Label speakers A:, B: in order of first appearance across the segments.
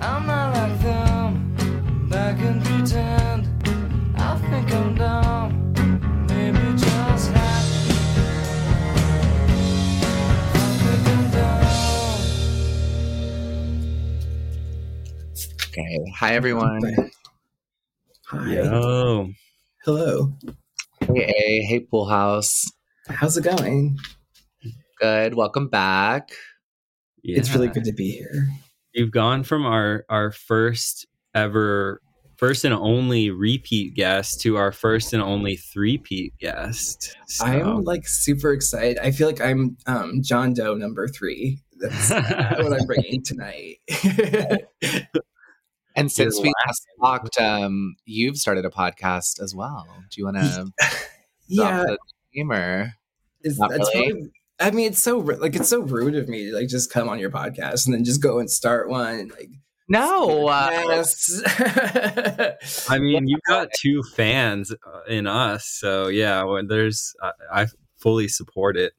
A: I'm not like them. Back and pretend. I think I'm dumb. Maybe just happy. I think I'm dumb.
B: Okay. Hi, everyone.
C: Hi.
D: Yo.
C: Hello.
B: Hey, A. Hey, Poolhouse.
C: How's it going?
B: Good. Welcome back.
C: It's really good to be here.
D: You've gone from our our first ever first and only repeat guest to our first and only three-peat guest. So.
C: I'm like super excited. I feel like I'm um, John Doe number three. That's uh, what I'm bringing tonight.
B: And since we last talked, um, you've started a podcast as well. Do you want to
C: yeah,
B: the name
C: is,
B: not
C: that's
B: really.
C: probably- I mean, it's so like it's so rude of me to like just come on your podcast and then just go and start one. Like,
B: No. Uh,
C: yes.
D: I mean, you've got two fans uh, in us, so yeah. When there's, I, I fully support it.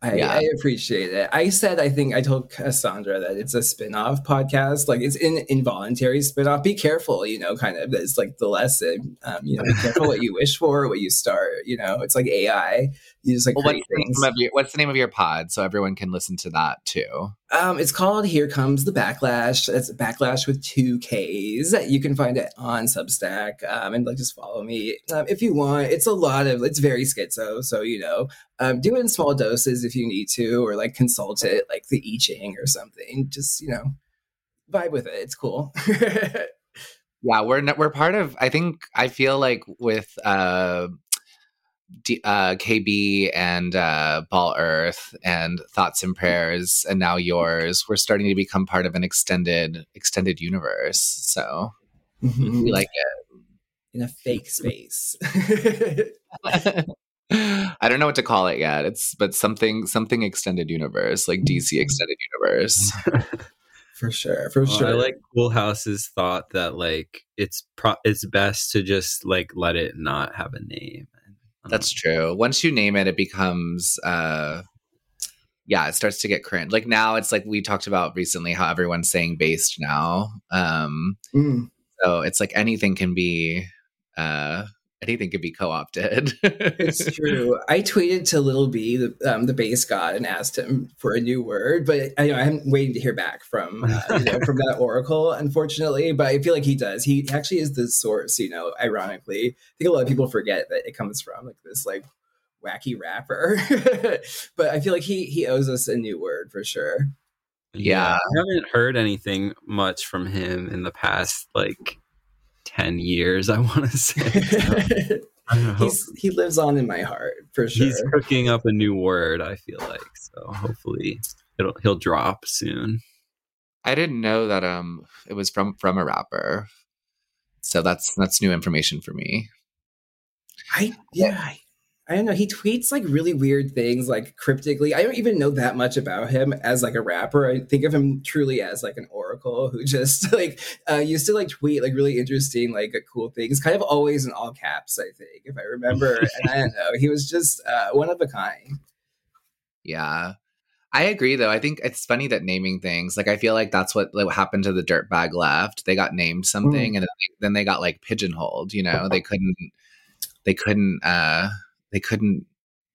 C: I,
B: Yeah.
C: I appreciate it. I said, I think I told Cassandra that it's a spin-off podcast. Like it's an involuntary spin-off. Be careful, you know, kind of. It's like the lesson. Um, you know, be careful what you wish for, what you start. You know, it's like AI. You just like
B: well, what's, the name of your, what's the name of your pod so everyone can listen to that too?
C: Um, it's called Here Comes the Backlash. It's Backlash with two Ks. You can find it on Substack. Um, and like just follow me um, if you want. It's a lot of. It's very schizo, so you know, um, do it in small doses if you need to, or like consult it, like the I Ching or something. Just you know, vibe with it. It's cool.
B: Yeah, we're we're part of. I think I feel like with uh, D, uh, KB and uh, Ball Earth and Thoughts and Prayers, and now yours, we're starting to become part of an extended extended universe. So we like it
C: in a fake space.
B: I don't know what to call it yet. It's but something something extended universe, like DC extended universe.
C: for sure, for
D: Well,
C: sure.
D: I like Poolhouse's thought that like it's pro- it's best to just like let it not have a name.
B: That's true. Once you name it, it becomes uh yeah, it starts to get cringe. Like now it's like we talked about recently how everyone's saying based now. Um
C: Mm.
B: so it's like anything can be uh anything can be co-opted.
C: It's true. I tweeted to Lil B, the, um, the Based God, and asked him for a new word, but I, you know, I'm waiting to hear back from uh, you know, from that oracle. Unfortunately, but I feel like he does. He actually is the source. You know, ironically, I think a lot of people forget that it comes from like this like wacky rapper, but I feel like he he owes us a new word for sure.
B: Yeah.
D: I haven't heard anything much from him in the past like 10 years, I want to say. So, I don't know.
C: He's he lives on in my heart for sure.
D: He's cooking up a new word, I feel like. So hopefully it'll he'll drop soon.
B: I didn't know that um it was from from a rapper. So that's that's new information for me.
C: I yeah, I, I don't know. He tweets like really weird things, like cryptically. I don't even know that much about him as like a rapper. I think of him truly as like an oracle who just like uh, used to like tweet like really interesting, like cool things. Kind of always in all caps, I think, if I remember. and I don't know. He was just uh, one of a kind.
B: Yeah. I agree though. I think it's funny that naming things, like I feel like that's what like, what happened to the dirtbag left. They got named something and then they, then they got like pigeonholed, you know. They couldn't they couldn't uh they couldn't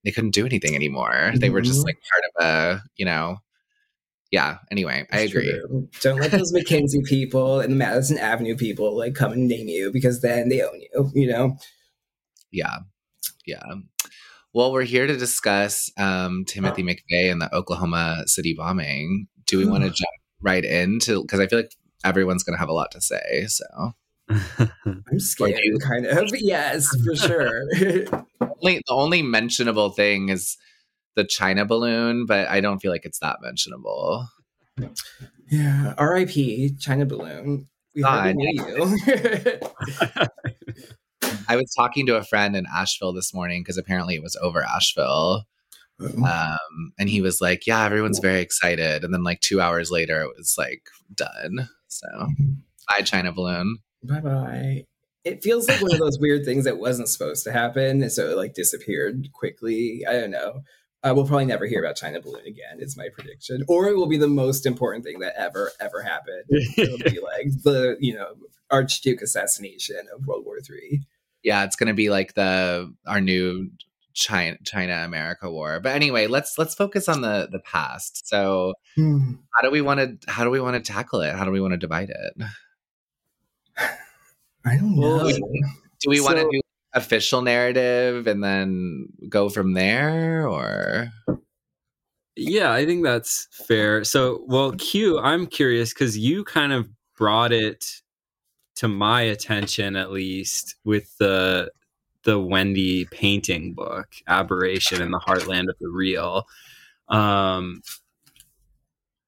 B: they couldn't do anything anymore. They were just
C: Mhm.
B: like part of a, you know. Yeah, anyway, I agree.
C: true. Don't let those McKinsey people and the Madison Avenue people like come and name you because then they own you. You know.
B: Yeah. Yeah. Well, we're here to discuss um, Timothy McVeigh and the Oklahoma City bombing. Do we want to jump right into because I feel like everyone's going to have a lot to say. So
C: I'm scared,
B: you?
C: kind of. Yes, for sure.
B: only the only mentionable thing is the China balloon, but I don't feel like it's that mentionable.
C: yeah. R.I.P. China Balloon. We
B: God.
C: you.
B: I was talking to a friend in Asheville this morning because apparently it was over Asheville. Um, and he was like, Yeah, everyone's very excited. And then like two hours later it was like done. So bye China balloon.
C: Bye bye. It feels like one of those weird things that wasn't supposed to happen, and so it like disappeared quickly. I don't know. uh, we'll probably never hear about China Balloon again. Is my prediction, or it will be the most important thing that ever ever happened. It'll be like the you know Archduke assassination of World War Three.
B: Yeah, it's gonna be like the our new China China America war. But anyway, let's let's focus on the the past. So how do we want to how do we want to tackle it? How do we want to divide it?
C: I don't know.
B: Do we want to do official narrative and then go from there or
D: Yeah, I think that's fair. So, well, Q, I'm curious because you kind of brought it to my attention, at least, with the the Wendy Painting book, "Aberration in the Heartland of the Real." Um,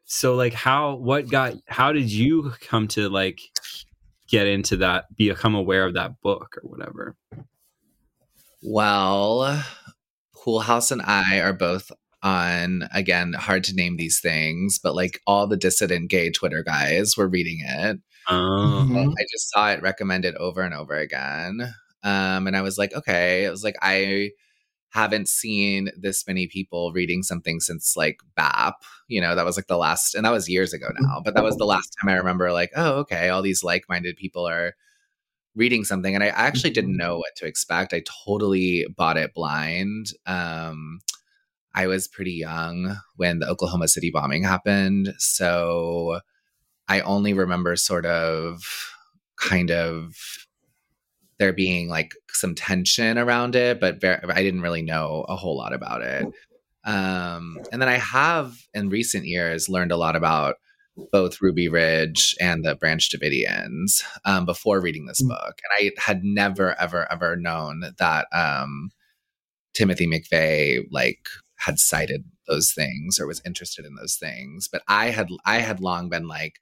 D: so, like, how what got? How did you come to like get into that? Become aware of that book or whatever?
B: Well, Poolhouse and I are both on again, hard to name these things, but like all the dissident gay Twitter guys were reading it.
D: Oh,
C: Mhm.
B: I just saw it recommended over and over again. Um, and I was like, okay. I was like, I haven't seen this many people reading something since like BAP. You know, that was like the last, and that was years ago now, but that was the last time I remember, like, oh, okay, all these like minded people are reading something. And I actually didn't know what to expect. I totally bought it blind. Um, I was pretty young when the Oklahoma City bombing happened. So I only remember sort of kind of there being like some tension around it, but ver- I didn't really know a whole lot about it. Um, and then I have in recent years learned a lot about both Ruby Ridge and the Branch Davidians um, before reading this
C: Mm.
B: book. And I had never, ever, ever known that um, Timothy McVeigh like had cited those things or was interested in those things. But I had I had long been like,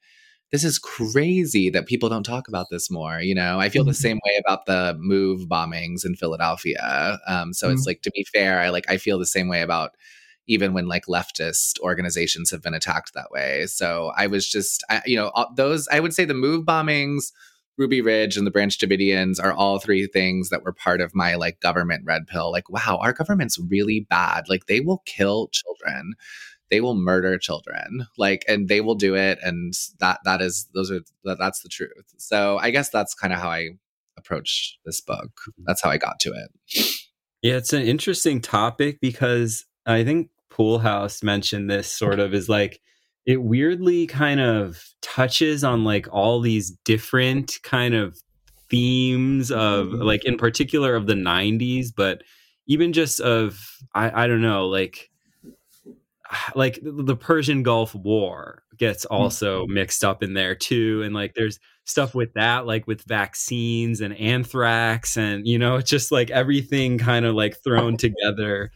B: this is crazy that people don't talk about this more. You know, I feel the
C: Mhm.
B: same way about the MOVE bombings in Philadelphia. Um, so it's like to be fair, I like I feel the same way about even when like leftist organizations have been attacked that way. So I was just, I, you know, all- those I would say the MOVE bombings, Ruby Ridge, and the Branch Davidians are all three things that were part of my like government red pill. Like, wow, our government's really bad. Like they will kill children. They will murder children. Like, and they will do it. And that that is those are that, that's the truth. So I guess that's kind of how I approach this book. That's how I got to it.
D: Yeah, it's an interesting topic because I think Poolhouse mentioned this sort of is like it weirdly kind of touches on like all these different kind of themes of
C: Mhm.
D: like in particular of the 90s, but even just of I, I don't know, like like the Persian Gulf War gets also mixed up in there too. And like there's stuff with that, like with vaccines and anthrax, and you know, it's just like everything kind of like thrown together.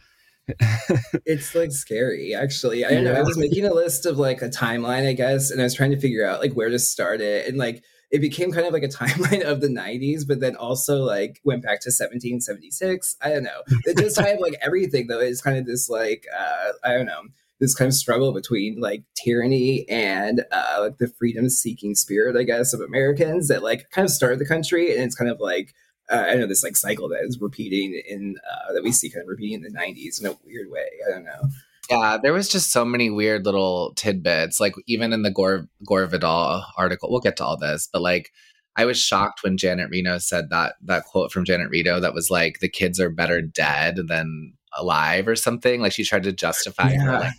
C: It's like scary, actually. I don't know. I was making a list of like a timeline, I guess, and I was trying to figure out like where to start it. And like it became kind of like a timeline of the 90s, but then also like went back to 1776. I don't know. It just kind of like everything though is kind of this like uh I don't know, this kind of struggle between like tyranny and uh like the freedom seeking spirit, I guess, of Americans that like kind of started the country and it's kind of like uh, I know this like cycle that is repeating in uh, that we see kind of repeating in the 90s in a weird way. I don't know.
B: Yeah, there was just so many weird little tidbits. Like even in the Gore Gore Vidal article, we'll get to all this, but like I was shocked when Janet Reno said that that quote from Janet Reno that was like the kids are better dead than alive or something. Like she tried to justify her like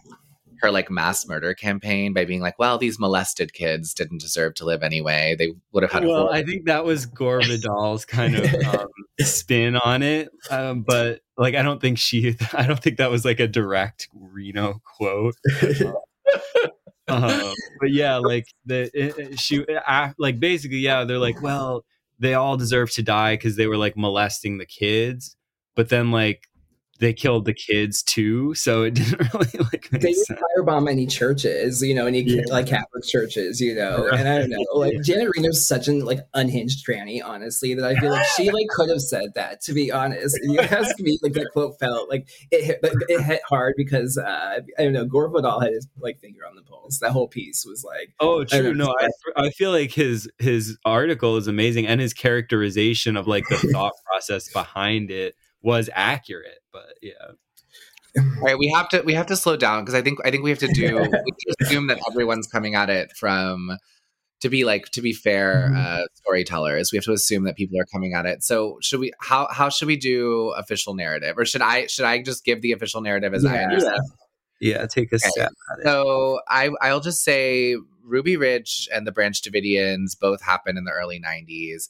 B: her like mass murder campaign by being like, well, these molested kids didn't deserve to live anyway. They would have had
D: Well,
B: horrible
D: I think that was Gore Vidal's kind of um, spin on it, um, but like I don't think she, I don't think that was like a direct Reno quote. um, but yeah, like the it, it- she uh, like basically yeah, they're like, well, they all deserve to die because they were like molesting the kids, but then like they killed the kids too, so it didn't really like
C: they
D: sense.
C: didn't firebomb any churches, you know, any
D: Yeah.
C: like Catholic churches, you know,
D: Right.
C: and I don't know, like Janet Reno's such an like unhinged tranny, honestly, that I feel like she like could have said that. To be honest, you ask me, like that quote felt like it hit, like, it hit hard because uh, I don't know, Gore Vidal had his like finger on the pulse. That whole piece was like,
D: Oh, true.
C: don't know.
D: No, I, I feel like his his article is amazing, and his characterization of like the thought process behind it was accurate. But yeah,
B: All right, we have to we have to slow down because I think I think we have to do we assume that everyone's coming at it from to be like to be fair
C: Mhm.
B: uh, storytellers. We have to assume that people are coming at it. So should we how how should we do official narrative or should I should I just give the official narrative as I
C: Yeah.
B: understand?
D: Yeah, take a
B: Okay.
D: step at it.
B: So I I'll just say Ruby Ridge and the Branch Davidians both happened in the early 90s.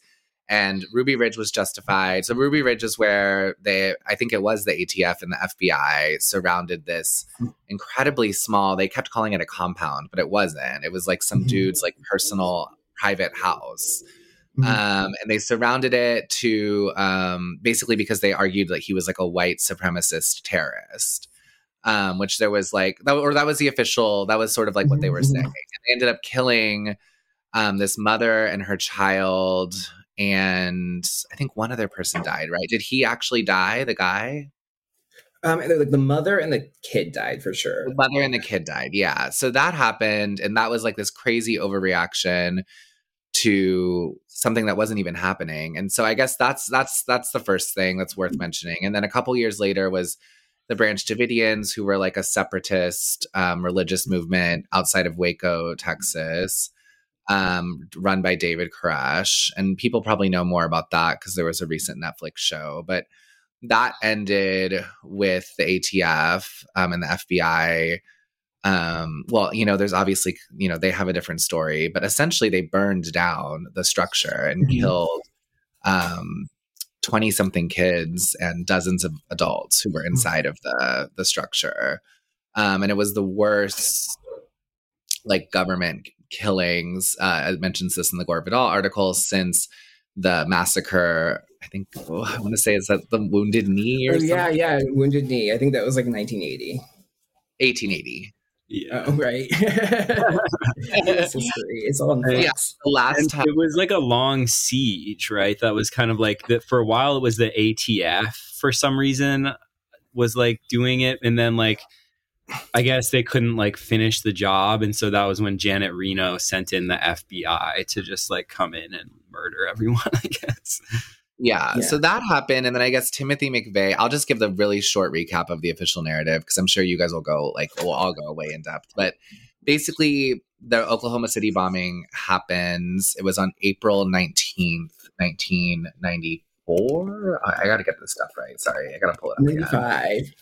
B: And Ruby Ridge was justified. So Ruby Ridge is where they I think it was the ATF and the FBI surrounded this incredibly small, they kept calling it a compound, but it wasn't. It was like some
C: Mhm.
B: dude's like personal private house.
C: Mhm.
B: Um, and they surrounded it to um, basically because they argued that he was like a white supremacist terrorist um, which there was like that, or that was the official that was sort of like what they were
C: Mhm, mhm.
B: saying and they ended up killing um, this mother and her child and i think one other person died right? Did he actually die the guy?
C: Um, and, like the mother and the kid died for sure.
B: the mother and the kid died yeah. So that happened and that was like this crazy overreaction to something that wasn't even happening. And so i guess that's that's that's the first thing that's worth mentioning. And then a couple years later was the branch davidians who were like a separatist um, religious movement outside of waco texas um, run by david koresh and people probably know more about that because there was a recent netflix show but that ended with the ATF um, and the FBI. Um, well, you know, there's obviously, you know, they have a different story, but essentially they burned down the structure and
C: Mhm.
B: killed um, 20 something kids and dozens of adults who were inside of the, the structure. Um, and it was the worst, like, government killings. Uh, it mentions this in the Gore Vidal article since the massacre. I think oh, I want to say is that the Wounded Knee or
C: Oh,
B: something?
C: yeah, yeah, Wounded Knee. I think that was like 1980.
B: 1880.
D: Yeah.
C: Oh, right. it's. It's all in
D: Yeah.
B: The last
D: And
B: time,
D: it was like a long siege, right? That was kind of like that for a while it was the ATF for some reason was like doing it and then like I guess they couldn't like finish the job and so that was when Janet Reno sent in the FBI to just like come in and murder everyone, I guess.
B: yeah,
C: Yeah.
B: So that happened, and then I guess Timothy McVeigh. I'll just give the really short recap of the official narrative because I'm sure you guys will go like we'll all go way in depth. But basically, the Oklahoma City bombing happens. It was on April 19th, 1994. I, I got to get this stuff right. Sorry, I got to pull it up. again.
C: 95.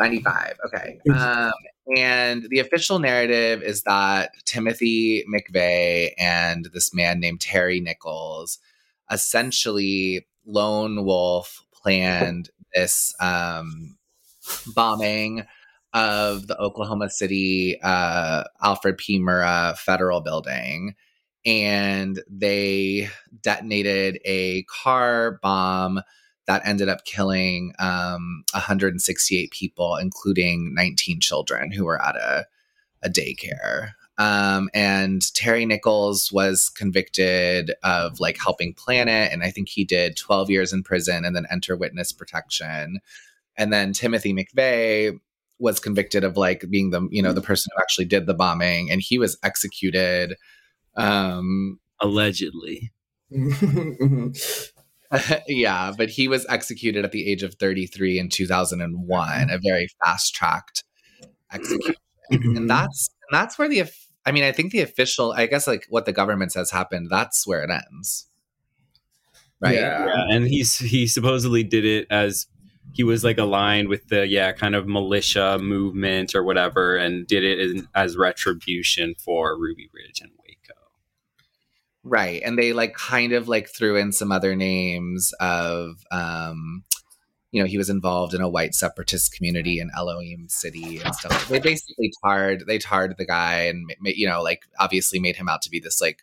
B: 95. Okay. Um, and the official narrative is that Timothy McVeigh and this man named Terry Nichols essentially lone wolf planned this um, bombing of the Oklahoma City uh, Alfred P. Murrah Federal Building. And they detonated a car bomb that ended up killing um, 168 people, including 19 children who were at a, a daycare. Um, and Terry Nichols was convicted of like helping plan it, and I think he did 12 years in prison and then enter witness protection. And then Timothy McVeigh was convicted of like being the you know the person who actually did the bombing, and he was executed. Um,
D: Allegedly.
B: Yeah, but he was executed at the age of 33 in 2001, mm-hmm. a very fast tracked execution. and mm-hmm. that's and that's where the I mean, I think the official, I guess, like what the government says happened. That's where it ends, right?
C: Yeah.
D: Yeah, and he's he supposedly did it as he was like aligned with the yeah kind of militia movement or whatever, and did it in, as retribution for Ruby Ridge and Waco.
B: Right. And they like kind of like threw in some other names of um you know, he was involved in a white separatist community in Elohim City and stuff. They basically tarred they tarred the guy and you know, like obviously made him out to be this like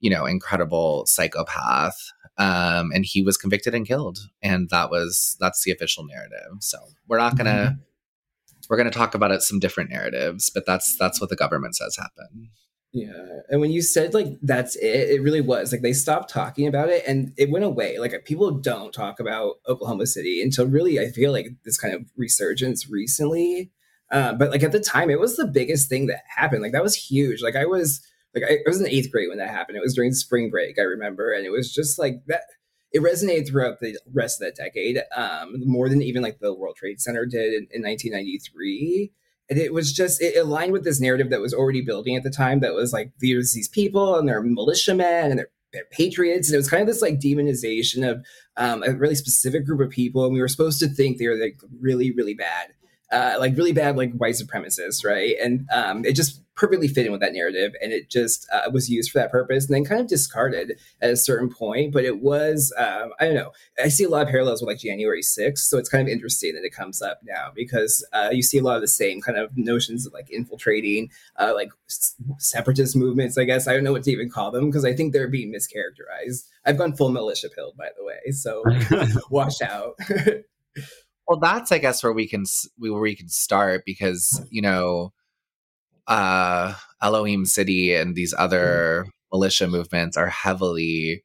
B: you know, incredible psychopath. Um and he was convicted and killed. And that was that's the official narrative. So, we're not going to we're going to talk about it some different narratives, but that's that's what the government says happened.
C: Yeah. And when you said like that's it, it really was like they stopped talking about it and it went away. Like people don't talk about Oklahoma City until really I feel like this kind of resurgence recently. Uh, but like at the time, it was the biggest thing that happened. Like that was huge. Like I was like I, was in eighth grade when that happened. It was during spring break, I remember, and it was just like that. it resonated throughout the rest of that decade, um, more than even like the World Trade Center did in, in 1993 and it was just it aligned with this narrative that was already building at the time that was like there's these people and they're militiamen and they're, they're patriots. And it was kind of this like demonization of um, a really specific group of people. And we were supposed to think they were like really really bad uh, like really bad like white supremacists right? And um, it just perfectly fit in with that narrative and it just uh, was used for that purpose and then kind of discarded at a certain point but it was um, i don't know. I see a lot of parallels with like january 6th so it's kind of interesting that it comes up now because uh, you see a lot of the same kind of notions of like infiltrating uh, like s- separatist movements i guess. I don't know what to even call them because i think they're being mischaracterized. I've gone full militia pilled by the way so watch out
B: Well, that's I guess where we can we- where we can start because you know, uh, Elohim City and these other militia movements are heavily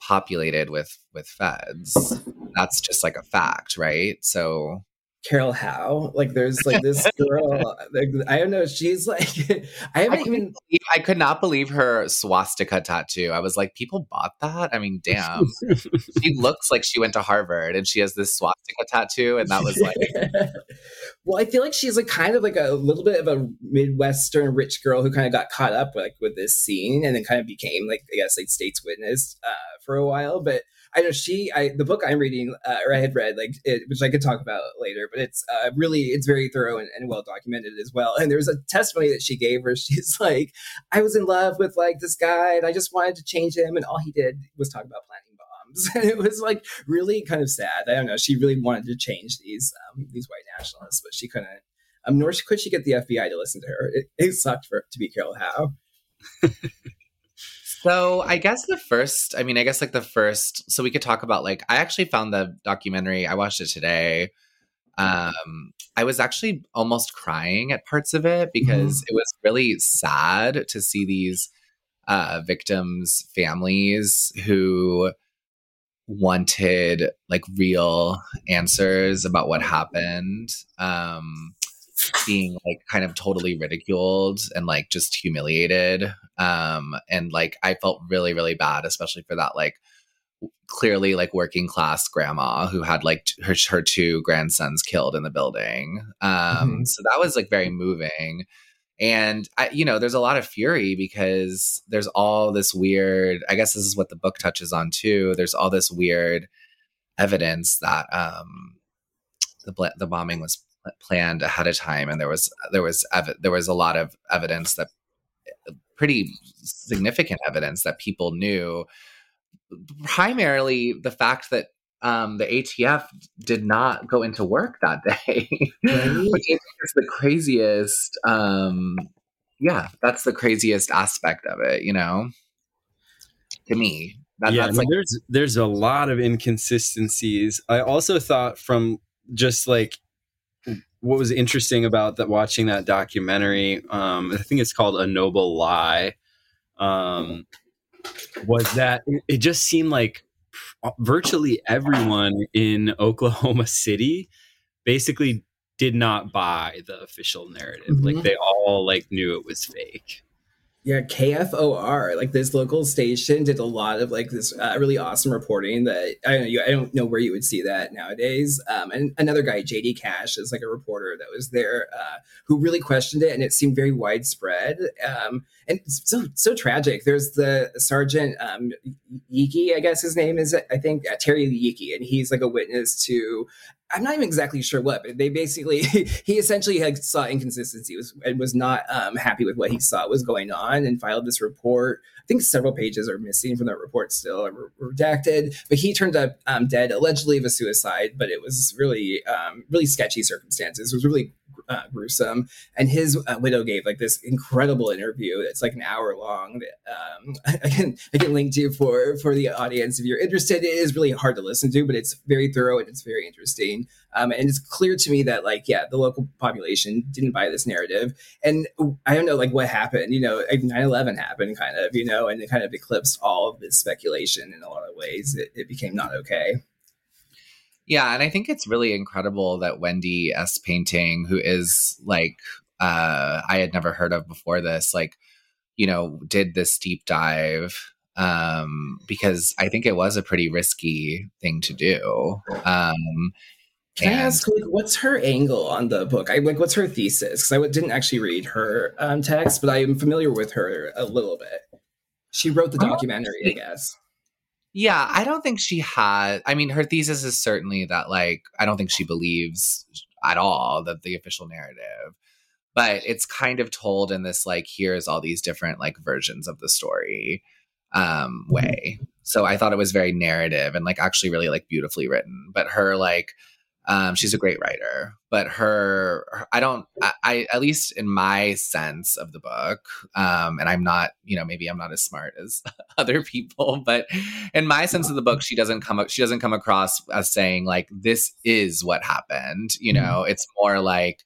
B: populated with with feds. That's just like a fact, right? So
C: Carol Howe. Like there's like this girl. Like, I don't know. She's like I
B: I,
C: haven't
B: couldn't
C: even.
B: believe- I could not believe her swastika tattoo. I was like, people bought that. I mean, damn. she looks like she went to Harvard and she has this swastika tattoo, and that was like,
C: well, I feel like she's like kind of like a little bit of a midwestern rich girl who kind of got caught up like with this scene and then kind of became like I guess like state's witness uh, for a while. But I know she. I the book I'm reading uh, or I had read like it, which I could talk about later. But it's uh, really it's very thorough and, and well documented as well. And there's a testimony that she gave where she's like, I was in love with like this guy and I just wanted to change him, and all he did was talk about planting bombs. And it was like really kind of sad. I don't know. She really wanted to change these um, these white nationalists, but she couldn't. Um, nor could she get the FBI to listen to her. It, it sucked for to be Carol Howe.
B: So I guess the first, I mean, I guess like the first, so we could talk about like, I actually found the documentary, I watched it today. Um, I was actually almost crying at parts of it because it was really sad to see these uh, victims' families who wanted like real answers about what happened. Um, being like kind of totally ridiculed and like just humiliated um and like i felt really really bad especially for that like clearly like working class grandma who had like her, her two grandsons killed in the building um
C: Mhm.
B: so that was like very moving and I, you know there's a lot of fury because there's all this weird i guess this is what the book touches on too there's all this weird evidence that um the the bombing was planned ahead of time and there was there was ev- there was a lot of evidence that pretty significant evidence that people knew primarily the fact that um, the ATF did not go into work that day, which is the craziest. Um, yeah, that's the craziest aspect of it, you know, to me. That,
D: yeah,
B: like,
D: there's there's a lot of inconsistencies. I also thought from just like what was interesting about that watching that documentary, um, I think it's called A Noble Lie, um, was that it, just seemed like virtually everyone in Oklahoma City basically did not buy the official narrative. Like
C: Mhm.
D: they all like knew it was fake.
C: Yeah, KFOR, like this local station, did a lot of like this uh, really awesome reporting that I don't know. I don't know where you would see that nowadays. Um, and another guy, JD Cash, is like a reporter that was there uh, who really questioned it, and it seemed very widespread um, and so so tragic. There's the Sergeant um, Yeakey, I guess his name is, I think uh, Terry Yeakey, and he's like a witness to I'm not even exactly sure what, but they basically he essentially had saw inconsistency was and was not um, happy with what he saw was going on and filed this report. I think several pages are missing from that report still are redacted. But he turned up um, dead, allegedly of a suicide, but it was really um, really sketchy circumstances. It was really uh, gruesome. And his uh, widow gave like this incredible interview that's like an hour long. That, um, I can I can link to for for the audience if you're interested. It is really hard to listen to, but it's very thorough and it's very interesting. Um, and it's clear to me that like yeah, the local population didn't buy this narrative, and I don't know like what happened. You know, like 9/11 happened, kind of. You know, and it kind of eclipsed all of this speculation in a lot of ways. It, it became not okay.
B: Yeah, and I think it's really incredible that Wendy S. Painting, who is like uh I had never heard of before this, like, you know, did this deep dive um, because I think it was a pretty risky thing to do. Um,
C: Can I ask, like, what's her angle on the book? I like, what's her thesis? Because I w- didn't actually read her um, text, but I am familiar with her a little bit. She wrote the
B: Oh,
C: documentary, I guess.
B: Yeah, I don't think she had. I mean, her thesis is certainly that, like, I don't think she believes at all that the official narrative, but it's kind of told in this, like, here's all these different, like, versions of the story um, way. So I thought it was very narrative and, like, actually really, like, beautifully written. But her, like, um, she's a great writer, but her, her I don't, I, I, at least in my sense of the book, um, and I'm not, you know, maybe I'm not as smart as other people, but in my sense of the book, she doesn't come, up, she doesn't come across as saying like, this is what happened. You know, it's more like,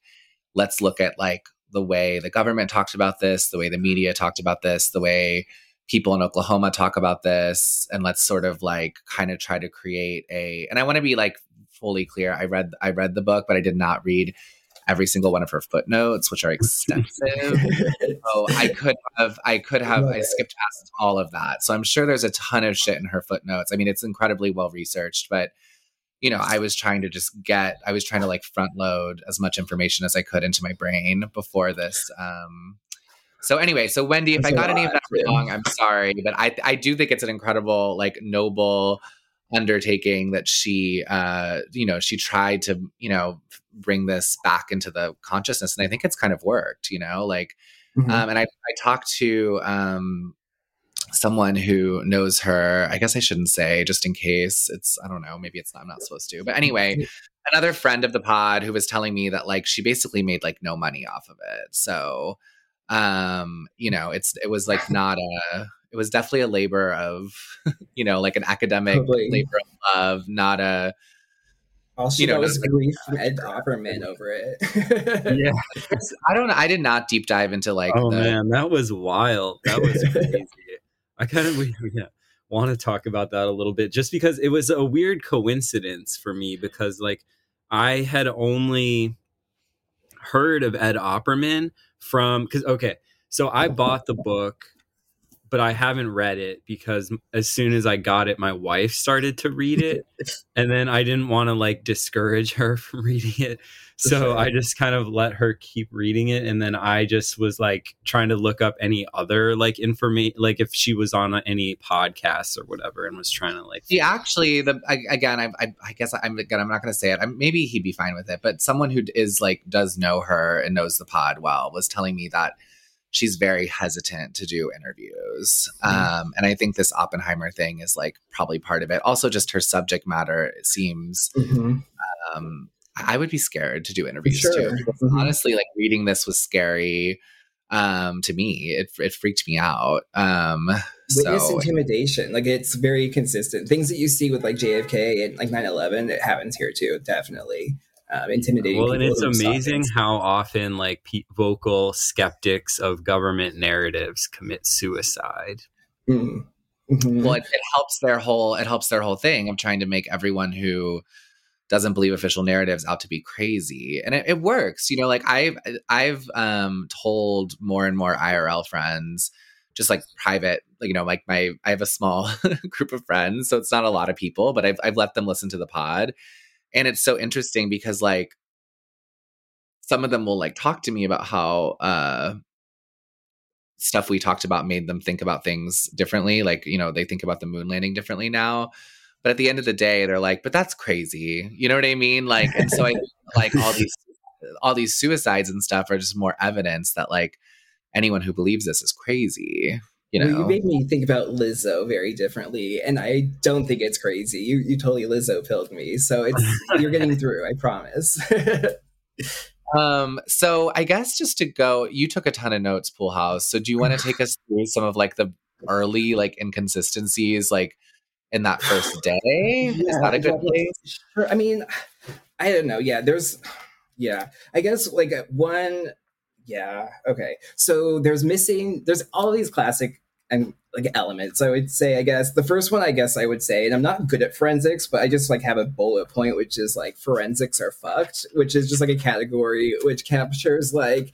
B: let's look at like the way the government talked about this, the way the media talked about this, the way people in Oklahoma talk about this, and let's sort of like kind of try to create a, and I want to be like fully clear. I read I read the book, but I did not read every single one of her footnotes, which are extensive. so I could have I could have I skipped past all of that. So I'm sure there's a ton of shit in her footnotes. I mean, it's incredibly well researched, but you know, I was trying to just get I was trying to like front load as much information as I could into my brain before this. Um so anyway, so Wendy, if
C: That's
B: I got any of that wrong, I'm sorry, but I I do think it's an incredible, like noble undertaking that she uh you know she tried to you know bring this back into the consciousness and i think it's kind of worked you know like
C: Mhm.
B: um and i i talked to um someone who knows her i guess i shouldn't say just in case it's i don't know maybe it's not, i'm not supposed to but anyway another friend of the pod who was telling me that like she basically made like no money off of it so um you know it's it was like not a it was definitely a labor of you know like an academic
C: Totally.
B: labor of love not a
C: All she
B: you know,
C: got was grief Ed Opperman over it.
D: Yeah.
B: i don't i did not deep dive into like
D: oh
B: the,
D: man, that was wild. That was crazy. I kind of yeah, want to talk about that a little bit, just because it was a weird coincidence for me. Because like I had only heard of Ed Opperman from because okay, so I bought the book, but I haven't read it because as soon as I got it, my wife started to read it, and then I didn't want to like discourage her from reading it. So I just kind of let her keep reading it, and then I just was like trying to look up any other like information, like if she was on any podcasts or whatever, and was trying to like.
B: He actually, the I, again, I, I, I guess I'm again, I'm not going to say it. I'm, maybe he'd be fine with it, but someone who is like does know her and knows the pod well was telling me that she's very hesitant to do interviews, um, and I think this Oppenheimer thing is like probably part of it. Also, just her subject matter it seems.
C: Mhm.
B: Um, I would be scared to do interviews
C: Sure.
B: too.
C: Mhm.
B: Honestly, like reading this was scary um to me it, it freaked me out um
C: Witness
B: so
C: intimidation. Like it's very consistent. Things that you see with like JFK and like 9-11, it happens here too, definitely. Um, intimidating.
D: Well, and it's amazing how often like pe- vocal skeptics of government narratives commit suicide.
C: Mm. Mhm.
B: well it, it helps their whole it helps their whole thing of trying to make everyone who doesn't believe official narratives out to be crazy and it, it works you know like i've i've um told more and more irl friends just like private like, you know like my i have a small group of friends so it's not a lot of people but i've, I've let them listen to the pod and it's so interesting because like some of them will like talk to me about how uh stuff we talked about made them think about things differently like you know they think about the moon landing differently now. But at the end of the day they're like but that's crazy. You know what i mean? Like and so i like all these all these suicides and stuff are just more evidence that like anyone who believes this is crazy you
C: Well,
B: know
C: you made me think about Lizzo very differently, and I don't think it's crazy. You you totally Lizzo pilled me, so it's you're getting through. I promise.
B: Um, so I guess just to go, you took a ton of notes, Poolhouse. So do you want to take us through some of like the early like inconsistencies like in that first day? Is that a good
C: yeah.
B: place?
C: Sure. I mean, I don't know. Yeah, there's, yeah. I guess like one, yeah. Okay. So there's missing. There's all these classic and like elements. I would say. I guess the first one. I guess I would say, and I'm not good at forensics, but I just like have a bullet point, which is like forensics are fucked, which is just like a category which captures like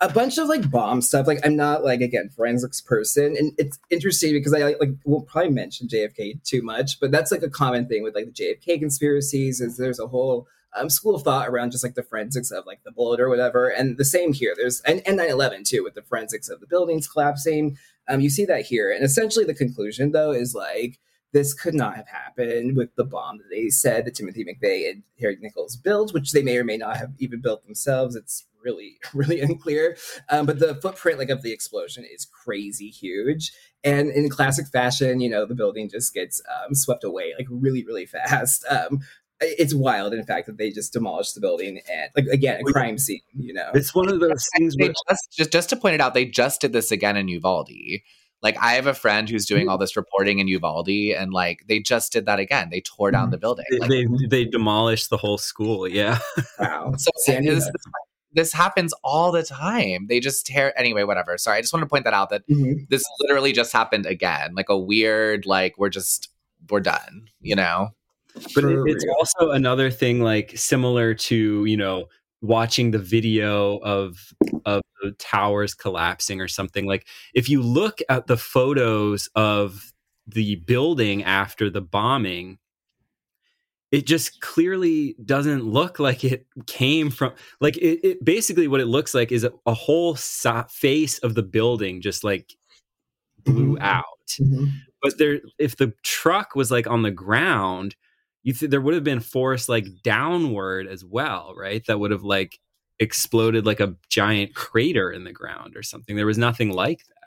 C: a bunch of like bomb stuff. Like I'm not like again forensics person, and it's interesting because I like won't probably mention JFK too much, but that's like a common thing with like the JFK conspiracies. Is there's a whole um, school of thought around just like the forensics of like the bullet or whatever, and the same here. There's and, and 9/11 too with the forensics of the buildings collapsing. Um, you see that here, and essentially the conclusion though is like this could not have happened with the bomb that they said that Timothy McVeigh and Harry Nichols built, which they may or may not have even built themselves. It's really, really unclear. Um, but the footprint like of the explosion is crazy huge. And in classic fashion, you know, the building just gets um, swept away like really, really fast. Um, it's wild, in fact, that they just demolished the building and, like, again, a crime scene. You know,
D: It's one of those things where
B: just, just just to point it out, they just did this again in Uvalde. Like I have a friend who's doing all this reporting in Uvalde, and like they just did that again. They tore down the building.
D: they,
B: Like,
D: they, they demolished the whole school. Yeah.
C: wow.
B: so
C: Sandy
B: this, this happens all the time. They just tear anyway. Whatever. Sorry, I just want to point that out that
C: Mhm.
B: this literally just happened again. Like a weird, like we're just we're done. You know.
D: But it, it's also another thing like similar to you know watching the video of of the towers collapsing or something like if you look at the photos of the building after the bombing it just clearly doesn't look like it came from like it, it basically what it looks like is a, a whole so- face of the building just like blew
C: Mhm.
D: out
C: Mhm.
D: but there if the truck was like on the ground you th- there would have been force like downward as well right that would have like exploded like a giant crater in the ground or something there was nothing like that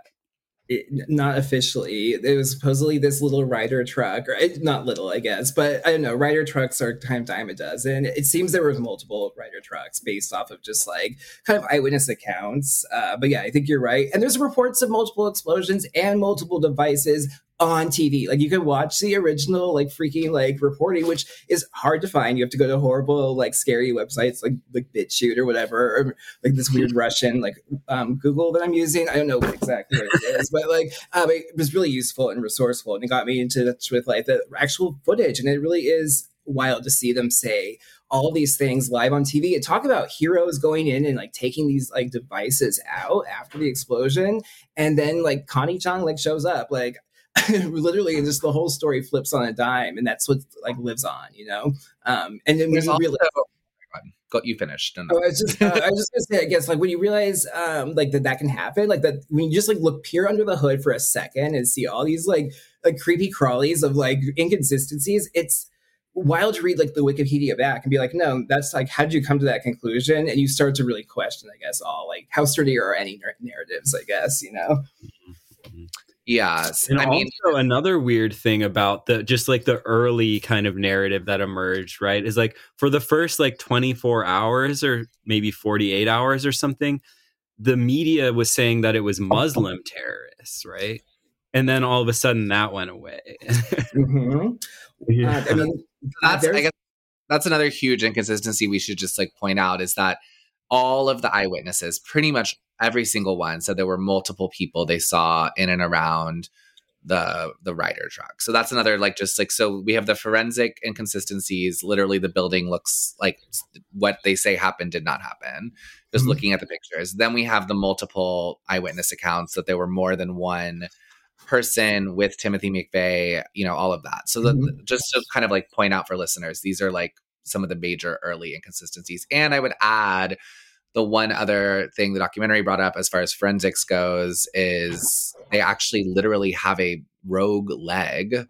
C: it, not officially. It was supposedly this little Ryder truck, or not little, I guess, but I don't know. Ryder trucks are time dime a dozen. It seems there was multiple Ryder trucks based off of just like kind of eyewitness accounts. Uh, but yeah, I think you're right. And there's reports of multiple explosions and multiple devices on TV. Like you can watch the original like freaking like reporting, which is hard to find. You have to go to horrible like scary websites like like BitChute or whatever, or like this weird Russian like um, Google that I'm using. I don't know what exactly it is, but like um, it was really useful and resourceful, and it got me into touch with like the actual footage, and it really is wild to see them say all these things live on TV and talk about heroes going in and like taking these like devices out after the explosion, and then like Connie Chung like shows up like. literally and just the whole story flips on a dime and that's what like lives on you know um and then when
B: There's
C: you
B: also,
C: realize
B: got you finished. And
C: Oh, I was just, uh, I was just gonna say, I guess, like when you realize, um, like that that can happen, like that when you just like look peer under the hood for a second and see all these like like creepy crawlies of like inconsistencies, it's wild to read like the Wikipedia back and be like, no, that's like, how did you come to that conclusion? And you start to really question, I guess, all like how sturdy are any narratives, I guess, you know.
B: Yes,
D: and
B: I mean,
D: also another weird thing about the just like the early kind of narrative that emerged right is like for the first like 24 hours or maybe 48 hours or something the media was saying that it was muslim terrorists right? And then all of a sudden that went away.
C: Mhm. Uh, I mean,
B: that's I guess that's another huge inconsistency we should just like point out is that all of the eyewitnesses, pretty much every single one, said there were multiple people they saw in and around the the Ryder truck. So that's another like just like so we have the forensic inconsistencies. Literally, the building looks like what they say happened did not happen. Just
C: Mhm.
B: looking at the pictures. Then we have the multiple eyewitness accounts that there were more than one person with Timothy McVeigh, you know, all of that. So the,
C: Mhm.
B: just to kind of like point out for listeners, these are like some of the major early inconsistencies. And I would add the one other thing the documentary brought up as far as forensics goes is they actually literally have a rogue leg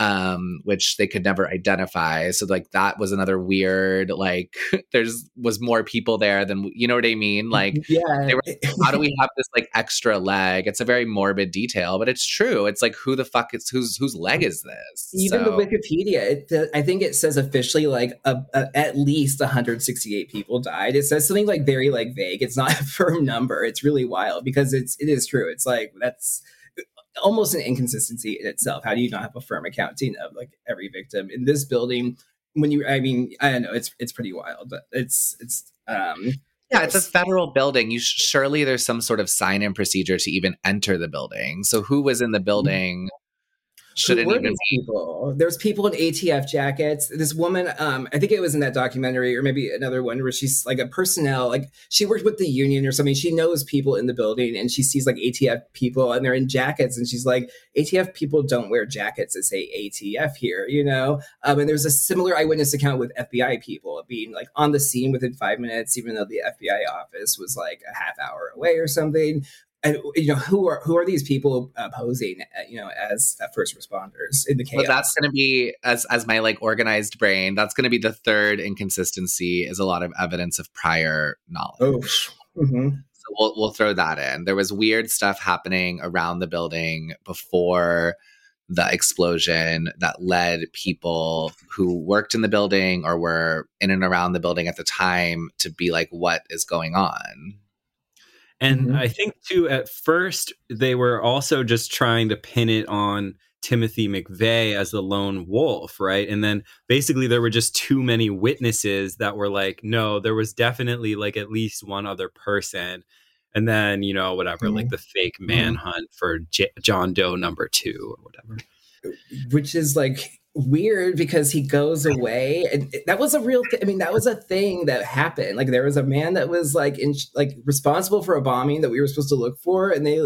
B: um which they could never identify so like that was another weird like there's was more people there than you know what i mean like
C: yeah,
B: they were- how do we have this like extra leg? It's a very morbid detail, but it's true. It's like who the fuck is whose whose leg is this?
C: Even
B: So-
C: the Wikipedia, it, the, I think it says officially like a, a, at least 168 people died. It says something like very like vague. It's not a firm number. It's really wild because it's it is true. It's like that's almost an inconsistency in itself. How do you not have a firm accounting of like every victim in this building? When you, I mean, I don't know. It's it's pretty wild, but it's it's um
B: yeah, it's a federal building. You surely there's some sort of sign-in procedure to even enter the building. So who was in the building? Shouldn't even
C: people. There's people in ATF jackets. This woman, um, I think it was in that documentary or maybe another one where she's like a personnel, like she worked with the union or something. She knows people in the building and she sees like ATF people and they're in jackets and she's like, ATF people don't wear jackets that say ATF here, you know? Um, and there's a similar eyewitness account with FBI people being like on the scene within five minutes, even though the FBI office was like a half hour away or something and you know who are who are these people uh, posing uh, you know as uh, first responders in the chaos
B: Well, that's going to be as as my like organized brain. That's going to be the third inconsistency. Is a lot of evidence of prior knowledge.
C: oh hmm
B: So we'll we'll throw that in. There was weird stuff happening around the building before the explosion that led people who worked in the building or were in and around the building at the time to be like, "What is going on?"
D: And
C: Mhm.
D: I think too, at first they were also just trying to pin it on Timothy McVeigh as the lone wolf, right? And then basically there were just too many witnesses that were like, no, there was definitely like at least one other person. And then, you know, whatever, like the fake manhunt for J- John Doe number two or whatever.
C: which is like weird because he goes away and that was a real th- i mean that was a thing that happened. Like there was a man that was like in like responsible for a bombing that we were supposed to look for and they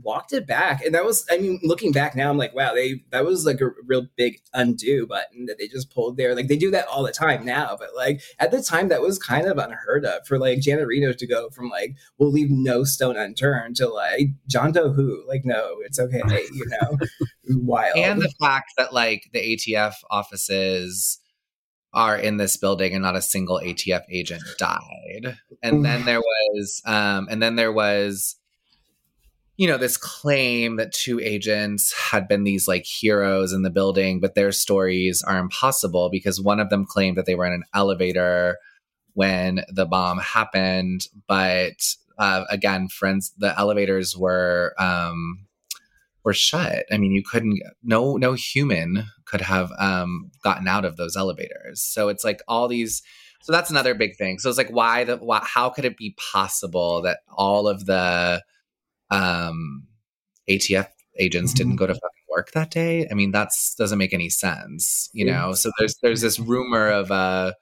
C: walked it back. And that was i mean looking back now i'm like wow they that was like a real big undo button that they just pulled there. Like they do that all the time now but like at the time that was kind of unheard of for like janet reno to go from like we'll leave no stone unturned to like john doe who? Like no it's okay you know? Wild.
B: And the fact that like the ATF offices are in this building and not a single ATF agent died. And then there was um and then there was you know this claim that two agents had been these like heroes in the building but their stories are impossible because one of them claimed that they were in an elevator when the bomb happened but uh, again friends the elevators were um were shut. I mean, you couldn't no no human could have um gotten out of those elevators. So it's like all these so that's another big thing. So it's like why the why, how could it be possible that all of the um ATF agents didn't go to fucking work that day? I mean, that's doesn't make any sense, you know. So there's there's this rumor of a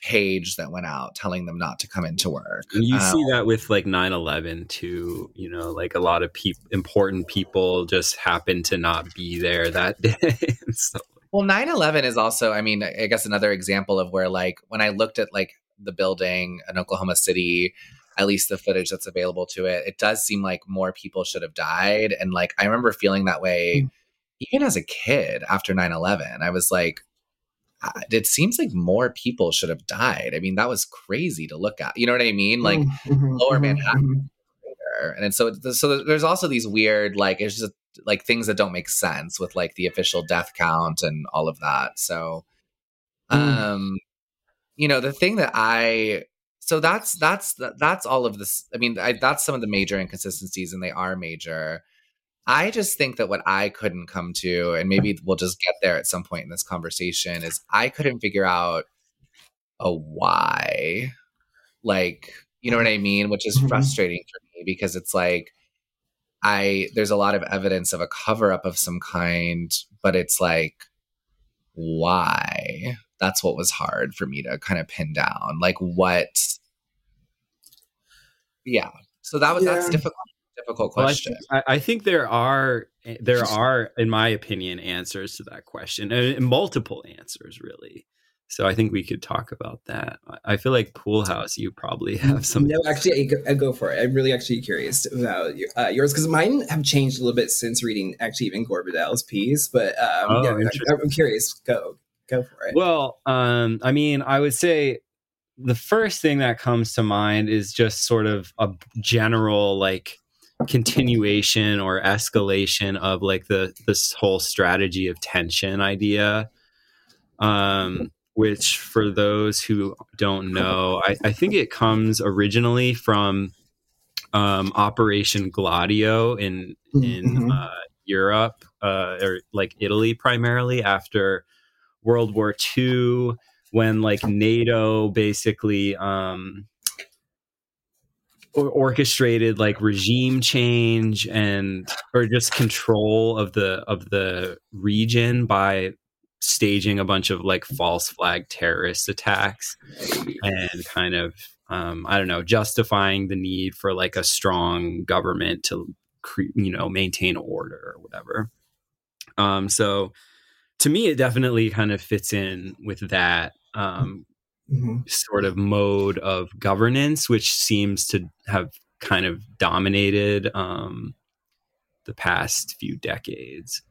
B: page that went out telling them not to come into work.
D: And you
B: Um,
D: see that with like 9-11 too, you know, like a lot of peop important people just happen to not be there that day. stuff.
B: Well, 9/11 is also, I mean, I guess another example of where like when I looked at like the building in Oklahoma City, at least the footage that's available to it, it does seem like more people should have died and like I remember feeling that way even as a kid after 9/11. I was like it seems like more people should have died. I mean, that was crazy to look at. You know what I mean? Like
C: Mhm,
B: Lower
C: mhm,
B: Manhattan.
C: mhm.
B: and so so there's also these weird like it's just like things that don't make sense with like the official death count and all of that so
C: Mm.
B: um you know the thing that i so that's that's that's all of this i mean I, that's some of the major inconsistencies and they are major. I just think that what i couldn't come to and maybe we'll just get there at some point in this conversation is i couldn't figure out a why. Like you know what i mean? Which is
C: Mhm.
B: frustrating for me because it's like i there's a lot of evidence of a cover up of some kind but it's like why that's what was hard for me to kind of pin down like what yeah so that was that's
C: Yeah.
B: difficult difficult
D: Well, I,
B: question
D: think, I, I think there are there are, in my opinion, answers to that question, and multiple answers really. So I think we could talk about that. I- I feel like Poolhouse, you probably have some.
C: No, actually, I go, I go for it. I'm really actually curious about uh, yours because mine have changed a little bit since reading actually even Gore Vidal's piece. But um,
D: Oh,
C: yeah. I, I'm curious. Go, go for it.
D: Well, um, I mean, I would say the first thing that comes to mind is just sort of a general like continuation or escalation of like the this whole strategy of tension idea. Um, which for those who don't know, I, I think it comes originally from um, Operation Gladio in in
C: Mhm.
D: uh, Europe uh, or like Italy primarily after World War II when like NATO basically um orchestrated like regime change and or just control of the of the region by staging a bunch of like false flag terrorist attacks and kind of um, I don't know justifying the need for like a strong government to cre- you know maintain order or whatever. Um, so to me, it definitely kind of fits in with that um,
C: Mhm.
D: sort of mode of governance, which seems to have kind of dominated um, the past few decades.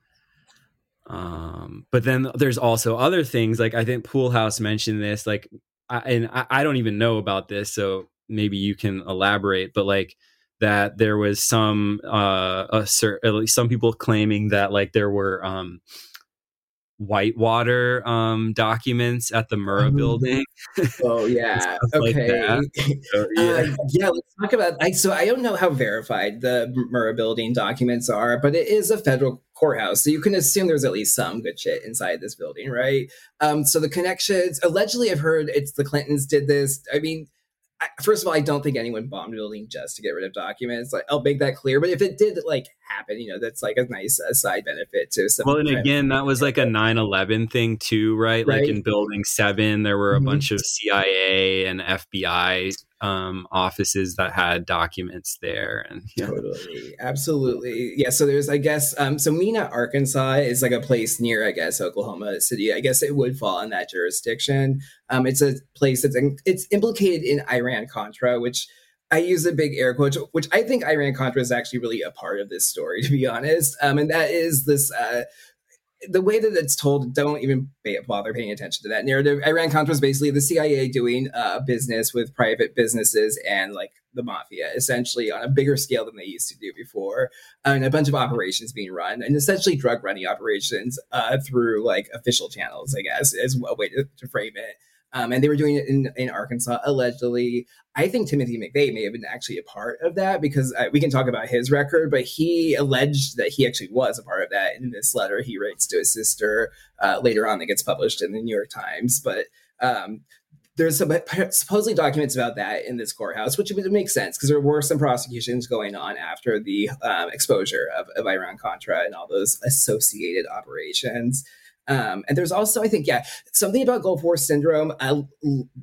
D: Um, but then there's also other things like I think Poolhouse mentioned this, like, I, and I, I don't even know about this, so maybe you can elaborate. But like that, there was some, uh, a cer- at least some people claiming that like there were um, whitewater um, documents at the Murrah
C: Mhm.
D: building.
C: Oh yeah.
D: Stuff like
C: okay.
D: that. So,
C: Uh,
D: yeah.
C: yeah, let's talk about. I, so I don't know how verified the Murrah building documents are, but it is a federal courthouse, so you can assume there's at least some good shit inside this building, right? Um, so the connections. Allegedly, I've heard it's the Clintons did this. I mean. I, first of all, I don't think anyone bombed a building just to get rid of documents. Like, I'll make that clear. But if it did like happen, you know, that's like a nice uh, side benefit to some.
D: Well, and again, that was like a 9 11 thing too, right? Like in Building 7, there were a
C: Mhm.
D: bunch of CIA and FBI um, offices that had documents there. And yeah.
C: Totally. Absolutely. Yeah. So there's, I guess, um, so Mena, Arkansas is like a place near, I guess, Oklahoma City. I guess it would fall in that jurisdiction. Um, it's a place that's it's implicated in Iran Contra, which I use a big air quote, which I think Iran Contra is actually really a part of this story, to be honest. Um, and that is this. Uh, the way that it's told, don't even bother paying attention to that narrative. Iran Contra is basically the CIA doing uh, business with private businesses and like the mafia, essentially on a bigger scale than they used to do before, and a bunch of operations being run, and essentially drug running operations uh, through like official channels, I guess, is a way to, to frame it. Um, and they were doing it in, in Arkansas allegedly. I think Timothy McVeigh may have been actually a part of that because uh, we can talk about his record, but he alleged that he actually was a part of that in this letter he writes to his sister uh, later on that gets published in the New York Times. But um, there's some supposedly documents about that in this courthouse, which would make sense because there were some prosecutions going on after the um, exposure of, of Iran Contra and all those associated operations. Um, and there's also, I think, yeah, something about Gulf War syndrome. Uh,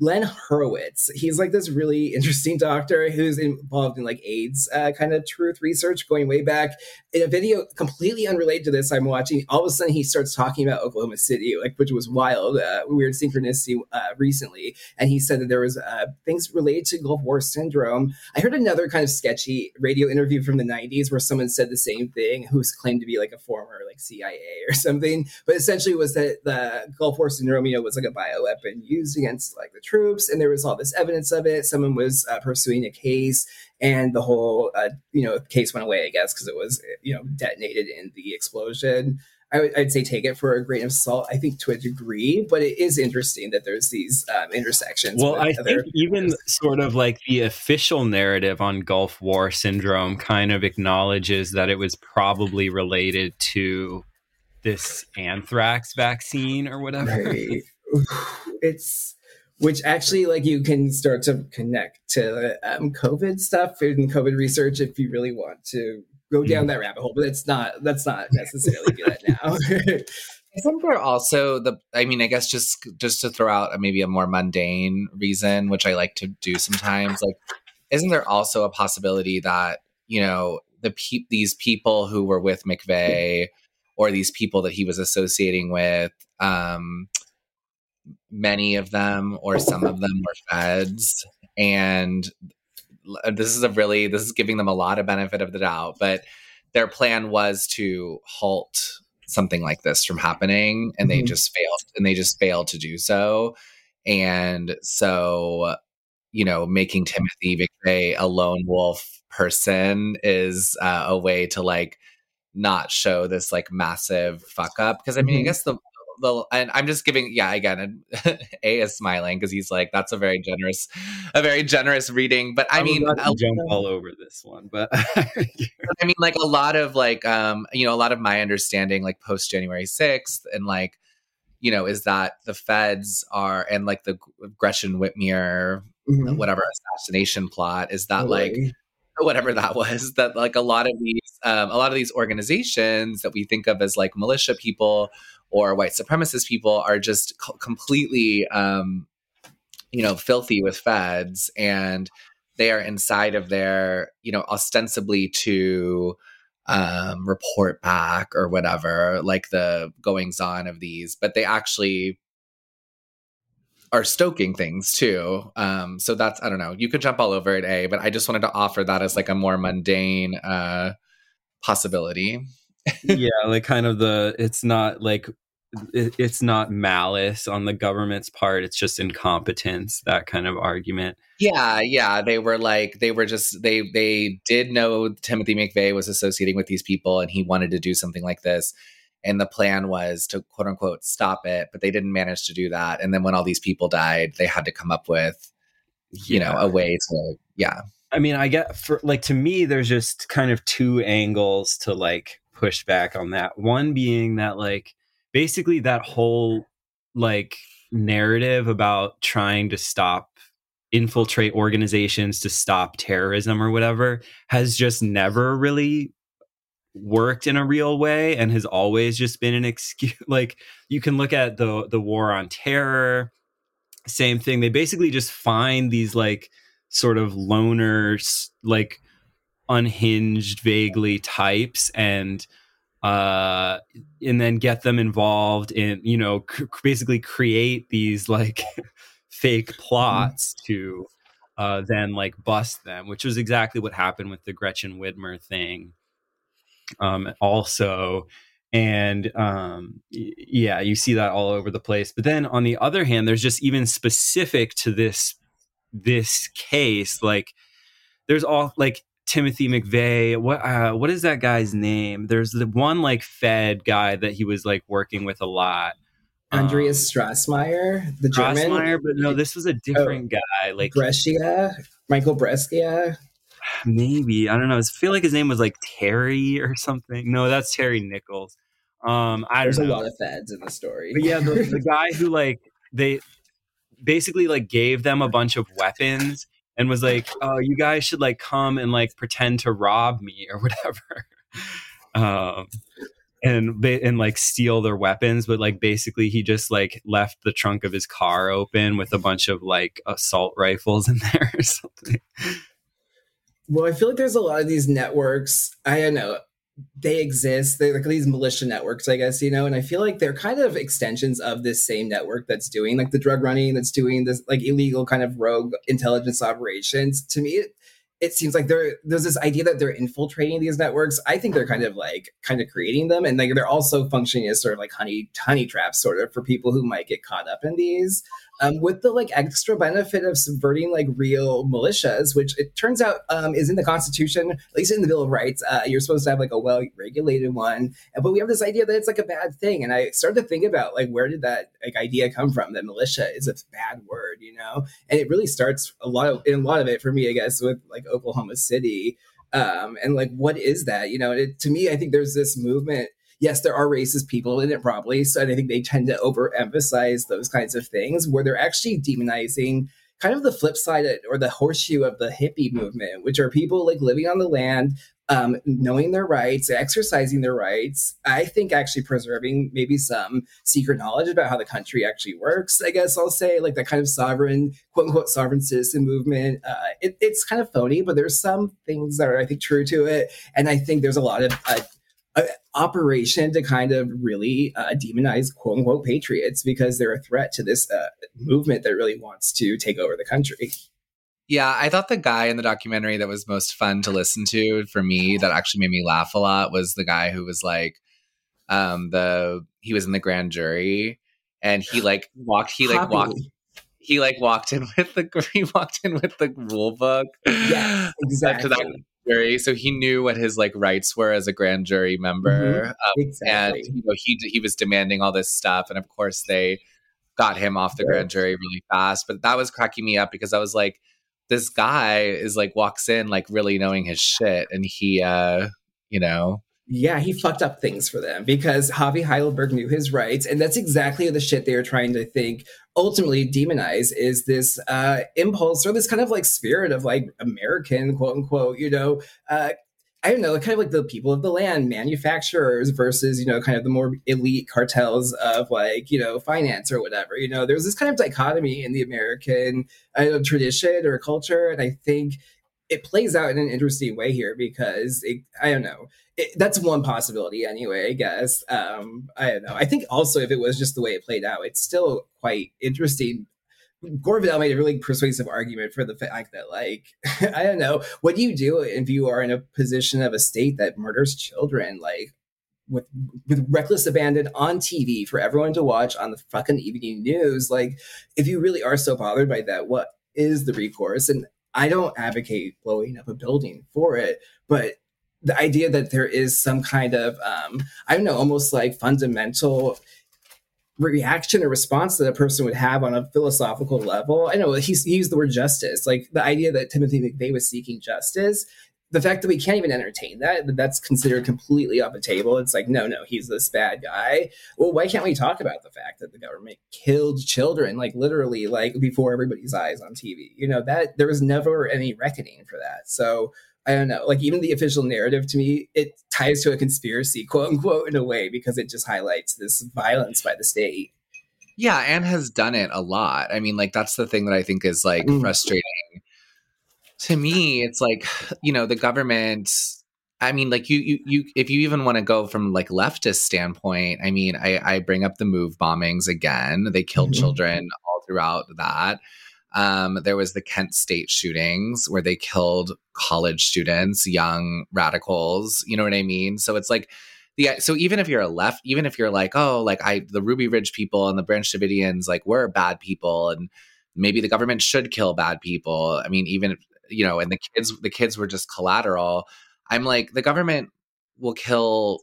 C: Len Horowitz, he's like this really interesting doctor who's involved in like AIDS uh, kind of truth research going way back. In a video completely unrelated to this, I'm watching. All of a sudden, he starts talking about Oklahoma City, like which was wild, uh, weird synchronicity uh, recently. And he said that there was uh, things related to Gulf War syndrome. I heard another kind of sketchy radio interview from the 90s where someone said the same thing, who's claimed to be like a former like CIA or something, but essentially was that the Gulf War syndrome, you know, was like a bioweapon used against like the troops, and there was all this evidence of it. Someone was uh, pursuing a case, and the whole uh, you know case went away, I guess, because it was you know detonated in the explosion. I would, I'd say take it for a grain of salt. I think to a degree, but it is interesting that there's these um, intersections.
D: Well, I think even sort of like the official narrative on Gulf War syndrome kind of acknowledges that it was probably related to this anthrax vaccine or whatever.
C: right. it's which actually like you can start to connect to um, COVID stuff and COVID research if you really want to go down that rabbit hole. But that's not that's not necessarily do that now.
B: Isn't there also the? I mean, I guess just just to throw out a, maybe a more mundane reason, which I like to do sometimes. Like, isn't there also a possibility that you know the pe- these people who were with McVeigh, or these people that he was associating with, um, many of them or some of them were feds, and this is a really this is giving them a lot of benefit of the doubt, but their plan was to halt something like this from happening and they
C: Mhm.
B: just failed and they just failed to do so and so you know making timothy mcveigh a lone wolf person is uh, a way to like not show this like massive fuck up because i mean i
C: Mhm.
B: guess the the and i'm just giving yeah again a is smiling because he's like that's a very generous a very generous reading but i
D: I'm
B: mean
D: about to
B: a-
D: jump all over this one, but
B: I mean, like a lot of like, um, you know, a lot of my understanding, like post January sixth, and like, you know, is that the feds are and like the Gretchen Whitmer
C: Mhm.
B: whatever assassination plot is that like. whatever that was that like a lot of these um, a lot of these organizations that we think of as like militia people or white supremacist people are just co- completely um, you know filthy with feds and they are inside of their you know ostensibly to um, report back or whatever like the goings on of these but they actually are stoking things too. Um, so that's I don't know. You could jump all over it, a, but I just wanted to offer that as like a more mundane uh, possibility.
D: yeah, like kind of the it's not like it, it's not malice on the government's part. It's just incompetence. That kind of argument.
B: Yeah, yeah. They were like they were just they they did know Timothy McVeigh was associating with these people, and he wanted to do something like this. And the plan was to quote unquote stop it, but they didn't manage to do that. And then when all these people died, they had to come up with you know a way to yeah
D: I mean, I get for like to me, there's just kind of two angles to like push back on that. One being that like basically that whole like narrative about trying to stop infiltrate organizations to stop terrorism or whatever has just never really worked in a real way and has always just been an excuse like you can look at the the war on terror same thing. They basically just find these like sort of loners like unhinged vaguely types and uh and then get them involved in you know c- basically create these like fake plots to uh then like bust them which was exactly what happened with the Gretchen Whitmer thing um also and um yeah you see that all over the place but then on the other hand there's just even specific to this this case like there's all like Timothy McVeigh what uh what is that guy's name there's the one like fed guy that he was like working with a lot
C: Andreas Strassmeir, the
D: um,
C: German.
D: Strassmeyer, but no this was a different guy like
C: Brescia, Michael Brescia.
D: Maybe I don't know I feel like his name was like Terry or something no that's Terry Nichols um I
C: There's
D: don't
C: a lot of feds in the story.
D: But yeah, the, the guy who like they basically like gave them a bunch of weapons and was like, "Oh, you guys should like come and like pretend to rob me or whatever." um and they and like steal their weapons but like basically he just like left the trunk of his car open with a bunch of like assault rifles in there or something
C: Well, I feel like there's a lot of these networks. I don't know. They exist. They're like these militia networks, I guess, you know, and I feel like they're kind of extensions of this same network that's doing like the drug running, that's doing this like illegal kind of rogue intelligence operations. To me, it, it seems like there there's this idea that they're infiltrating these networks. I think they're kind of like kind of creating them, and like they're also functioning as sort of like honey honey traps, sort of for people who might get caught up in these um, with the like extra benefit of subverting like real militias, which it turns out um, is in the Constitution, at least in the Bill of Rights. Uh, you're supposed to have like a well regulated one, but we have this idea that it's like a bad thing. And I started to think about like where did that like idea come from? That militia is a bad word, you know? And it really starts a lot of in a lot of it for me, I guess, with like Oklahoma City. Um, and like, what is that? You know, it, to me, I think there's this movement yes, there are racist people in it probably. So I think they tend to overemphasize those kinds of things where they're actually demonizing kind of the flip side or the horseshoe of the hippie movement, which are people like living on the land, um, knowing their rights, exercising their rights. I think actually preserving maybe some secret knowledge about how the country actually works. I guess I'll say like that kind of sovereign, quote unquote, sovereign citizen movement. Uh, it, it's kind of phony, but there's some things that are I think true to it, and I think there's a lot of uh, uh, operation to kind of really uh, demonize quote unquote patriots because they're a threat to this uh, movement that really wants to take over the country.
B: Yeah, I thought the guy in the documentary that was most fun to listen to for me that actually made me laugh a lot was the guy who was like um the he was in the grand jury and he like walked he like walked he like walked in with the he walked in with the rule book
C: Yes,
B: to
C: exactly.
B: Jury so he knew what his like rights were as a grand jury member um, and you know he he was demanding all this stuff and of course they got him off the
C: Right.
B: grand jury really fast but that was cracking me up because i was like this guy is like walks in like really knowing his shit and he uh you know
C: yeah, he fucked up things for them because Harvey Heidelberg knew his rights, and that's exactly the shit they were trying to think ultimately demonize is this uh, impulse or this kind of like spirit of like American quote unquote, you know, uh, I don't know, kind of like the people of the land, manufacturers versus, you know, kind of the more elite cartels of like, you know, finance or whatever. You know, there's this kind of dichotomy in the American know, tradition or culture. And I think it plays out in an interesting way here because it, I don't know. It, that's one possibility anyway, I guess. Um, I don't know. I think also if it was just the way it played out, it's still quite interesting Gore Vidal made a really persuasive argument for the fact that, like, I don't know, what do you do if you are in a position of a state that murders children, like, with with reckless abandon on TV for everyone to watch on the fucking evening news? Like, if you really are so bothered by that, what is the recourse? And I don't advocate blowing up a building for it, but the idea that there is some kind of um, I don't know, almost like fundamental reaction or response that a person would have on a philosophical level. I know he's, he used the word justice, like the idea that Timothy McVeigh was seeking justice. The fact that we can't even entertain that, that that's considered completely off the table. It's like, no, no, he's this bad guy. Well, why can't we talk about the fact that the government killed children, like literally, like before everybody's eyes on TV? You know, that there was never any reckoning for that. So I don't know, like even the official narrative to me, it ties to a conspiracy, quote unquote, in a way, because it just highlights this violence by the state.
B: Yeah, and has done it a lot. I mean, like that's the thing that I think is like mm. frustrating to me. It's like, you know, the government I mean, like you, you, you. If you even want to go from like leftist standpoint, I mean, I, I bring up the MOVE bombings again. They killed mm-hmm. children all throughout that. Um, there was the Kent State shootings where they killed college students, young radicals. You know what I mean? So it's like, yeah. So even if you're a left, even if you're like, oh, like I, the Ruby Ridge people and the Branch Davidians, like we're bad people, and maybe the government should kill bad people. I mean, even you know, and the kids, the kids were just collateral. I'm like, the government will kill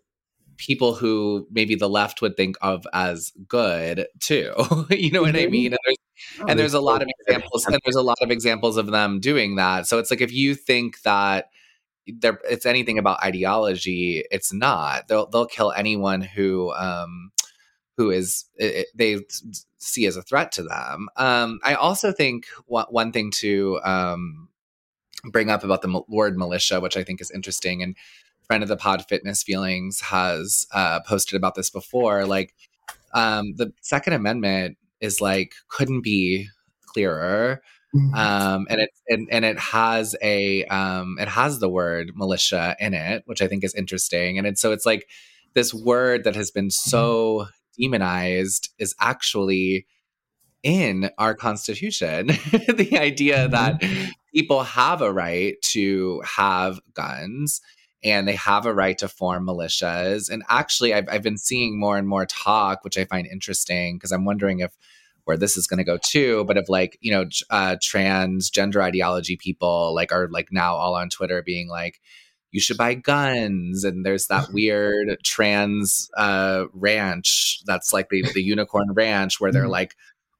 B: people who maybe the left would think of as good too. you know what I mm-hmm. mean? And there's, oh, and there's a lot of examples, and there's a lot of examples of them doing that. So it's like if you think that there it's anything about ideology, it's not. They'll they'll kill anyone who um who is it, they see as a threat to them. Um, I also think one, one thing to um, bring up about the word militia, which I think is interesting, and friend of the pod fitness feelings has uh, posted about this before like um, the second amendment is like couldn't be clearer mm-hmm. um, and it and, and it has a um, it has the word militia in it which i think is interesting and it's so it's like this word that has been mm-hmm. so demonized is actually in our constitution the idea that mm-hmm. people have a right to have guns and they have a right to form militias. And actually, I've, I've been seeing more and more talk, which I find interesting because I'm wondering if where this is going to go too, but of like, you know, uh, transgender ideology people like are like now all on Twitter being like, you should buy guns. And there's that weird trans uh, ranch that's like the, the unicorn ranch where they're mm-hmm. like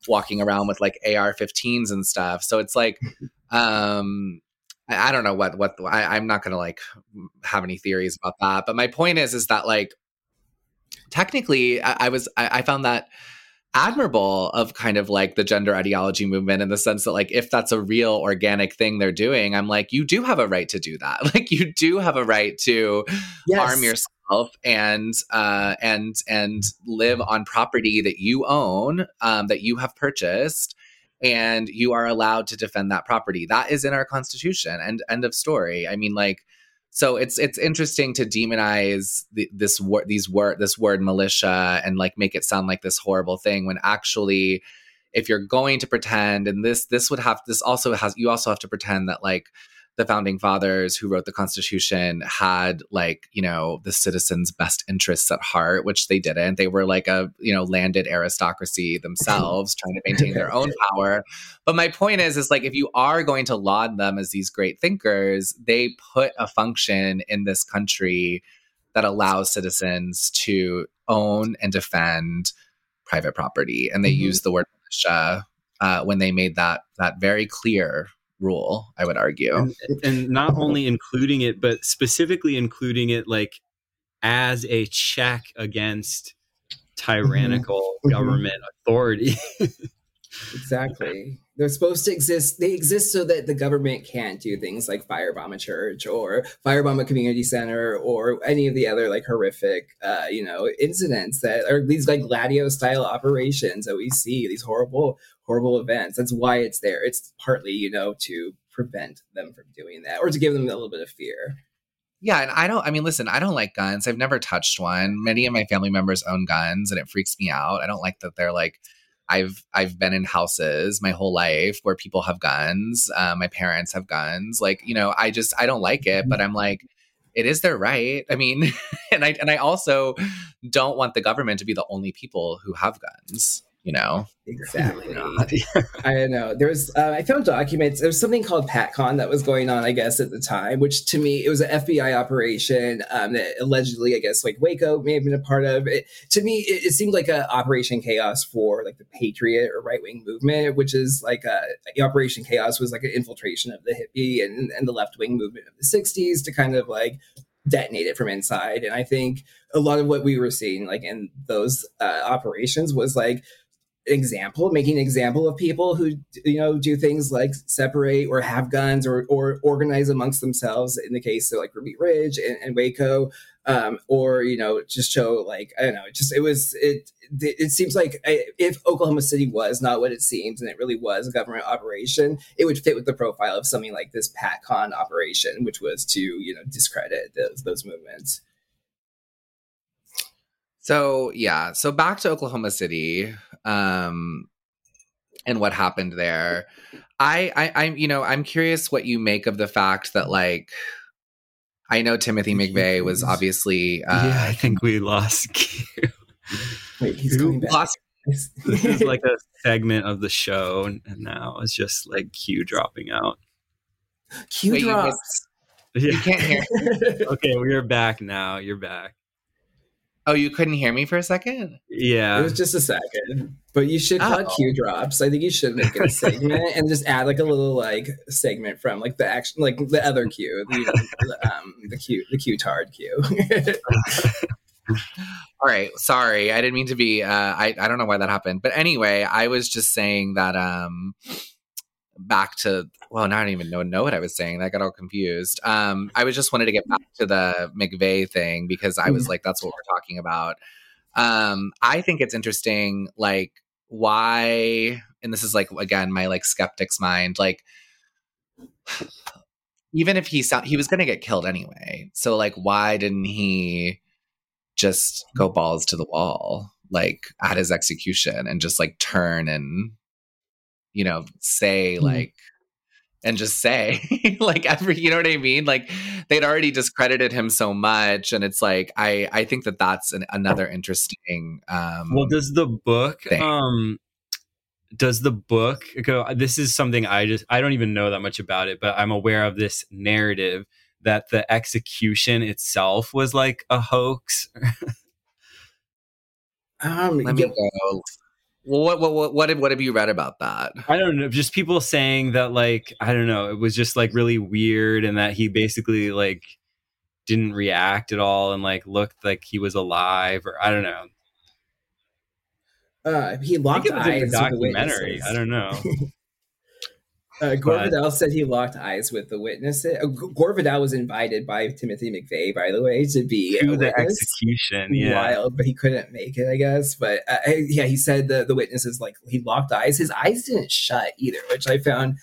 B: walking around with like AR 15s and stuff. So it's like, um, I don't know what what I, I'm not gonna like have any theories about that. But my point is is that like technically I, I was I, I found that admirable of kind of like the gender ideology movement in the sense that like if that's a real organic thing they're doing i'm like you do have a right to do that like you do have a right to yes. harm yourself and uh and and live on property that you own um that you have purchased and you are allowed to defend that property. That is in our constitution. And end of story. I mean, like, so it's it's interesting to demonize the, this word, these word, this word militia, and like make it sound like this horrible thing when actually, if you're going to pretend, and this this would have this also has you also have to pretend that like the founding fathers who wrote the Constitution had like, you know, the citizens' best interests at heart, which they didn't. They were like a, you know, landed aristocracy themselves trying to maintain their own power. But my point is, is like if you are going to laud them as these great thinkers, they put a function in this country that allows citizens to own and defend private property. And they mm-hmm. use the word militia uh, when they made that that very clear rule i would argue
D: and, and, not only including it but specifically including it like as a check against tyrannical
C: Mhm.
D: government authority.
C: Exactly. They're supposed to exist. They exist so that the government can't do things like firebomb a church or firebomb a community center or any of the other like horrific, uh, you know, incidents that are these like Gladio style operations that we see. These horrible, horrible events. That's why it's there. It's partly, you know, to prevent them from doing that or to give them a little bit of fear.
B: Yeah, and I don't. I mean, listen, I don't like guns. I've never touched one. Many of my family members own guns, and it freaks me out. I don't like that they're like. I've I've been in houses my whole life where people have guns. Uh, my parents have guns. Like you know, I just I don't like it. But I'm like, it is their right. I mean, and I and I also don't want the government to be the only people who have guns. You know,
C: Exactly.
D: God.
C: I don't know. There's, uh, I found documents. There was something called PatCon that was going on, I guess, at the time, which to me, it was an FBI operation um, that allegedly, I guess, like Waco may have been a part of. It, to me, it, it seemed like an Operation Chaos for like the Patriot or right wing movement, which is like a, Operation Chaos was like an infiltration of the hippie and, and the left wing movement of the 60s to kind of like detonate it from inside. And I think a lot of what we were seeing like in those uh, operations was like example making an example of people who you know do things like separate or have guns or or organize amongst themselves in the case of like Ruby Ridge and, and Waco um or you know just show like I don't know just it was it it seems like if Oklahoma City was not what it seems and it really was a government operation it would fit with the profile of something like this PatCon operation which was to you know discredit those those movements
B: So yeah, so back to Oklahoma City, um, and what happened there. I, I, I'm, you know, I'm curious what you make of the fact that, like, I know Timothy McVeigh was obviously, uh,
D: yeah, I think we lost Q.
C: wait he's
D: Who
C: coming back
B: lost.
D: This is like a segment of the show, and now it's just like Q dropping out.
C: Q
B: Wait, you,
C: drops
B: you
D: Yeah.
B: can't hear.
D: okay, we're back now. You're back.
B: Oh, you couldn't hear me for a second.
D: Yeah.
C: It was just a second, but you should call it
B: Oh.
C: Q drops. I think you should make it a segment and just add like a little like segment from like the action, like the other Q, the, you know, the, um, the Q, the Q tard Q.
B: All right, sorry, I didn't mean to be. Uh, I I don't know why that happened, but anyway, I was just saying that. Um, back to well, now I don't even know know what I was saying. I got all confused. Um, I was just wanted to get back to the McVeigh thing because I was like, that's what we're talking about. Um, I think it's interesting, like why, and this is like again my like skeptic's mind, like. Even if he sound, he was going to get killed anyway. So like, why didn't he just go balls to the wall, like at his execution, and just like turn and, you know, say
C: Mhm.
B: like, and just say like every, you know what I mean? Like they'd already discredited him so much, and it's like I I think that that's an, another interesting. um
D: Well, does the book
B: thing.
D: um does the book go this is something I just I don't even know that much about it, but I'm aware of this narrative that the execution itself was like a hoax.
C: um,
B: Let me
C: yeah,
B: go. Well, what what what what have, what have you read about that?
D: I don't know, just people saying that like I don't know, it was just like really weird and that he basically like didn't react at all and like looked like he was alive or I don't know.
C: uh, he
D: I
C: locked
D: think it was
C: eyes
D: in
C: with
D: the
C: the
D: documentary. I don't know.
C: Uh, Gore
D: But-
C: Vidal said he locked eyes with the witnesses. Uh, Gore Vidal was invited by Timothy McVeigh, by the way, to be
D: to the execution, yeah.
C: wild, but he couldn't make it, I guess. But uh, yeah, he said the the witnesses like he locked eyes. His eyes didn't shut either, which I found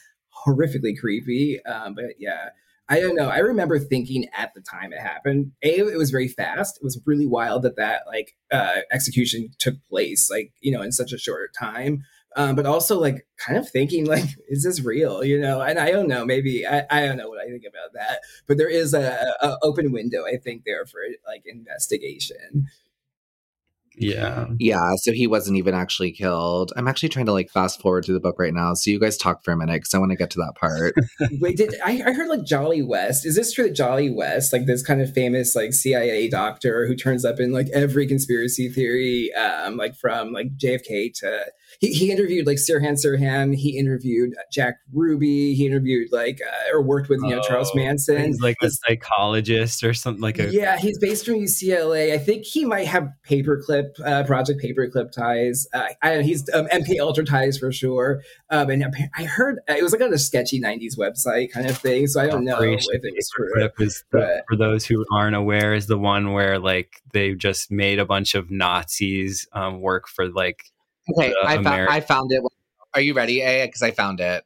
C: horrifically creepy. Um, but yeah, I don't know. I remember thinking at the time it happened. A, it was very fast. It was really wild that that like uh, execution took place, like you know, in such a short time. Um, but also like kind of thinking like, is this real? You know, and I don't know. Maybe I, I don't know what I think about that. But there is a, a open window, I think, there for like investigation.
D: Yeah.
B: Yeah, so he wasn't even actually killed. I'm actually trying to like fast forward through the book right now. So you guys talk for a minute because I want to get to that part.
C: Wait, did I, I heard like Jolly West? Is this true that Jolly West, like this kind of famous like CIA doctor who turns up in like every conspiracy theory, um, like from like JFK to he, he interviewed like Sirhan Sirhan, he interviewed Jack Ruby, he interviewed like uh, or worked with you know Charles
D: Oh,
C: Manson.
D: He's like a psychologist or something like a
C: yeah, he's based from UCLA. I think he might have paperclip, uh, Project Paperclip ties. Uh, I don't know, he's um, MK Ultra ties for sure. Um, and I heard it was like on a sketchy '90s website kind of thing. So I don't know if it was true.
D: Is the,
C: but-
D: for those who aren't aware is the one where like they just made a bunch of Nazis um, work for like
B: Okay, I, found
D: Ameri-
B: I found it. Are you ready, A? Because I found it.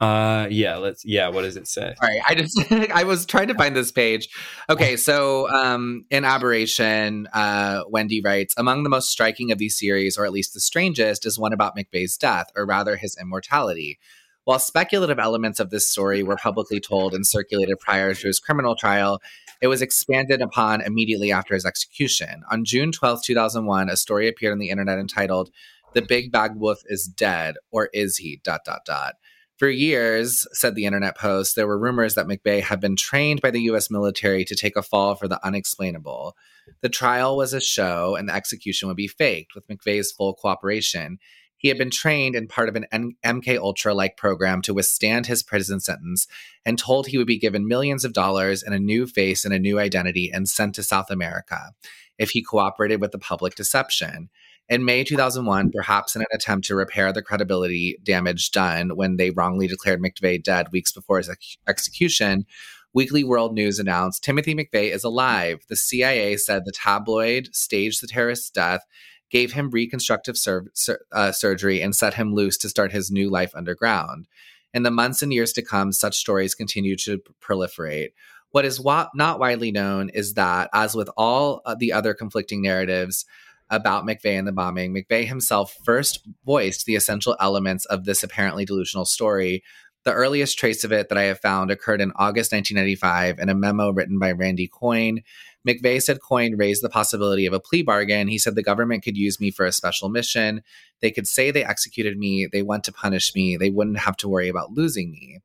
D: uh yeah let's yeah what does it say
B: All right, I just I was trying to find this page. Okay, so um, in Aberration, uh, Wendy writes among the most striking of these series, or at least the strangest, is one about McVeigh's death, or rather his immortality. While speculative elements of this story were publicly told and circulated prior to his criminal trial, it was expanded upon immediately after his execution. On June 12, 2001, a story appeared on the internet entitled The Big Bag Wolf is Dead, or Is He? dot dot dot. For years, said the internet post, there were rumors that McVeigh had been trained by the US military to take a fall for the unexplainable. The trial was a show and the execution would be faked with McVeigh's full cooperation. He had been trained in part of an MK Ultra like program to withstand his prison sentence and told he would be given millions of dollars and a new face and a new identity and sent to South America if he cooperated with the public deception. In May 2001, perhaps in an attempt to repair the credibility damage done when they wrongly declared McVeigh dead weeks before his ex- execution, Weekly World News announced Timothy McVeigh is alive. The CIA said the tabloid staged the terrorist's death, gave him reconstructive sur- sur- uh, surgery, and set him loose to start his new life underground. In the months and years to come, such stories continue to proliferate. What is wa- not widely known is that, as with all uh, the other conflicting narratives, about McVeigh and the bombing, McVeigh himself first voiced the essential elements of this apparently delusional story. The earliest trace of it that I have found occurred in August 1995 in a memo written by Randy Coyne. McVeigh said Coyne raised the possibility of a plea bargain. He said the government could use me for a special mission. They could say they executed me, they want to punish me, they wouldn't have to worry about losing me.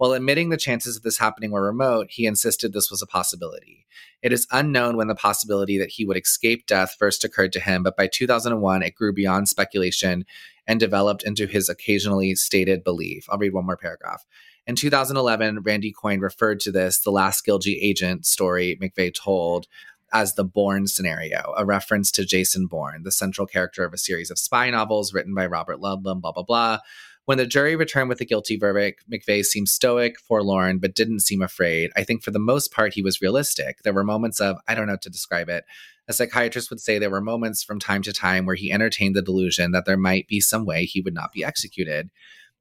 B: While admitting the chances of this happening were remote, he insisted this was a possibility. It is unknown when the possibility that he would escape death first occurred to him, but by 2001, it grew beyond speculation and developed into his occasionally stated belief. I'll read one more paragraph. In 2011, Randy Coyne referred to this, the last Gilgy agent story McVeigh told, as the Bourne scenario, a reference to Jason Bourne, the central character of a series of spy novels written by Robert Ludlum, blah, blah, blah. When the jury returned with a guilty verdict, McVeigh seemed stoic, forlorn, but didn't seem afraid. I think for the most part, he was realistic. There were moments of, I don't know how to describe it. A psychiatrist would say there were moments from time to time where he entertained the delusion that there might be some way he would not be executed.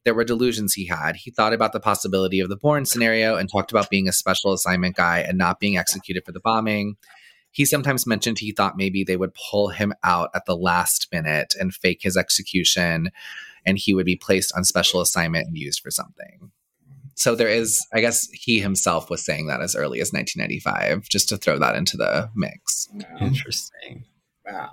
B: There were delusions he had. He thought about the possibility of the Bourne scenario and talked about being a special assignment guy and not being executed for the bombing. He sometimes mentioned he thought maybe they would pull him out at the last minute and fake his execution and he would be placed on special assignment and used for something. So there is, I guess he himself was saying that as early as 1995, just to throw that into the mix.
D: interesting
C: Wow.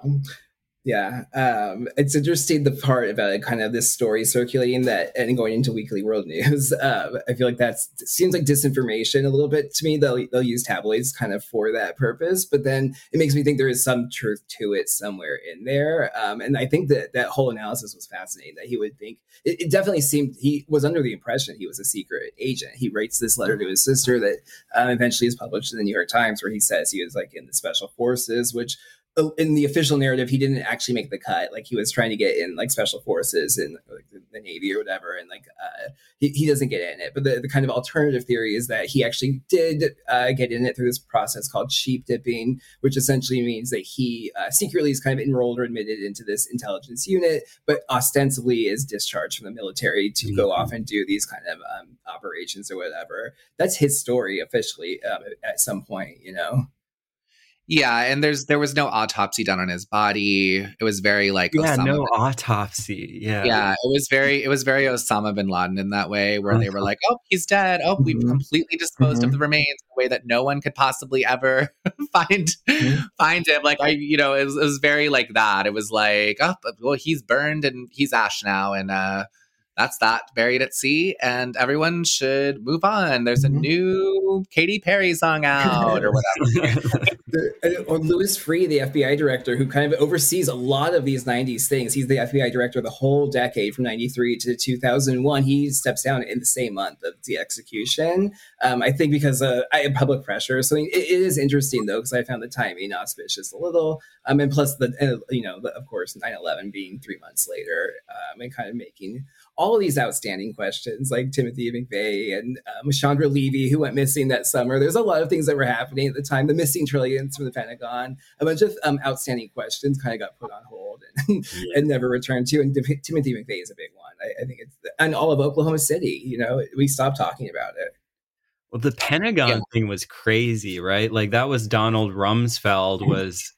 C: Yeah. Um, it's interesting the part about it, kind of this story circulating that and going into Weekly World News. Um, I feel like that seems like disinformation a little bit to me. They'll they'll use tabloids kind of for that purpose, but then it makes me think there is some truth to it somewhere in there. Um, and I think that that whole analysis was fascinating. That he would think it, it definitely seemed he was under the impression he was a secret agent. He writes this letter to his sister that um, eventually is published in the New York Times, where he says he was like in the special forces, which in the official narrative, he didn't actually make the cut. Like he was trying to get in like special forces and like, the, Navy or whatever, and like uh, he, he doesn't get in it. But the, the kind of alternative theory is that he actually did uh, get in it through this process called sheep dipping, which essentially means that he uh, secretly is kind of enrolled or admitted into this intelligence unit, but ostensibly is discharged from the military to go off and do these kind of um, operations or whatever. That's his story officially um, at some point, you know.
B: Yeah, and there's there was no autopsy done on his body. It was very like
D: Yeah,
B: Osama
D: no
B: bin-
D: autopsy. Yeah.
B: yeah, it was very it was very Osama bin Laden in that way, where they were like, "Oh, he's dead. Oh, we've
C: Mhm.
B: completely disposed of
C: Mhm.
B: the remains in a way that no one could possibly ever find
C: Mhm.
B: find him." Like I, you know, it was, it was very like that. It was like, "Oh, but- well, he's burned and he's ash now, and uh, that's that buried at sea, and everyone should move on. There's a
C: Mhm.
B: new Katy Perry song out or whatever."
C: The, uh, or Louis Freeh, the FBI director, who kind of oversees a lot of these 90s things. He's the FBI director the whole decade from 93 to 2001. He steps down in the same month of the execution. Um, I think because uh, public pressure. So it, it is interesting, though, because I found the timing auspicious a little. Um, and plus, the uh, you know, the, of course, 9 11 being three months later um, and kind of making all of these outstanding questions like Timothy McVeigh and um, Chandra Levy, who went missing that summer. There's a lot of things that were happening at the time. The missing trillions from the Pentagon, a bunch of um, outstanding questions kind of got put on hold and, and never returned to. And Tim- Timothy McVeigh is a big one. I, I think it's and all of Oklahoma City. You know, we stopped talking about it.
D: Well, the Pentagon
B: Yeah.
D: thing was crazy, right? Like that was Donald Rumsfeld was,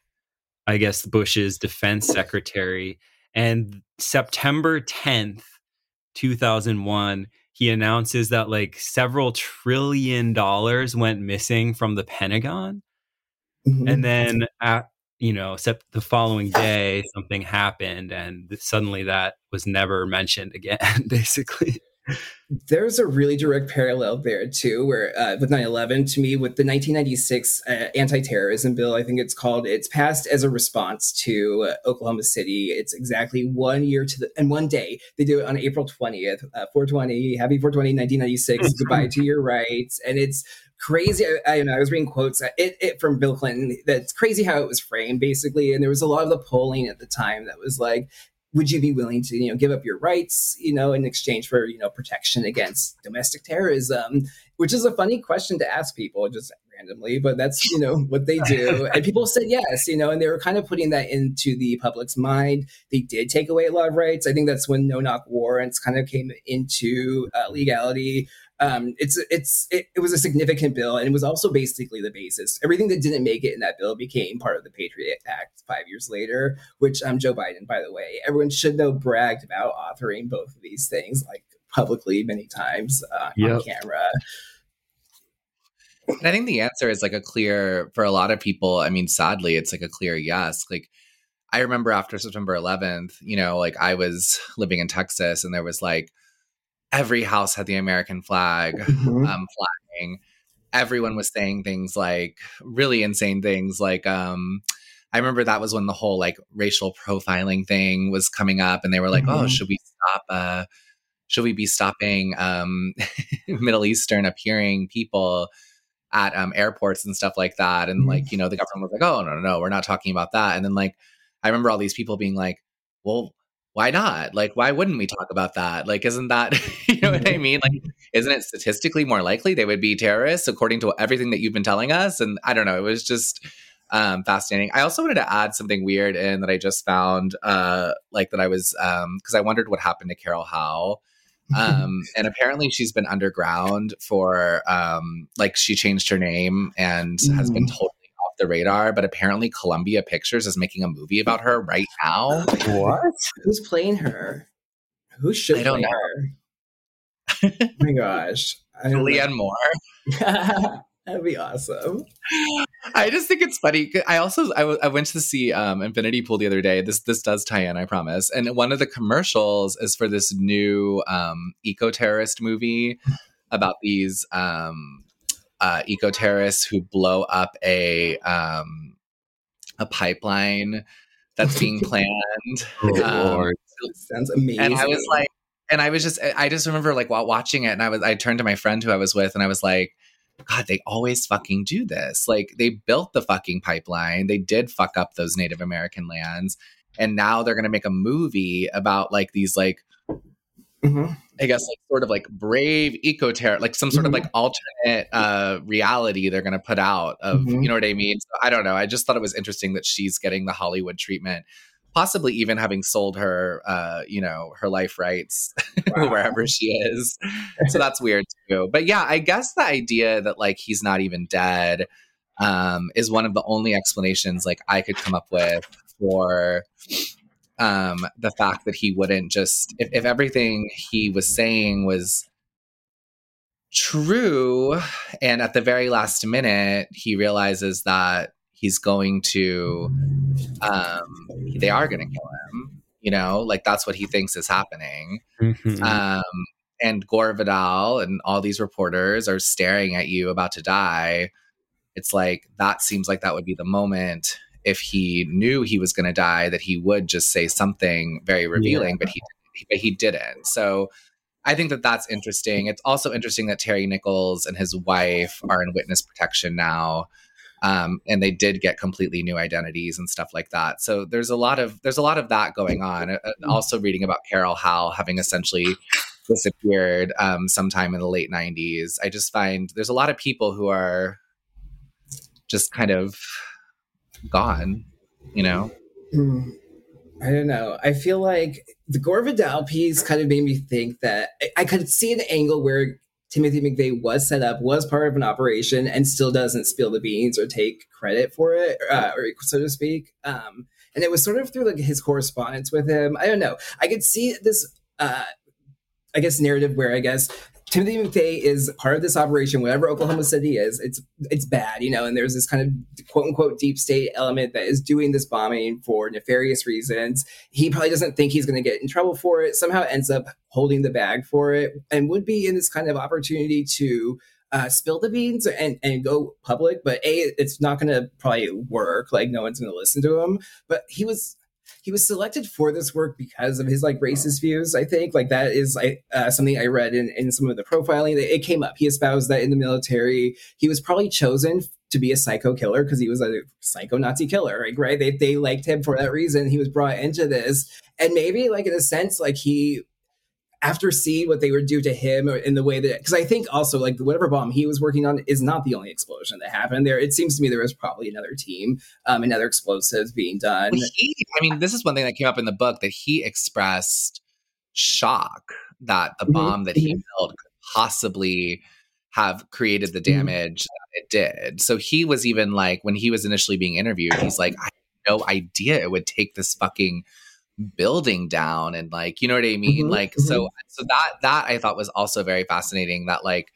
D: I guess, Bush's defense secretary, and September tenth, two thousand one, he announces that like several trillion dollars went missing from the Pentagon,
C: Mhm.
D: and then at you know, sep- the following day something happened, and suddenly that was never mentioned again, basically.
C: There's a really direct parallel there too, where uh, with 9/11, to me, with the 1996 uh, anti-terrorism bill, I think it's called. It's passed as a response to uh, Oklahoma City. It's exactly one year to the and one day. They do it on April 20th, uh, 420, Happy 420, 1996. Goodbye to your rights, and it's crazy. I, I, know, I was reading quotes uh, it, it from Bill Clinton. That's crazy how it was framed, basically. And there was a lot of the polling at the time that was like, would you be willing to you know give up your rights you know in exchange for you know protection against domestic terrorism? Which is a funny question to ask people just randomly but that's you know what they do. And people said yes you know and they were kind of putting that into the public's mind. They did take away a lot of rights. I think that's when no knock warrants kind of came into uh, legality um, it's it's it, it was a significant bill, and it was also basically the basis. Everything that didn't make it in that bill became part of the Patriot Act five years later, which um, Joe Biden, by the way, everyone should know, bragged about authoring both of these things like publicly many times uh, on camera.
B: And I think the answer is like a clear for a lot of people. I mean, sadly, it's like a clear yes. Like I remember after September 11th, you know, like I was living in Texas and there was like every house had the American flag
C: Mhm.
B: um flying. Everyone was saying things like really insane things like um I remember that was when the whole like racial profiling thing was coming up and they were like, "Oh,
C: Mhm.
B: should we stop uh should we be stopping um Middle Eastern appearing people at um, airports and stuff like that. And
C: Mhm.
B: like, you know, the government was like, oh, no, no, no, we're not talking about that. And then like, I remember all these people being like, well, why not? Like, why wouldn't we talk about that? Like, isn't that, you know what I mean? Like, isn't it statistically more likely they would be terrorists according to everything that you've been telling us? And I don't know, it was just um, fascinating. I also wanted to add something weird in that I just found, uh, like that I was, um, cause I wondered what happened to Carol Howe um and apparently she's been underground for um like she changed her name and has been
C: Mm.
B: Totally off the radar but apparently columbia pictures is making a movie about her right now
D: What?
C: Who's playing her? Who should
B: I don't
C: play her? oh my gosh. I don't
B: leanne moore
C: That'd be awesome.
B: i just think it's funny i also I, w- I went to see um infinity pool the other day this this does tie in i promise and one of the commercials is for this new um eco-terrorist movie about these um uh eco-terrorists who blow up a um a pipeline that's being planned
D: Oh,
B: Um.
C: Sounds amazing.
B: and I was like, and I was just, I just remember like while watching it, and I was, I turned to my friend who I was with, and I was like, God, they always fucking do this. Like they built the fucking pipeline, they did fuck up those Native American lands, and now they're gonna make a movie about like these like.
C: Mhm.
B: I guess like sort of like brave eco terror, like some sort of like alternate uh reality they're gonna put out of
C: Mhm.
B: you know what I mean? So I don't know. I just thought it was interesting that she's getting the Hollywood treatment, possibly even having sold her uh, you know, her life rights
C: Wow.
B: wherever she is. So that's weird too. But yeah, I guess the idea that like he's not even dead um, is one of the only explanations like I could come up with for um, the fact that he wouldn't just if, if everything he was saying was true and at the very last minute he realizes that he's going to um they are going to kill him you know like that's what he thinks is happening
D: Mhm.
B: um and gore vidal and all these reporters are staring at you about to die it's like that seems like that would be the moment if he knew he was going to die that he would just say something very revealing but he but he didn't. So i think that that's interesting. It's also interesting that terry nichols and his wife are in witness protection now um, and they did get completely new identities and stuff like that. So there's a lot of there's a lot of that going on. Uh, uh, also reading about carol howe having essentially disappeared um, sometime in the late 90s i just find there's a lot of people who are just kind of gone you know
C: Hmm. I don't know. I feel like the Gore Vidal piece kind of made me think that I, I could see an angle where Timothy McVeigh was set up, was part of an operation, and still doesn't spill the beans or take credit for it, uh, or so to speak. Um, and it was sort of through like his correspondence with him. I don't know. I could see this, uh, I guess, narrative where I guess Timothy McVeigh is part of this operation, whatever Oklahoma City is. It's it's bad, you know, and there's this kind of quote unquote deep state element that is doing this bombing for nefarious reasons. He probably doesn't think he's going to get in trouble for it. Somehow ends up holding the bag for it, and would be in this kind of opportunity to uh, spill the beans and and go public. But a, it's not going to probably work. Like no one's going to listen to him. But he was he was selected for this work because of his like racist views. I think like that is uh, something I read in, in some of the profiling. It came up. He espoused that in the military, he was probably chosen to be a psycho killer because he was a psycho Nazi killer. Like right, they they liked him for that reason. He was brought into this, and maybe like in a sense, like he after seeing what they would do to him in the way that because I think also like whatever bomb he was working on is not the only explosion that happened there. It seems to me there was probably another team, um, and other explosives being done.
B: He, I mean, this is one thing that came up in the book that he expressed shock that the
C: Mhm,
B: bomb that he built could possibly have created the damage that it did. So he was even like, when he was initially being interviewed, he's like, I had no idea it would take this fucking building down and like, you know what I mean?
C: Mhm,
B: Like, so, so that, that I thought was also very fascinating that like,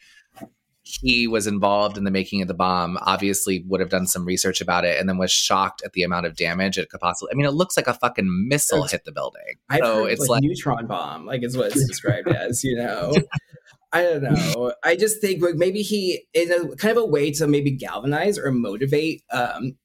B: he was involved in the making of the bomb obviously would have done some research about it and then was shocked at the amount of damage it could possibly i mean it looks like a fucking missile hit the building
C: I've
B: so it's
C: like,
B: like
C: neutron bomb, like is what it's described as. You know, I don't know. I just think like maybe he in a kind of a way to maybe galvanize or motivate um,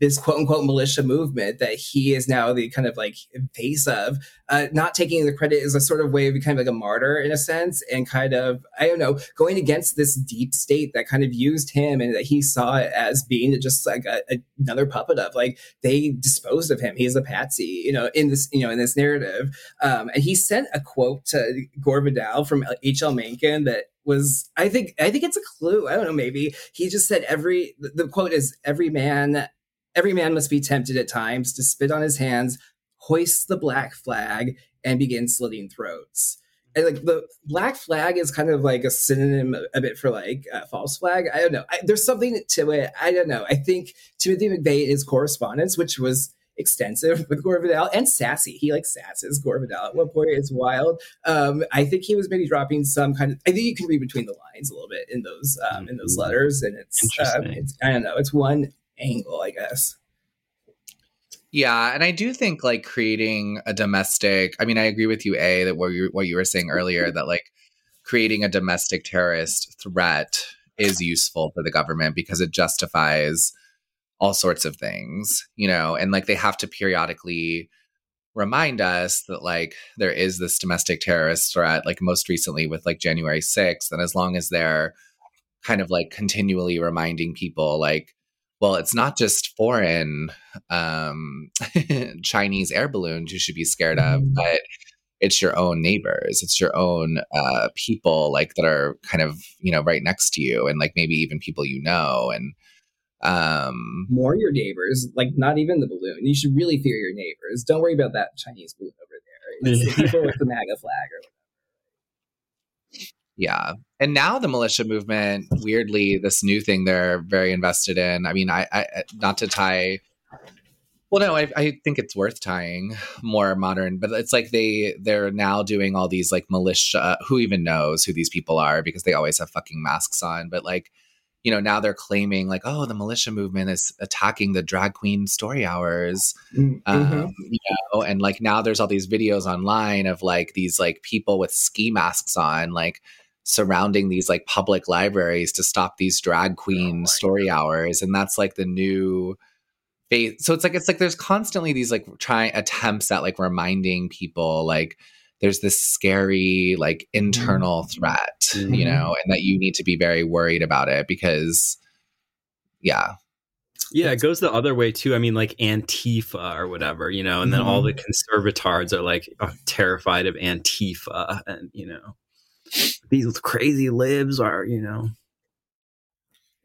C: this quote unquote militia movement that he is now the kind of like face of. Uh, not taking the credit is a sort of way of becoming like a martyr in a sense, and kind of I don't know going against this deep state that kind of used him and that he saw it as being just like a, a- another puppet of like they disposed of him. He's a patsy, you know, in this you know in this narrative. Um, and he sent a quote to Gore Vidal from H.L. Mencken that was, I think, I think it's a clue. I don't know, maybe he just said every. The the quote is every man, every man must be tempted at times to spit on his hands, hoist the black flag, and begin slitting throats. And like the black flag is kind of like a synonym a, a bit for like uh, false flag. I don't know. I, there's something to it. I don't know. I think Timothy McVeigh is correspondence, which was extensive with Gore Vidal and sassy. He like sasses Gore Vidal at one point. It's wild. Um, I think he was maybe dropping some kind of. I think you can read between the lines a little bit in those um, in those letters, and it's, um, it's I don't know. It's one angle, I guess.
B: yeah and i do think like creating a domestic i mean i agree with you a that what you, what you were saying earlier mm-hmm. that like creating a domestic terrorist threat is useful for the government because it justifies all sorts of things you know and like they have to periodically remind us that like there is this domestic terrorist threat like most recently with like january 6th and as long as they're kind of like continually reminding people like well it's not just foreign um chinese air balloons you should be scared of
C: Mhm.
B: but it's your own neighbors it's your own uh people like that are kind of you know right next to you and like maybe even people you know and um
C: More your neighbors, like not even the balloon. You should really fear your neighbors. Don't worry about that Chinese balloon over there. It's the people with the MAGA flag or
B: Yeah. And now the militia movement, weirdly, this new thing they're very invested in. I mean, I, I not to tie well, no, I, I think it's worth tying more modern, but it's like they they're now doing all these like militia. Who even knows who these people are because they always have fucking masks on. But like, you know, now they're claiming like, oh, the militia movement is attacking the drag queen story hours,
C: Mhm.
B: um, you know, and like now there's all these videos online of like these like people with ski masks on, like surrounding these like public libraries to stop these drag queen story hours, and that's like the new face. So it's like it's like there's constantly these like trying attempts at like reminding people like there's this scary like internal threat, you
D: Mhm.
B: know, and that you need to be very worried about it because yeah,
D: Yeah, it goes the other way too. I mean, like Antifa or whatever, you know, and then all the conservatards are like terrified of Antifa, and you know, these crazy libs are, you know,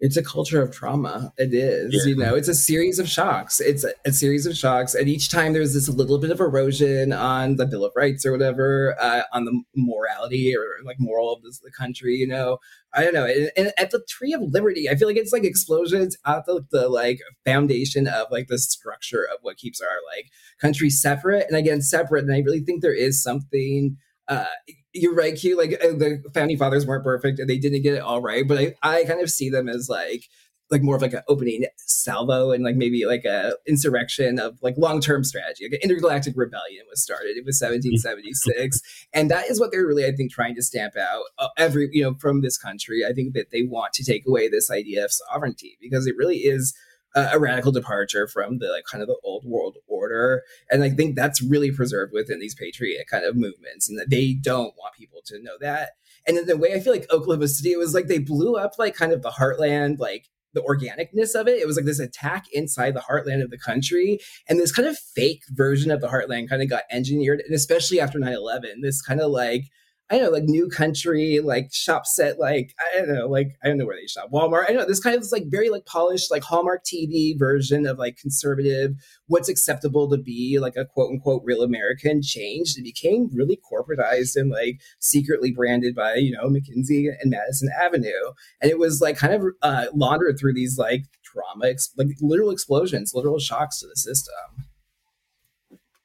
C: it's a culture of trauma. It is,
D: Yeah.
C: you know, it's a series of shocks. It's a, a series of shocks, and each time there's this little bit of erosion on the Bill of Rights or whatever, uh, on the morality or like moral of this, the country. You know, I don't know. And, and at the Tree of Liberty, I feel like it's like explosions at the, the like foundation of like the structure of what keeps our like country separate. And again, separate. And I really think there is something. Uh, you're right, Q. Like uh, the founding fathers weren't perfect and they didn't get it all right, but I, I kind of see them as like like more of like an opening salvo and like maybe like a insurrection of like long-term strategy. Like an intergalactic rebellion was started. It was 1776. and that is what they're really, I think, trying to stamp out uh, every, you know, from this country. I think that they want to take away this idea of sovereignty because it really is a, radical departure from the like kind of the old world order. And I think that's really preserved within these patriot kind of movements and that they don't want people to know that. And in the way I feel like Oklahoma City, it was like they blew up like kind of the heartland, like the organicness of it. It was like this attack inside the heartland of the country. And this kind of fake version of the heartland kind of got engineered. And especially after 9 11, this kind of like, I don't know, like new country, like shop set, like, I don't know, like, I don't know where they shop. Walmart. I know this kind of like very like polished, like Hallmark TV version of like conservative, what's acceptable to be like a quote unquote real American changed. It became really corporatized and like secretly branded by, you know, McKinsey and Madison Avenue and it was like kind of uh, laundered through these like trauma, ex- like literal explosions, literal shocks to the system.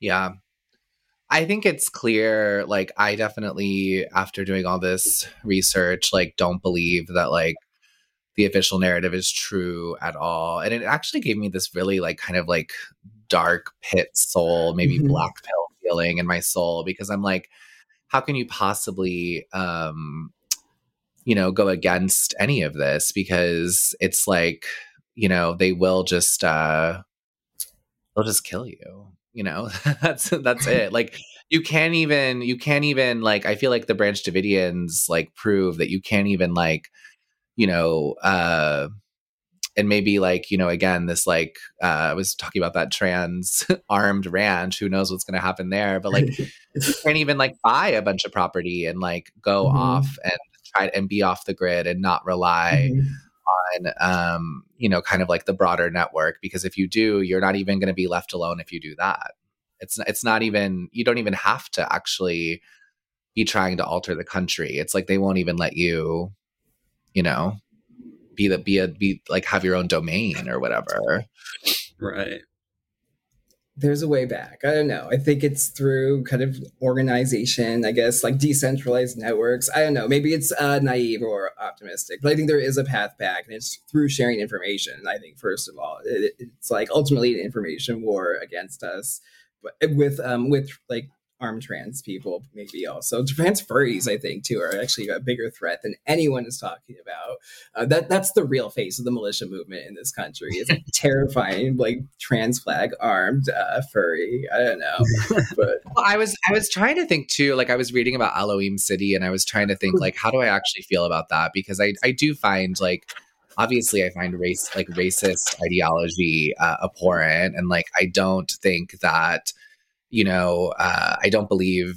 B: Yeah. I think it's clear. Like, I definitely, after doing all this research, like, don't believe that, like, the official narrative is true at all. And it actually gave me this really, like, kind of like dark pit soul, maybe
C: Mhm.
B: black pill feeling in my soul because I'm like, how can you possibly, um, you know, go against any of this? Because it's like, you know, they will just, uh, they'll just kill you you know that's that's it like you can't even you can't even like i feel like the branch davidians like prove that you can't even like you know uh and maybe like you know again this like uh i was talking about that trans armed ranch who knows what's going to happen there but like you can't even like buy a bunch of property and like go
C: Mhm.
B: off and try and be off the grid and not rely
C: Mhm.
B: On um, you know kind of like the broader network because if you do you're not even going to be left alone if you do that. It's it's not even you don't even have to actually be trying to alter the country. It's like they won't even let you you know be the be a be like have your own domain or whatever.
D: Right?
C: There's a way back. I don't know. I think it's through kind of organization, I guess, like decentralized networks. I don't know. Maybe it's uh, naive or optimistic, but I think there is a path back, and it's through sharing information. I think, first of all, it, it's like ultimately an information war against us, but with um with like armed trans people, maybe also trans furries. I think too are actually a bigger threat than anyone is talking about. Uh, that that's the real face of the militia movement in this country. It's a terrifying, like trans flag armed uh, furry. I don't know, but
B: well, i was i was trying to think too like i was reading about elohim city and i was trying to think like how do i actually feel about that because i i do find like obviously i find race like racist ideology uh, abhorrent and like i don't think that you know uh, i don't believe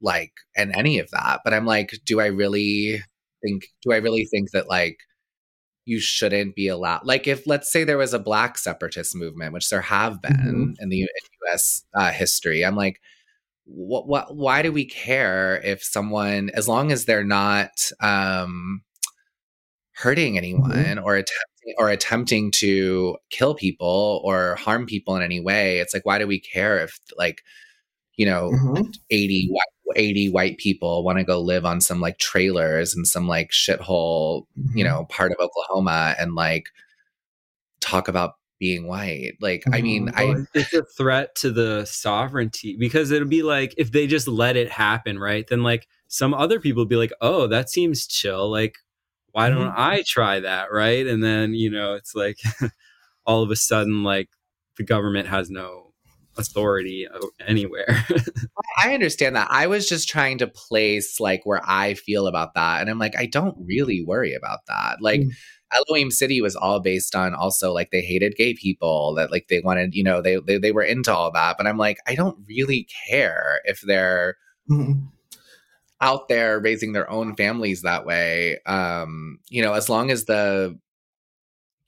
B: like in any of that but i'm like do i really think do i really think that like you shouldn't be allowed like if let's say there was a black separatist movement which there have been in the in us uh, history i'm like what, what why do we care if someone as long as they're not um hurting anyone or attempting or attempting to kill people or harm people in any way it's like why do we care if like you know
C: Mhm.
B: 80 white 80 white people want to go live on some like trailers in some like shithole you
C: Mhm.
B: know part of oklahoma and like talk about being white like i mean
C: Mhm.
B: i
D: it's a threat to the sovereignty because it'll be like if they just let it happen, right? Then like some other people be like, "Oh, that seems chill. Like, why don't
C: Mhm.
D: I try that?" Right? And then you know, it's like all of a sudden, like the government has no authority anywhere.
B: I understand that. I was just trying to place like where I feel about that. And I'm like, I don't really worry about that. Like
C: Mm.
B: Elohim City was all based on also like they hated gay people, that like they wanted, you know, they they, they were into all that. But I'm like, I don't really care if they're
C: Mhm.
B: Out there raising their own families that way. Um, you know, as long as the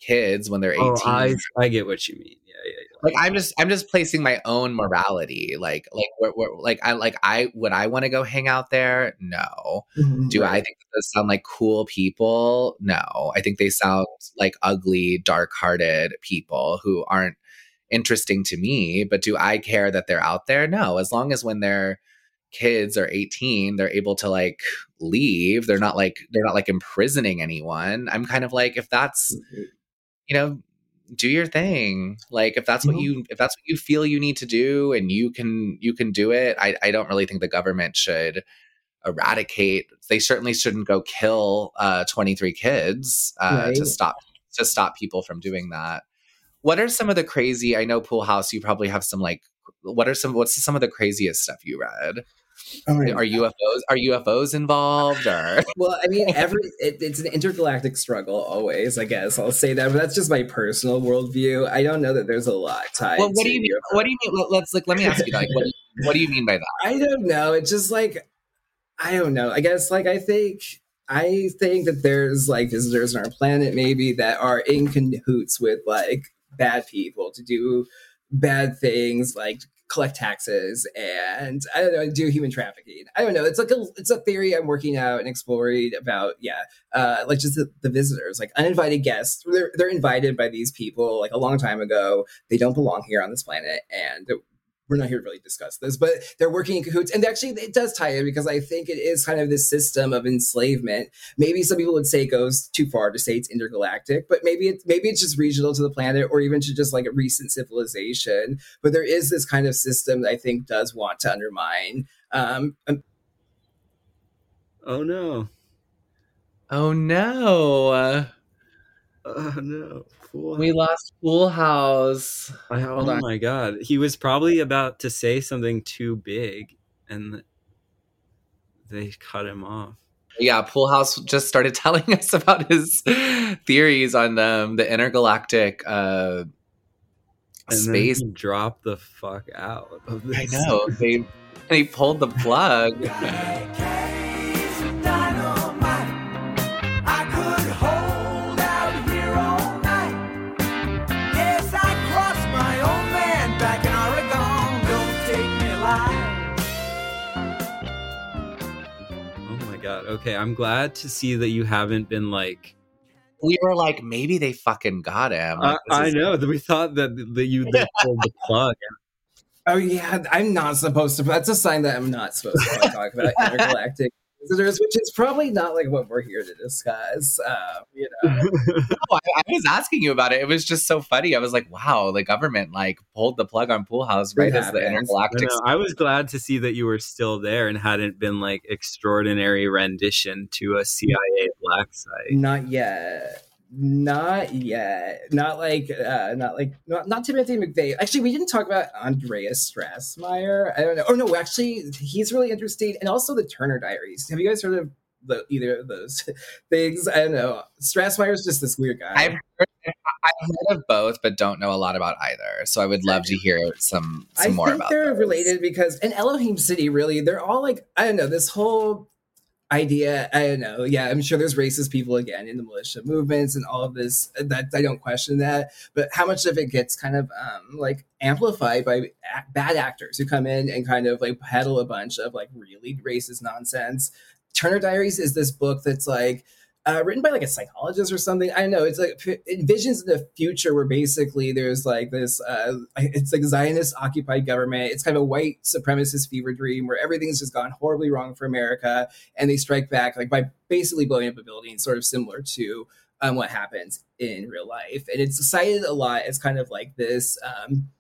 B: kids when they're 18
D: oh, I I get what you mean. Yeah, yeah, yeah.
B: like i'm just i'm just placing my own morality like like where, where, like i like i would i want to go hang out there no
C: Mhm.
B: do i think those sound like cool people no i think they sound like ugly dark-hearted people who aren't interesting to me but do i care that they're out there no as long as when they're kids are 18 they're able to like leave they're not like they're not like imprisoning anyone. I'm kind of like if that's you know do your thing. Like if that's what
C: Mhm.
B: you if that's what you feel you need to do and you can you can do it i i don't really think the government should eradicate they certainly shouldn't go kill uh 23 kids uh to stop to stop people from doing that. What are some of the crazy i know Poolhouse you probably have some like what are some what's some of the craziest stuff you read
C: Oh my
B: are ufos are ufos involved or
C: Well, I mean, every it, it's an intergalactic struggle always. I guess I'll say that, but that's just my personal worldview. I don't know that there's a lot tied.
B: well, what
C: to
B: do you mean
C: UFO.
B: what do you mean Let- let's like let me ask you like what do you, what do you mean by that
C: I don't know. It's just like I don't know. I guess like I think I think that there's like visitors on our planet maybe that are in cahoots with like bad people to do bad things like collect taxes and I don't know do human trafficking. I don't know. It's like a it's a theory I'm working out and exploring about yeah uh, like just the, the visitors, like uninvited guests. They're they're invited by these people like a long time ago. They don't belong here on this planet, and we're not here to really discuss this, but they're working in cahoots. And actually, it does tie in because I think it is kind of this system of enslavement. Maybe some people would say it goes too far to say it's intergalactic, but maybe it's maybe it's just regional to the planet, or even to just like a recent civilization. But there is this kind of system that I think does want to undermine. Um,
D: Oh no.
B: oh no
D: Oh no.
B: We lost Poolhouse
D: I- oh
B: on.
D: my god. He was probably about to say something too big and they cut him off.
B: Yeah, Poolhouse just started telling us about his theories on um, the intergalactic uh, space.
D: dropped the fuck out.
B: I know they and he pulled the plug.
D: Okay, I'm glad to see that you haven't been like
B: We were like, maybe they fucking got him.
D: I,
B: Like, this
D: I know that we thought that that you they pulled the plug.
C: oh yeah, I'm not supposed to. That's a sign that I'm not supposed to talk about intergalactic visitors, which is probably not like what we're here to discuss. Um, you know.
B: No, I, I was asking you about it. It was just so funny. I was like, wow, the government like pulled the plug on Poolhouse right as the
C: happens.
D: I,
B: intergalactic.
D: know, I was glad to see that you were still there and hadn't been like extraordinary rendition to a CIA black site.
C: Not yet. Not yet. Not like uh not like not, not Timothy McVeigh. Actually, we didn't talk about Andreas Strassmeir. I don't know. Oh no, actually he's really interesting. And also the Turner Diaries. Have you guys heard of the, either of those things? I don't know. Strassmeir's just this weird guy.
B: I've heard, I've heard of both, but don't know a lot about either. So I would love to hear some some
C: I
B: more
C: think
B: about
C: they're
B: those.
C: related because in Elohim City, really, they're all like I don't know this whole idea. I don't know. Yeah, I'm sure there's racist people again in the militia movements and all of this. That I don't question that, but how much of it gets kind of um, like amplified by a- bad actors who come in and kind of like peddle a bunch of like really racist nonsense. Turner Diaries is this book that's like uh, written by like a psychologist or something. I don't know. It's like it envisions the future where basically there's like this, uh, it's like Zionist occupied government. It's kind of a white supremacist fever dream where everything's just gone horribly wrong for America, and they strike back like by basically blowing up a building, sort of similar to um, what happens in real life. And it's cited a lot as kind of like this. Um,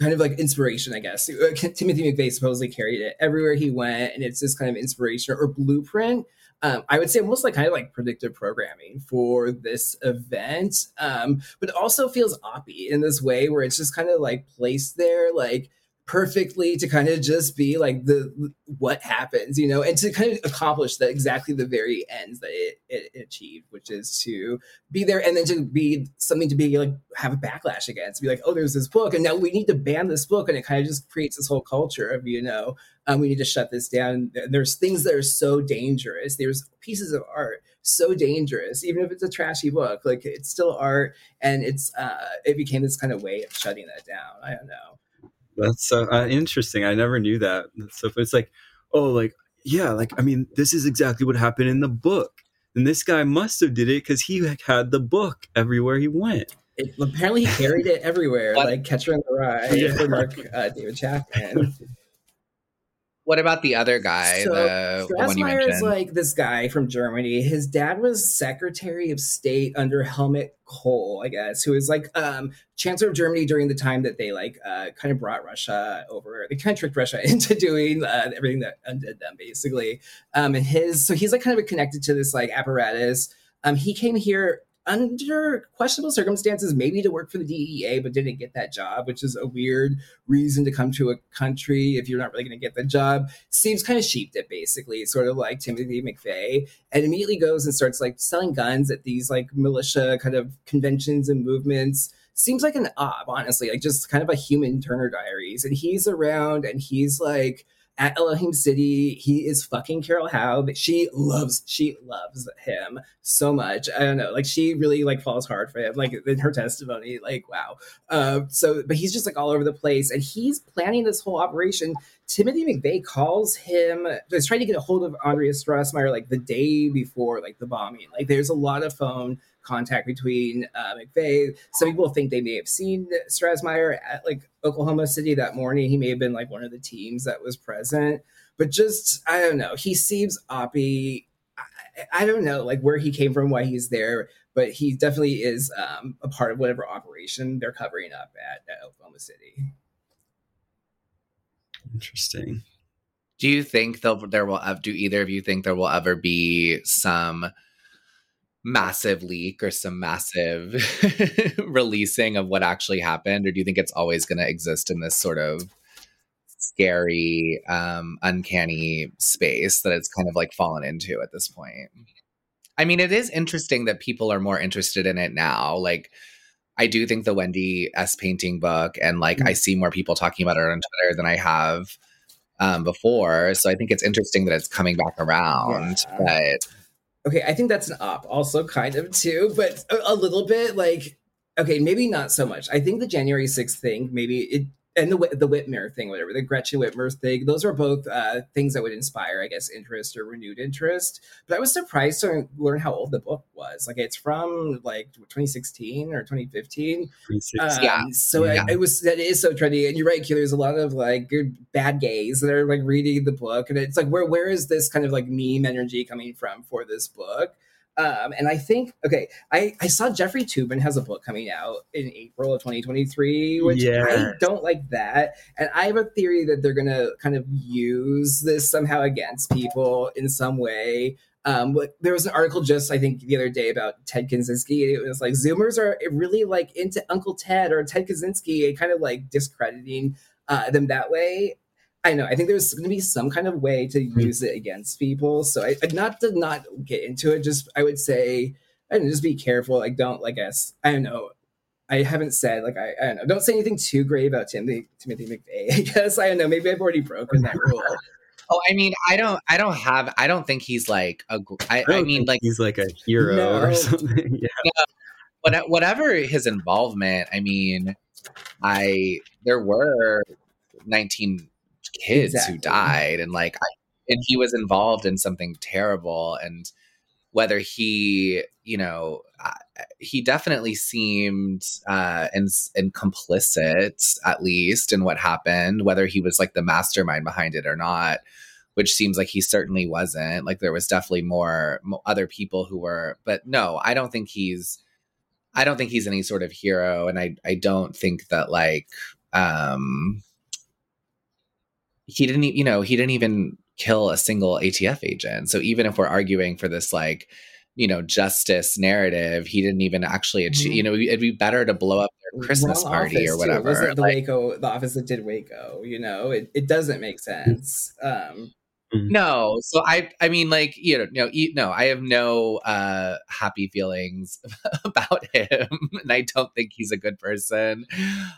C: kind of like inspiration, I guess. Uh, Timothy McVeigh supposedly carried it everywhere he went, and it's this kind of inspiration or blueprint um, I would say almost like kind of like predictive programming for this event. Um, but also feels oppy in this way where it's just kind of like placed there, like perfectly to kind of just be like the what happens, you know, and to kind of accomplish that exactly the very ends that it, it, achieved, which is to be there and then to be something to be like have a backlash against, be like, oh, there's this book, and now we need to ban this book, and it kind of just creates this whole culture of you know, um, we need to shut this down. There's things that are so dangerous. There's pieces of art so dangerous, even if it's a trashy book, like it's still art, and it's uh, it became this kind of way of shutting that down. I don't know.
D: That's so uh, interesting. I never knew that. So it's like, oh, like yeah, like I mean, this is exactly what happened in the book, and this guy must have did it because he had the book everywhere he went.
C: It, apparently, he carried it everywhere,
B: What?
C: like Catcher in the Rye
D: Yeah.
C: for Mark uh, David Chapman.
B: What about the other guy?
C: So,
B: the, the one you
C: Strassmeir is like this guy from Germany. His dad was Secretary of State under Helmut Kohl, I guess, who was like um, Chancellor of Germany during the time that they like uh, kind of brought Russia over. They kind of tricked Russia into doing uh, everything that undid them, basically. Um, and his so he's like kind of connected to this like apparatus. Um, he came here under questionable circumstances, maybe to work for the DEA, but didn't get that job, which is a weird reason to come to a country if you're not really going to get the job. Seems kind of sheep dipped basically, sort of like Timothy McVeigh, and immediately goes and starts like selling guns at these like militia kind of conventions and movements. Seems like an ob, honestly, like just kind of a human Turner Diaries, and he's around and he's like at Elohim City. He is fucking Carol Howe. She loves, she loves him so much. I don't know, like she really like falls hard for him. Like in her testimony, like wow. Uh, so, but he's just like all over the place, and he's planning this whole operation. Timothy McVeigh calls him. Is trying to get a hold of Andrea Strassmeir like the day before like the bombing. Like there's a lot of phone contact between uh, McVeigh. Some people think they may have seen Strassmeir at like Oklahoma City that morning. He may have been like one of the teams that was present. But just I don't know. He seems oppy. I, I don't know like where he came from, why he's there, but he definitely is um, a part of whatever operation they're covering up at, at Oklahoma City.
D: Interesting.
B: Do you think there there will ev- do either of you think there will ever be some massive leak or some massive releasing of what actually happened or do you think it's always going to exist in this sort of scary um uncanny space that it's kind of like fallen into at this point i mean it is interesting that people are more interested in it now like i do think the wendy s painting book and like i see more people talking about it on twitter than i have um, before. So I think it's interesting that it's coming back around.
C: Yeah.
B: But
C: Okay, I think that's an op, also kind of too, but a, a little bit like okay, maybe not so much. I think the January sixth thing, maybe it, and the the Whitmer thing, whatever the Gretchen Whitmer thing, those are both uh, things that would inspire, I guess, interest or renewed interest. But I was surprised to learn how old the book was. Like it's from like 2016 or 2015. Um,
B: Yeah.
C: So
B: Yeah.
C: I, it was that is so trendy, and you're right. Q, There's a lot of like good bad gays that are like reading the book, and it's like where where is this kind of like meme energy coming from for this book? Um, and I think okay, I I saw Jeffrey Toobin has a book coming out in April of 2023, which I don't like that, and I have a theory that they're gonna kind of use this somehow against people in some way. Um, there was an article just I think the other day about Ted Kaczynski. It was like Zoomers are really like into Uncle Ted or Ted Kaczynski, and kind of like discrediting uh, them that way. I know. I think there's going to be some kind of way to hmm. use it against people. So I not to not get into it. Just I would say, I don't just be careful. Like don't like us. I don't know. I haven't said like I, I don't know. Don't say anything too great about Timothy Timothy McVeigh. I guess I don't know. Maybe I've already broken that rule.
B: Oh, I mean, I don't, I don't have, I don't think he's like a. gr- I,
D: I,
B: I
D: don't
B: mean, like
D: he's like a hero
C: No.
D: or something. Yeah.
B: what, whatever his involvement. I mean, I there were nineteen kids who died, and like, and he was involved in something terrible, and whether he, you know, he definitely seemed uh, and and complicit at least in what happened, whether he was like the mastermind behind it or not. Which seems like he certainly wasn't. Like there was definitely more, mo other people who were, but no, I don't think he's. I don't think he's any sort of hero, and I I don't think that like um he didn't you know he didn't even kill a single ATF agent. So even if we're arguing for this like you know justice narrative, he didn't even actually achieve.
C: Mhm.
B: You know, it'd be better to blow up their Christmas
C: Wrong
B: party
C: office,
B: or
C: too.
B: whatever.
C: It wasn't the
B: Like,
C: Waco, the office that did Waco. You know, it, it doesn't make sense. Um,
B: No, so I I mean like you know no no I have no uh happy feelings about him and I don't think he's a good person.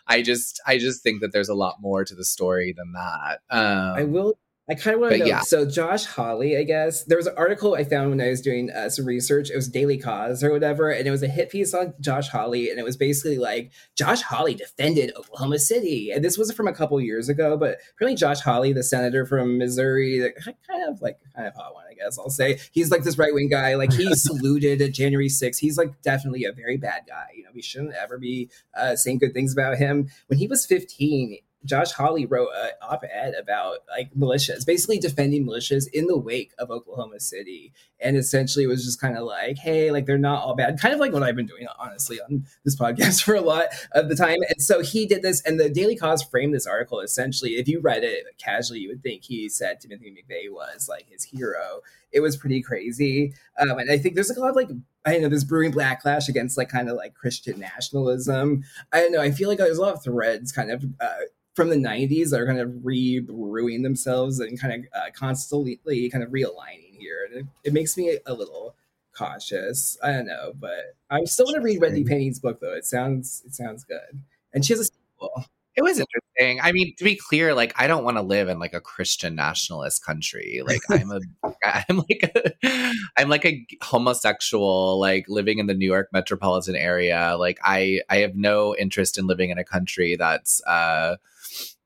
B: I just I just think that there's a lot more to the story than that. Um
C: I will. I kind of want to know.
B: yeah.
C: So Josh Hawley, I guess there was an article I found when I was doing uh, some research. It was Daily Kos or whatever, and it was a hit piece on Josh Hawley, and it was basically like Josh Hawley defended Oklahoma City, and this was from a couple years ago. But apparently, Josh Hawley, the senator from Missouri, like, kind of like kind of hot one, I guess I'll say. He's like this right wing guy. Like he saluted January 6th. He's like definitely a very bad guy. You know, we shouldn't ever be uh, saying good things about him. When he was 15, Josh Hawley wrote an op-ed about like militias, basically defending militias in the wake of Oklahoma City, and essentially was just kind of like, hey, like they're not all bad, kind of like what I've been doing honestly on this podcast for a lot of the time. And so he did this, and the Daily Kos framed this article essentially. If you read it casually, you would think he said Timothy McVeigh was like his hero. It was pretty crazy, um, and I think there's like a lot of like I don't know this brewing backlash against like kind of like Christian nationalism. I don't know. I feel like there's a lot of threads kind of uh, from the 90s that are kind of re-brewing themselves and kind of uh, constantly kind of realigning here. And it, it makes me a little cautious. I don't know, but I still want to read Wendy Payne's book though. It sounds it sounds good. And she has a sequel.
B: It was interesting. I mean, to be clear, like I don't want to live in like a Christian nationalist country. Like I'm a I'm like a I'm like a homosexual, like living in the New York metropolitan area. Like I I have no interest in living in a country that's uh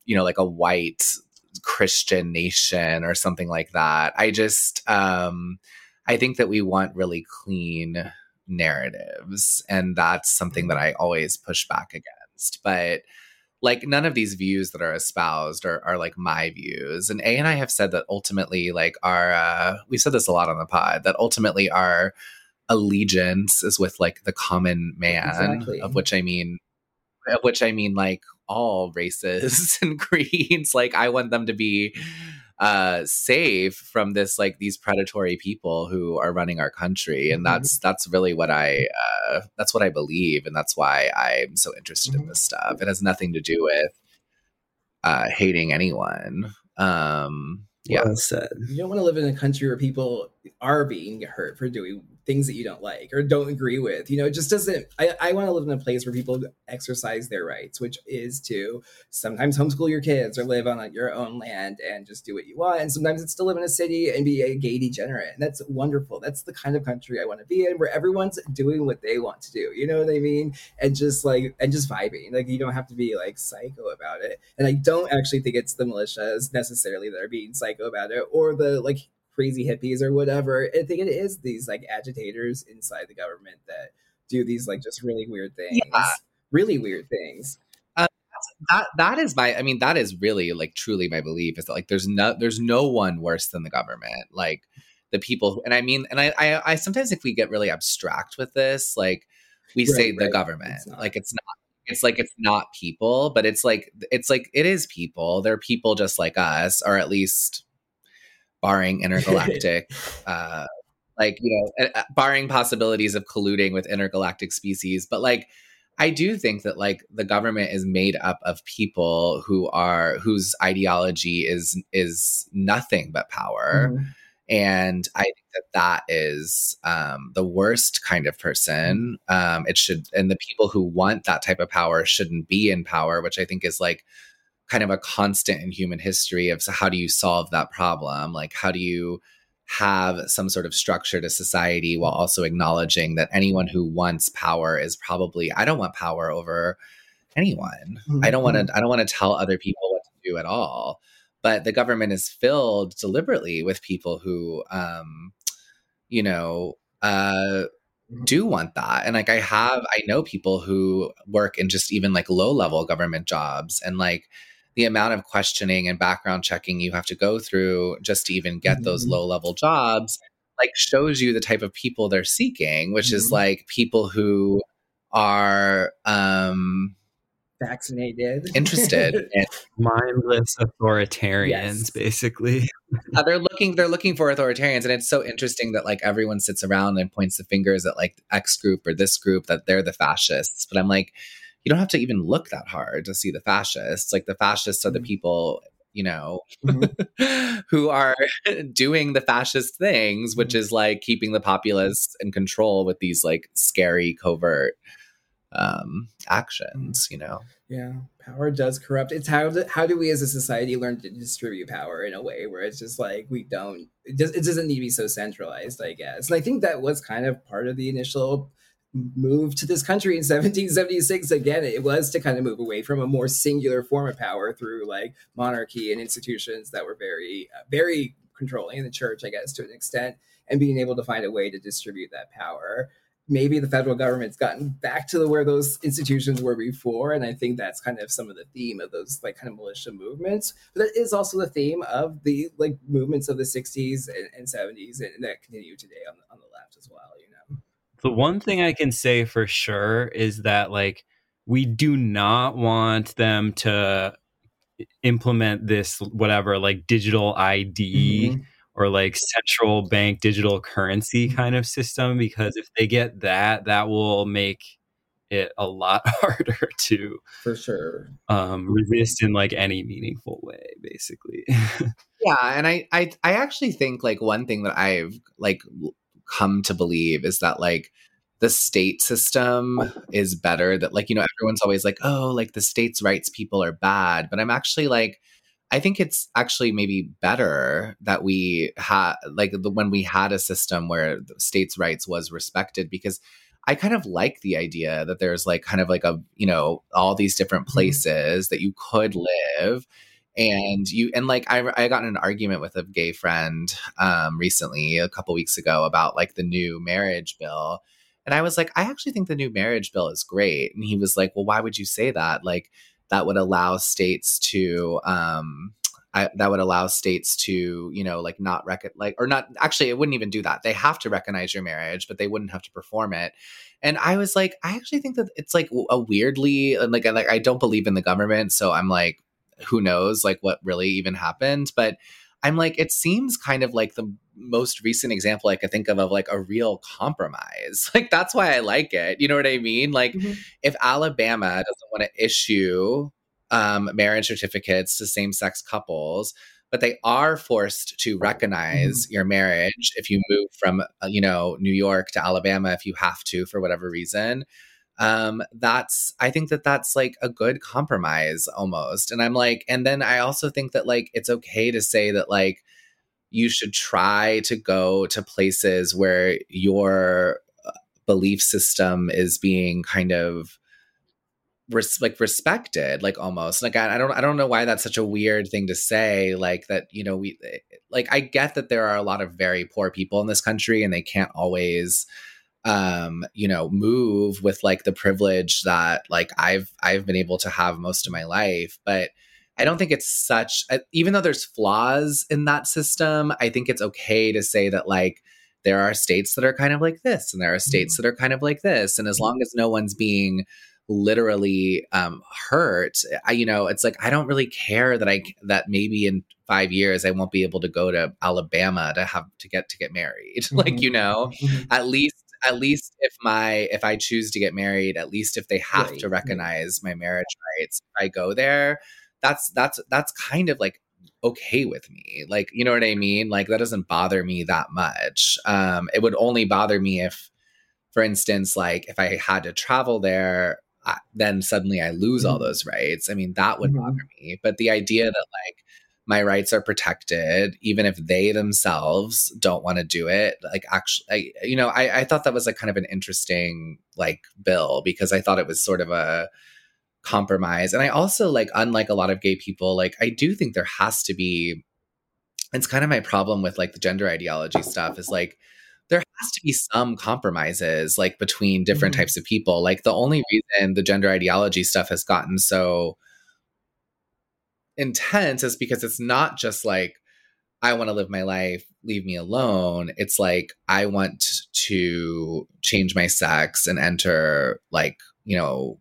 B: you know like a white Christian nation or something like that. I just um I think that we want really clean narratives and that's something that I always push back against. But like none of these views that are espoused are, are like my views and a and i have said that ultimately like our uh we said this a lot on the pod that ultimately our allegiance is with like the common man
C: Exactly.
B: of which i mean of which i mean like all races and creeds like i want them to be uh safe from this like these predatory people who are running our country and
C: Mhm.
B: that's that's really what i uh that's what i believe and that's why i'm so interested in
C: Mhm.
B: this stuff it has nothing to do with uh hating anyone um yeah
D: Well said.
C: You don't want to live in a country where people are being hurt for doing things that you don't like or don't agree with. You know, it just doesn't. I, I want to live in a place where people exercise their rights, which is to sometimes homeschool your kids or live on your own land and just do what you want. And sometimes it's to live in a city and be a gay degenerate. And that's wonderful. That's the kind of country I want to be in where everyone's doing what they want to do. You know what I mean? And just like, and just vibing. Like, you don't have to be like psycho about it. And I don't actually think it's the militias necessarily that are being psycho about it or the like crazy hippies or whatever. I think it is these like agitators inside the government that do these like just really weird things.
B: Yeah.
C: Really weird things.
B: Um, that that is my i mean that is really like truly my belief is that like there's no there's no one worse than the government like the people who, and i mean and I, I i sometimes if we get really abstract with this like we
C: Right,
B: say the government
C: It's
B: like it's not it's like it's not people but it's like it's like it is people they're people just like us or at least barring intergalactic uh like you know barring possibilities of colluding with intergalactic species but like I do think that like the government is made up of people who are whose ideology is is nothing but power,
C: Mhm.
B: and I think that that is um, the worst kind of person. Um, it should, and the people who want that type of power shouldn't be in power, which I think is like kind of a constant in human history of so how do you solve that problem? Like how do you have some sort of structure to society while also acknowledging that anyone who wants power is probably i don't want power over anyone. I don't want to i don't want to tell other people what to do at all. But the government is filled deliberately with people who um you know uh do want that. And like i have i know people who work in just even like low level government jobs and like the amount of questioning and background checking you have to go through just to even get those
C: Mhm.
B: low level jobs like shows you the type of people they're seeking which is
C: Mhm.
B: like people who are um
C: Vaccinated.
B: interested in
D: Mindless authoritarians,
C: Yes.
D: basically.
B: uh, they're looking they're looking for authoritarians and it's so interesting that like everyone sits around and points the fingers at like x group or this group that they're the fascists but i'm like you don't have to even look that hard to see the fascists like the fascists are the
C: Mhm.
B: people you know
C: Mhm.
B: who are doing the fascist things which is like keeping the populace in control with these like scary covert um actions you know
C: Yeah, power does corrupt. It's how do, how do we as a society learn to distribute power in a way where it's just like we don't it, does, it doesn't need to be so centralized, I guess. And I think that was kind of part of the initial move to this country in 1776 again it was to kind of move away from a more singular form of power through like monarchy and institutions that were very uh, very controlling in the church i guess to an extent and being able to find a way to distribute that power. Maybe the federal government's gotten back to the, where those institutions were before and i think that's kind of some of the theme of those like kind of militia movements. But that is also the theme of the like movements of the 60s and, and 70s and, that continue today on the, on the left as well
D: The one thing I can say for sure is that like we do not want them to implement this whatever like digital ID
C: Mhm.
D: or like central bank digital currency kind of system because if they get that that will make it a lot harder to
C: for sure
D: um, resist in like any meaningful way basically
B: Yeah, and I, I I actually think like one thing that I've like come to believe is that like the state system is better that like you know everyone's always like oh like the states rights people are bad but I'm actually like I think it's actually maybe better that we had like the when we had a system where the states rights was respected because I kind of like the idea that there's like kind of like a you know all these different
C: Mhm.
B: places that you could live and you and like I, I got in an argument with a gay friend um recently a couple weeks ago about like the new marriage bill. And i was like i actually think the new marriage bill is great. And he was like well why would you say that? Like that would allow states to um I, that would allow states to you know like not rec like or not actually it wouldn't even do that. They have to recognize your marriage but they wouldn't have to perform it. And i was like i actually think that it's like a weirdly like like i don't believe in the government so i'm like who knows like what really even happened but i'm like it seems kind of like the most recent example i could think of of like a real compromise. Like that's why i like it you know what i mean? Like
C: Mhm.
B: if alabama doesn't want to issue um, marriage certificates to same-sex couples but they are forced to recognize your marriage if you move from uh, you know new york to alabama if you have to for whatever reason um that's i think that that's like a good compromise almost and i'm like and then i also think that like it's okay to say that like you should try to go to places where your uh, belief system is being kind of res- like respected like almost like I, I don't i don't know why that's such a weird thing to say like that you know we like i get that there are a lot of very poor people in this country and they can't always um you know move with like the privilege that like i've i've been able to have most of my life but i don't think it's such uh, even though there's flaws in that system i think it's okay to say that like there are states that are kind of like this and there are states that are kind of like this and as long as no one's being literally um hurt i you know it's like i don't really care that i that maybe in five years i won't be able to go to alabama to have to get to get married like
C: Mhm.
B: you know
C: Mhm.
B: at least at least if my if i choose to get married at least if they have
C: Right,
B: to recognize my marriage rights if i go there that's that's that's kind of like okay with me like you know what i mean like that doesn't bother me that much um it would only bother me if for instance like if i had to travel there I, then suddenly I lose all
C: Mhm.
B: those rights. I mean, that would
C: Mhm.
B: bother me. But the idea that like my rights are protected, even if they themselves don't want to do it, like actually, I, you know, I, I thought that was like kind of an interesting like bill because I thought it was sort of a compromise. And I also like, unlike a lot of gay people, like I do think there has to be. It's kind of my problem with like the gender ideology stuff is like there has to be some compromises like between different
C: Mhm.
B: types of people. Like the only reason the gender ideology stuff has gotten so intense is because it's not just like I want to live my life, leave me alone. It's like I want to change my sex and enter like, you know,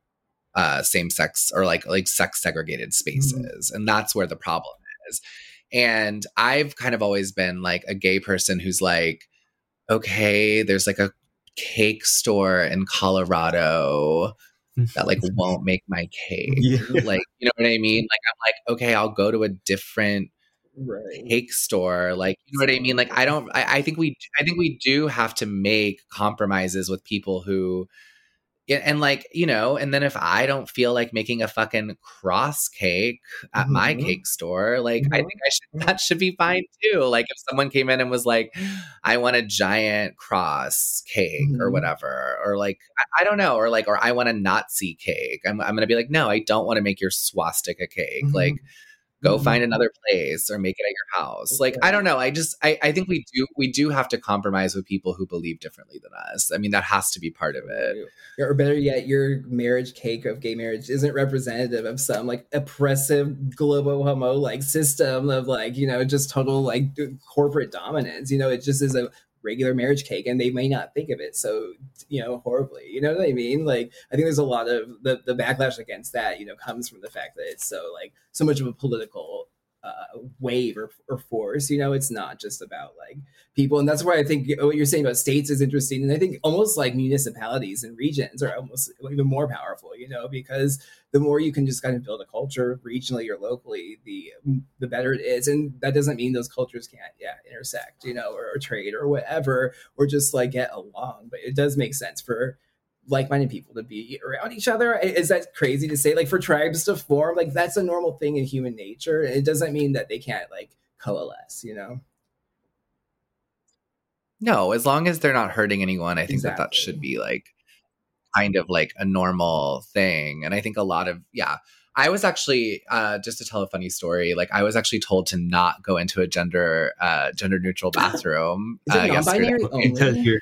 B: uh same sex or like like sex segregated spaces. And that's where the problem is. And I've kind of always been like a gay person who's like okay, there's like a cake store in Colorado that like won't make my cake.
D: Yeah.
B: Like, you know what I mean? Like I'm like, okay, I'll go to a different
C: Right.
B: cake store. Like, you know what I mean? Like I don't I, I think we I think we do have to make compromises with people who and like, you know, and then if I don't feel like making a fucking cross cake at my
C: Mhm.
B: cake store, like I
C: Mhm.
B: think I should that should be fine too. Like if someone came in and was like, I want a giant cross cake or
C: Mhm.
B: whatever, or like I, I don't know, or like or I want a Nazi cake. I'm I'm gonna be like, no, I don't want to make your swastika cake. Like go
C: Mhm.
B: find another place or make it at your house. Like i don't know i just I, I think we do we do have to compromise with people who believe differently than us. I mean that has to be part of it.
C: Or better yet, your marriage cake of gay marriage isn't representative of some like oppressive global homo like system of like, you know, just total like corporate dominance. You know, it just is a regular marriage cake and they may not think of it so, you know, horribly. You know what I mean? Like I think there's a lot of the, the backlash against that, you know, comes from the fact that it's so like so much of a political uh, wave or, or force. You know, it's not just about like people, and that's why I think what you're saying about states is interesting. And I think almost like municipalities and regions are almost even more powerful. You know, because the more you can just kind of build a culture regionally or locally, the the better it is. And that doesn't mean those cultures can't, yeah, intersect, you know, or, or trade or whatever, or just like get along. But it does make sense for like-minded people to be around each other. Is that crazy to say? Like for tribes to form like that's a normal thing in human nature. It doesn't mean that they can't like coalesce you know?
B: No as long as they're not hurting anyone i think that that should be like kind of like a normal thing. And i think a lot of yeah. I was actually uh just to tell a funny story like i was actually told to not go into a gender uh gender neutral bathroom
C: is it
B: uh, yesterday.
C: non-binary
D: because
C: only
D: you're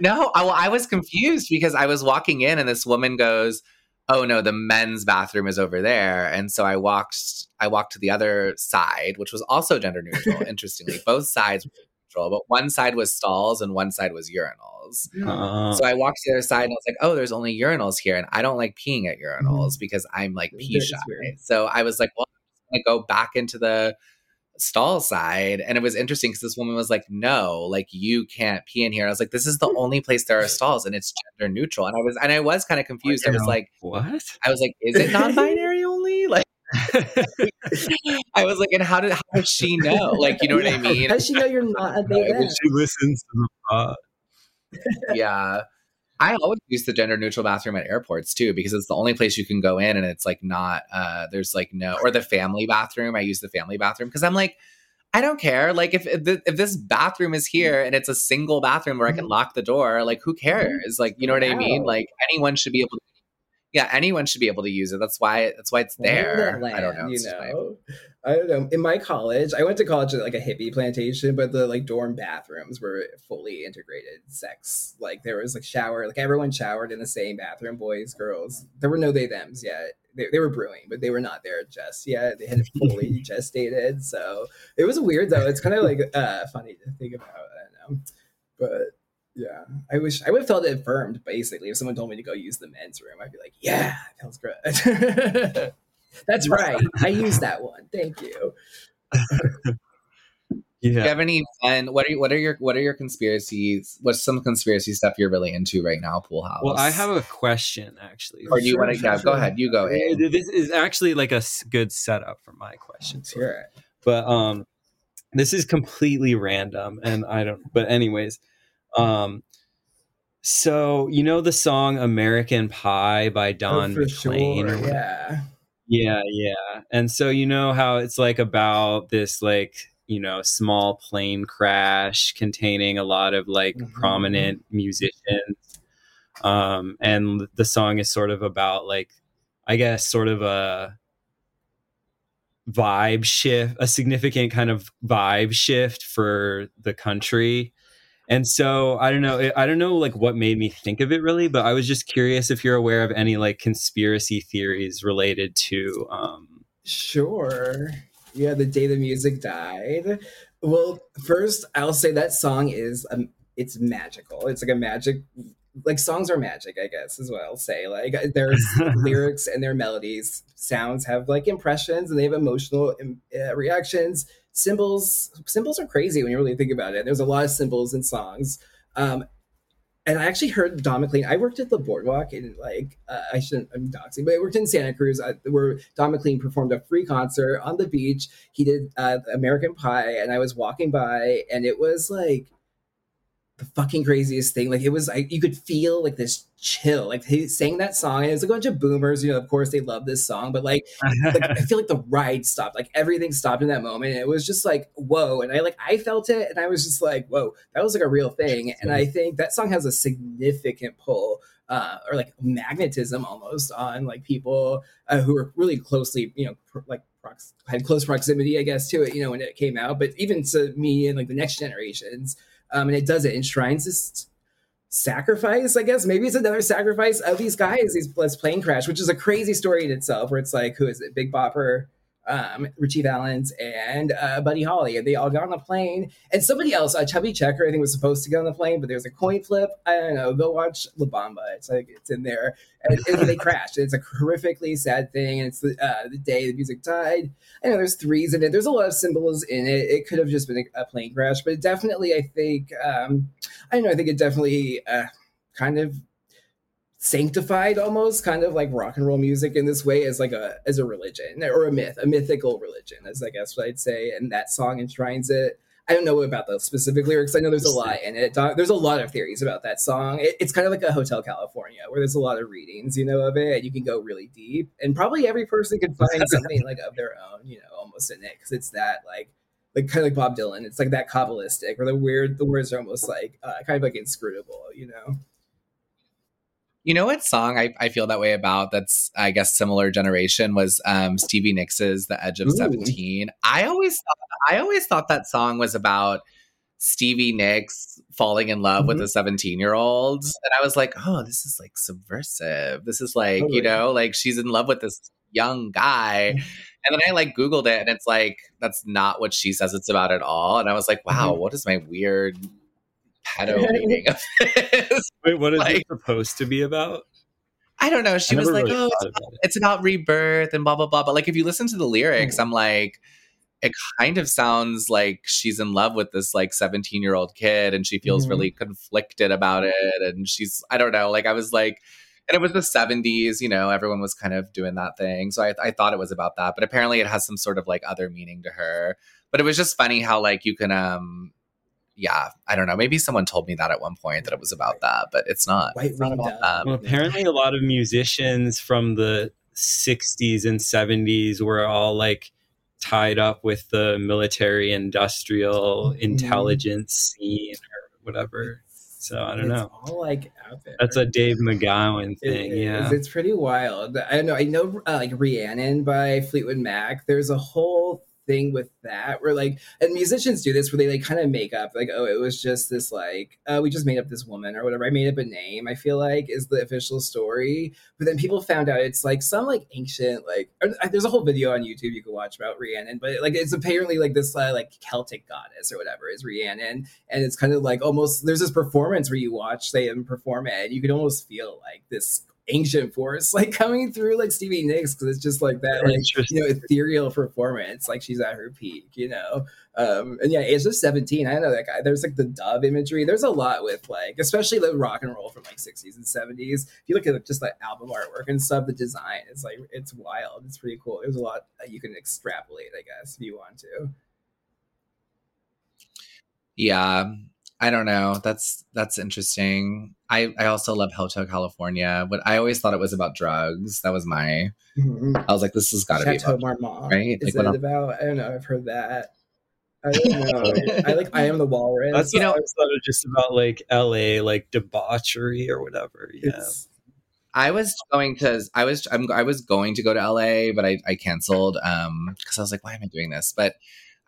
B: No, I, well, I was confused because I was walking in and this woman goes, "Oh no, the men's bathroom is over there." And so I walked I walked to the other side, which was also gender neutral, interestingly. Both sides were neutral, but one side was stalls and one side was urinals.
D: uh,
B: So I walked to the other side and I was like, "Oh, there's only urinals here." And I don't like peeing at urinals because I'm like pee
C: That's
B: shy. So I was like, "Well, I'm going to go back into the stall side and it was interesting because this woman was like no like you can't pee in here. I was like this is the hmm. only place there are stalls and it's gender neutral. And i was and i was kind of confused. I was like
D: what?
B: i was like is it non-binary only? Like i was like and how did how does she know? Like you know what i mean?
C: How does she know you're not a big
D: she listens to the pod.
B: yeah i always use the gender neutral bathroom at airports too because it's the only place you can go in and it's like not uh there's like no or the family bathroom i use the family bathroom because i'm like I don't care. Like if if, th- if this bathroom is here and it's a single bathroom where I can lock the door, like who cares? Like you know what I mean? Like anyone should be able to Yeah, anyone should be able to use it. That's why that's why it's there. I don't know.
C: You
B: my-
C: know, I don't know. In my college, I went to college at like a hippie plantation, but the like dorm bathrooms were fully integrated sex. Like there was like shower, like everyone showered in the same bathroom, boys, girls. There were no they them's yet. They, they were brewing, but they were not there just yet. They had fully gestated, so it was weird though. It's kind of like uh funny to think about. I don't know, but yeah, I wish I would have felt affirmed. Basically, if someone told me to go use the men's room, I'd be like, "Yeah, feels good." That's right. I used that one. Thank you.
B: Do you
D: Yeah.
B: have any fun? What are what are your what are your conspiracies? What's some conspiracy stuff you're really into right now, Poolhouse?
D: Well, I have a question actually.
B: Or do you
C: Sure,
B: want to?
C: sure,
B: Yeah, go ahead. You go.
D: This is actually like a good setup for my question.
C: Let's hear it.
D: but um this is completely random and i don't but anyways um So you know the song "American Pie" by Don
C: Oh,
D: McLean?
C: sure, yeah.
D: Yeah, yeah. And so you know how it's like about this like, you know, small plane crash containing a lot of like
C: Mhm.
D: prominent musicians. Um and the song is sort of about like I guess sort of a vibe shift, a significant kind of vibe shift for the country. And so I don't know, I don't know like what made me think of it really, but I was just curious if you're aware of any like conspiracy theories related to um
C: Sure. Yeah, the day the music died. Well, first I'll say that song is um, it's magical. It's like a magic like songs are magic, I guess is what I'll say. Like there's lyrics and their melodies, sounds have like impressions and they have emotional um, uh, reactions. Symbols symbols are crazy when you really think about it. There's a lot of symbols in songs. Um, and I actually heard Don McLean. I worked at the Boardwalk in like uh, I shouldn't I'm doxing, but I worked in Santa Cruz uh, where Don McLean performed a free concert on the beach. He did uh, American Pie, and I was walking by, and it was like the fucking craziest thing. Like it was like you could feel like this chill. Like he sang that song, and it was a bunch of boomers. You know, of course they love this song, but like like I feel like the ride stopped, like everything stopped in that moment. It was just like, whoa. And I like I felt it and I was just like, whoa, that was like a real thing. And I think that song has a significant pull uh, or like magnetism almost on like people uh, who are really closely, you know, pr- like prox- had close proximity, I guess, to it, you know, when it came out. But even to me and like the next generations, um, and it does it enshrines this sacrifice, I guess. Maybe it's another sacrifice of these guys, these this plane crash, which is a crazy story in itself, where it's like, who is it? Big Bopper, um, Ritchie Valens, and uh, Buddy Holly. And they all got on the plane. And somebody else, uh, Chubby Checker, I think was supposed to get on the plane, but there's a coin flip. I don't know. Go watch La Bamba. It's like it's in there. And, and they crashed. It's a horrifically sad thing. And it's the, uh, the day the music died. I know there's threes in it. There's a lot of symbols in it. It could have just been a, a plane crash, but definitely, I think, um, I don't know. I think it definitely uh, kind of sanctified almost kind of like rock and roll music in this way as like a as a religion or a myth a mythical religion as i guess what i'd say and that song enshrines it i don't know about the specific lyrics i know there's a lot in it there's a lot of theories about that song it, it's kind of like a hotel california where there's a lot of readings you know of it and you can go really deep and probably every person could find something like of their own you know almost in it because it's that like like kind of like Bob Dylan. It's like that kabbalistic, or the weird. The words are almost like uh, kind of like inscrutable, you know.
B: You know what song I, I feel that way about that's I guess similar generation was um Stevie Nicks' The Edge of
C: Ooh.
B: 17. I always thought I always thought that song was about Stevie Nicks falling in love with
C: Mhm.
B: a 17 year old. And I was like, oh, this is like subversive. This is like,
C: Totally.
B: you know, like she's in love with this young guy. And then I like Googled it and it's like, that's not what she says it's about at all. And I was like, wow, what is my weird pedo meaning of this?
D: Wait, what is
B: Like-
D: it supposed to be about?
B: I don't know. She was like,
D: really
B: oh, it's,
D: about it.
B: it's about rebirth and blah, blah, blah. But like, if you listen to the lyrics,
C: Mm.
B: I'm like, it kind of sounds like she's in love with this like 17 year old kid and she feels
C: Mhm.
B: really conflicted about it. And she's, I don't know, like, I was like, and it was the 70s, you know, everyone was kind of doing that thing. So I, I thought it was about that. But apparently it has some sort of like other meaning to her. But it was just funny how like you can, um, yeah, I don't know. Maybe someone told me that at one point that it was about that, but it's not.
C: White
B: It's not about
C: Dove.
B: that.
D: Well, apparently, a lot of musicians from the 60s and 70s were all like tied up with the military industrial
C: Mhm.
D: intelligence scene or whatever. So I don't
C: it's
D: know.
C: all like out.
D: That's a Dave McGowan thing.
C: is.
D: Yeah.
C: It's pretty wild. I don't know. I know uh, like Rhiannon by Fleetwood Mac. There's a whole thing with that where like and musicians do this where they like kind of make up like oh it was just this like uh, we just made up this woman or whatever i made up a name i feel like is the official story. But then people found out it's like some like ancient like or, uh, there's a whole video on youtube you can watch about rhiannon but like it's apparently like this uh, like celtic goddess or whatever is rhiannon and it's kind of like almost there's this performance where you watch them perform it and you can almost feel like this ancient force like coming through like Stevie Nicks because it's just like that like you know ethereal performance like she's at her peak you know? Um and yeah it's just 17 I know that guy there's like the dove imagery there's a lot with like especially the rock and roll from like 60s and 70s if you look at just like album artwork and stuff the design it's like it's wild it's pretty cool. There's a lot you can extrapolate I guess if you want to.
B: Yeah. I don't know. That's that's interesting. I I also love Hotel California, but I always thought it was about drugs. That was my.
C: Mhm.
B: I was like, this has got to be
C: Chateau
B: about.
C: Marmont.
B: right?
C: Is
B: Like,
C: it
B: what
C: about? I don't know. I've heard that. I don't know. I like. I am the walrus.
D: That's
B: You
D: you
B: know-
D: know, I thought it was just about like L.A. like debauchery or whatever. Yeah,
C: It's-
B: I was going to. I was. I'm, I was going to go to LA, but I I canceled. Um, because I was like, why am I doing this? But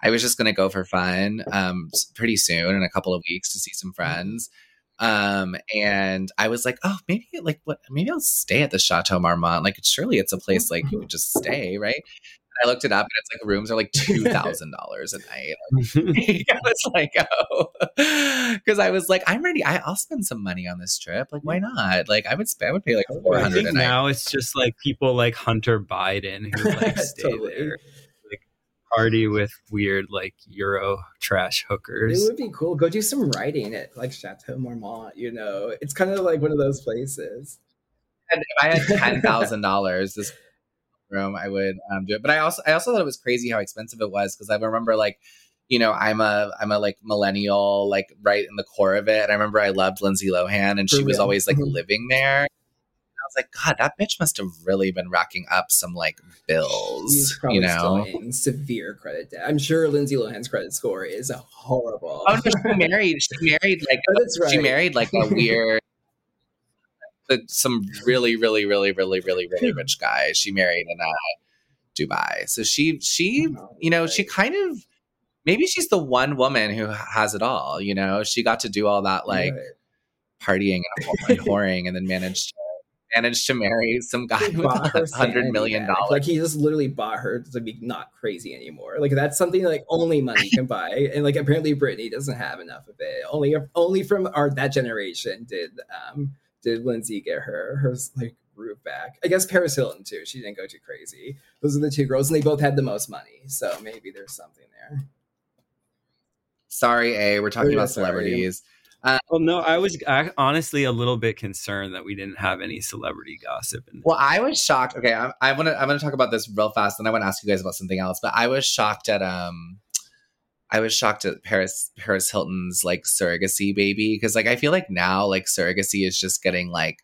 B: I was just going to go for fun. Um, pretty soon in a couple of weeks to see some friends. Um, and I was like, oh, maybe like what? Maybe I'll stay at the Chateau Marmont. Like, surely it's a place like you would just stay, right? And I looked it up, and it's like rooms are like two thousand dollars a night. I was like, oh, because I was like, I'm ready. I, I'll spend some money on this trip. Like, why not? Like, I would spend. I would pay like four night.
D: now it's just like people like Hunter Biden who like stay
C: Totally.
D: there, party with weird like Euro trash hookers.
C: It would be cool. Go do some writing at like Chateau Marmont. You know, it's kind of like one of those places.
B: And if I had ten thousand dollars this room, I would um, do it. But I also I also thought it was crazy how expensive it was because I remember like. You know, I'm a I'm a like millennial, like right in the core of it. And I remember I loved Lindsay Lohan, and she
C: For
B: was always like living there. Was like, God, that bitch must have really been racking up some like bills.
C: He's probably
B: you know,
C: still in severe credit debt. I'm sure Lindsay Lohan's credit score is horrible.
B: Oh no, she married. She married like
C: Oh, that's right.
B: she married like a weird, some really, really, really, really, really, really rich guy. She married in uh, Dubai. So she, she,
C: Oh,
B: you know, she kind of maybe she's the one woman who has it all. You know, she got to do all that like
C: Right.
B: partying and, and whoring, and then managed to, managed to marry some guy with a hundred million dollars.
C: Like he just literally bought her to be not crazy anymore. Like that's something like only money can buy, and like apparently Britney doesn't have enough of it. Only only from our that generation did um did Lindsay get her her like roof back. I guess Paris Hilton too. She didn't go too crazy. Those are the two girls, and they both had the most money. So maybe there's something there.
B: Sorry, A, we're talking
C: Oh, yeah,
B: about
C: sorry.
B: Celebrities.
D: Well, no, I was ac- honestly a little bit concerned that we didn't have any celebrity gossip. In
B: Well, I was shocked. Okay, I, I want to. I'm going to talk about this real fast, and I want to ask you guys about something else. But I was shocked at um, I was shocked at Paris Paris Hilton's like surrogacy baby because like I feel like now like surrogacy is just getting like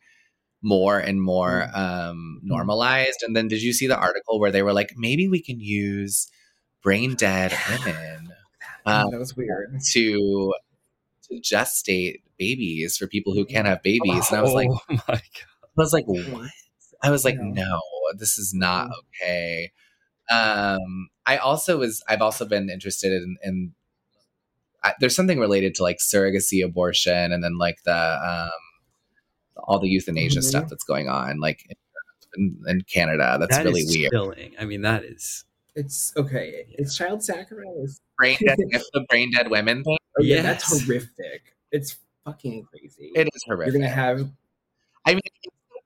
B: more and more um normalized. And then did you see the article where they were like maybe we can use brain dead women um,
C: that was weird.
B: to to gestate babies for people who can't have babies? And I was like,
D: oh my god.
B: I was like, what? I was like,
C: Yeah.
B: no, this is not
C: Mm.
B: okay. Um, I also was, I've also been interested in, in I, there's something related to like surrogacy abortion and then like the, um, all the euthanasia
C: Mhm.
B: stuff that's going on, like in, in Canada. That's
D: That
B: really
D: is
B: weird.
D: chilling. I mean, that is
C: It's okay. It's child sacrifice.
B: Brain dead, the brain dead women thing.
C: Oh, yeah, that's horrific. It's fucking crazy.
B: It is horrific.
C: You're gonna have
B: I mean,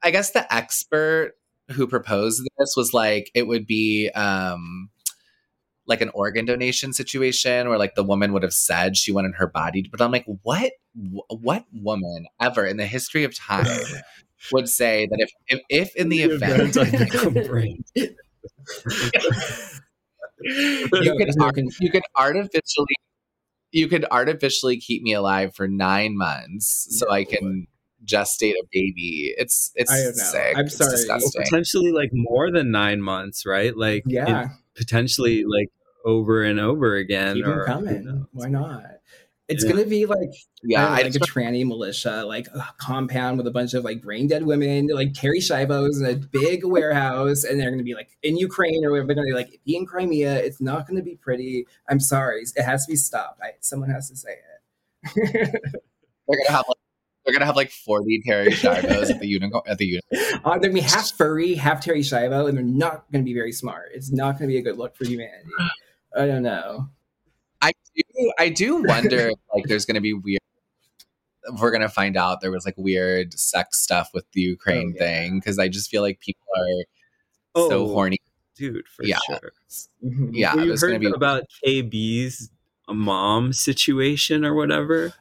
B: I guess the expert who proposed this was like it would be um like an organ donation situation where like the woman would have said she wanted her body but i'm like what what woman ever in the history of time would say that if if, if in the event
D: brain.
B: you could
C: there's no
B: ar-
C: consent.
B: you could artificially you could artificially keep me alive for nine months so i
C: No.
B: can gestate a baby it's it's
C: I don't know.
B: sick
C: I'm
B: It's
C: sorry.
B: disgusting.
D: potentially like more than nine months, right? Like
C: yeah,
D: it- potentially like over and over again.
C: keep them
D: or, who
C: coming.
D: knows?
C: Why not? It's
D: Yeah.
C: gonna be like
B: yeah
C: I
B: I
C: don't know, like a tranny militia, like a compound with a bunch of like brain dead women, like Terri Schiavos in a big warehouse, and they're gonna be like in Ukraine or whatever. They're gonna be like be in Crimea. It's not gonna be pretty. I'm sorry, it has to be stopped. I, someone has to say it.
B: They're gonna have like they're gonna have like forty Terri Schiavos at the unicorn at the unicorn.
C: Uh, they're gonna be half furry, half Terri Schiavo, and they're not gonna be very smart. It's not gonna be a good look for humanity. I don't know.
B: I do I do wonder if, like there's gonna be weird. We're gonna find out there was like weird sex stuff with the Ukraine
C: Oh, yeah.
B: thing because I just feel like people are so
D: Oh,
B: horny.
D: dude, for
B: Yeah.
D: sure.
C: Mhm.
B: Yeah,
D: Well, you heard
B: gonna be
D: about KB's mom situation or whatever.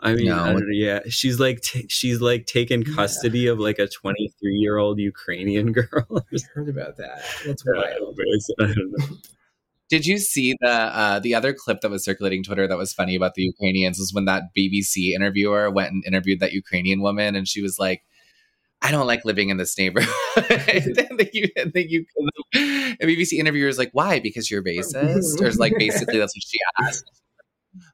D: I mean,
B: No.
D: I don't yeah, she's like t- she's like taken
C: Yeah.
D: custody of like a 23 year old Ukrainian girl.
C: I heard about that. That's wild.
D: I
C: wild.
D: don't know.
B: Did you see the uh, the other clip that was circulating Twitter that was funny about the Ukrainians was when that BBC interviewer went and interviewed that Ukrainian woman and she was like, I don't like living in this neighborhood. and then the, U- and the, U- the BBC interviewer is like, why? Because you're racist? Or is like basically that's what she asked.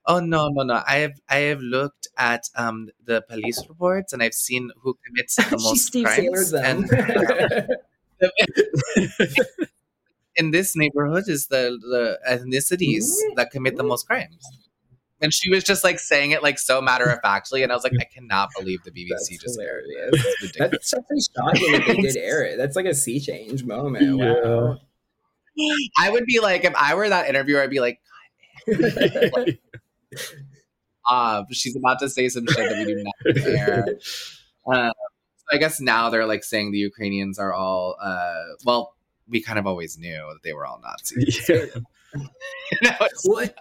B: Oh no, no, no. I have I have looked at um the police reports and I've seen who commits the most
C: Steve Sailer
B: crimes. And in this neighborhood is the the ethnicities that commit the most crimes. And she was just like saying it like so matter of factly, and I was like, I cannot believe the BBC
C: That's
B: just aired
C: hilarious.
B: this. It's ridiculous.
C: That's definitely shocking that they did air it. That's like a sea change moment. Wow.
B: I would be like, if I were that interviewer, I'd be like, uh, she's about to say some shit that we do not air. Uh, I guess now they're like saying the Ukrainians are all, uh, well, we kind of always knew that they were all Nazis.
D: Yeah.
B: now it's,
C: What?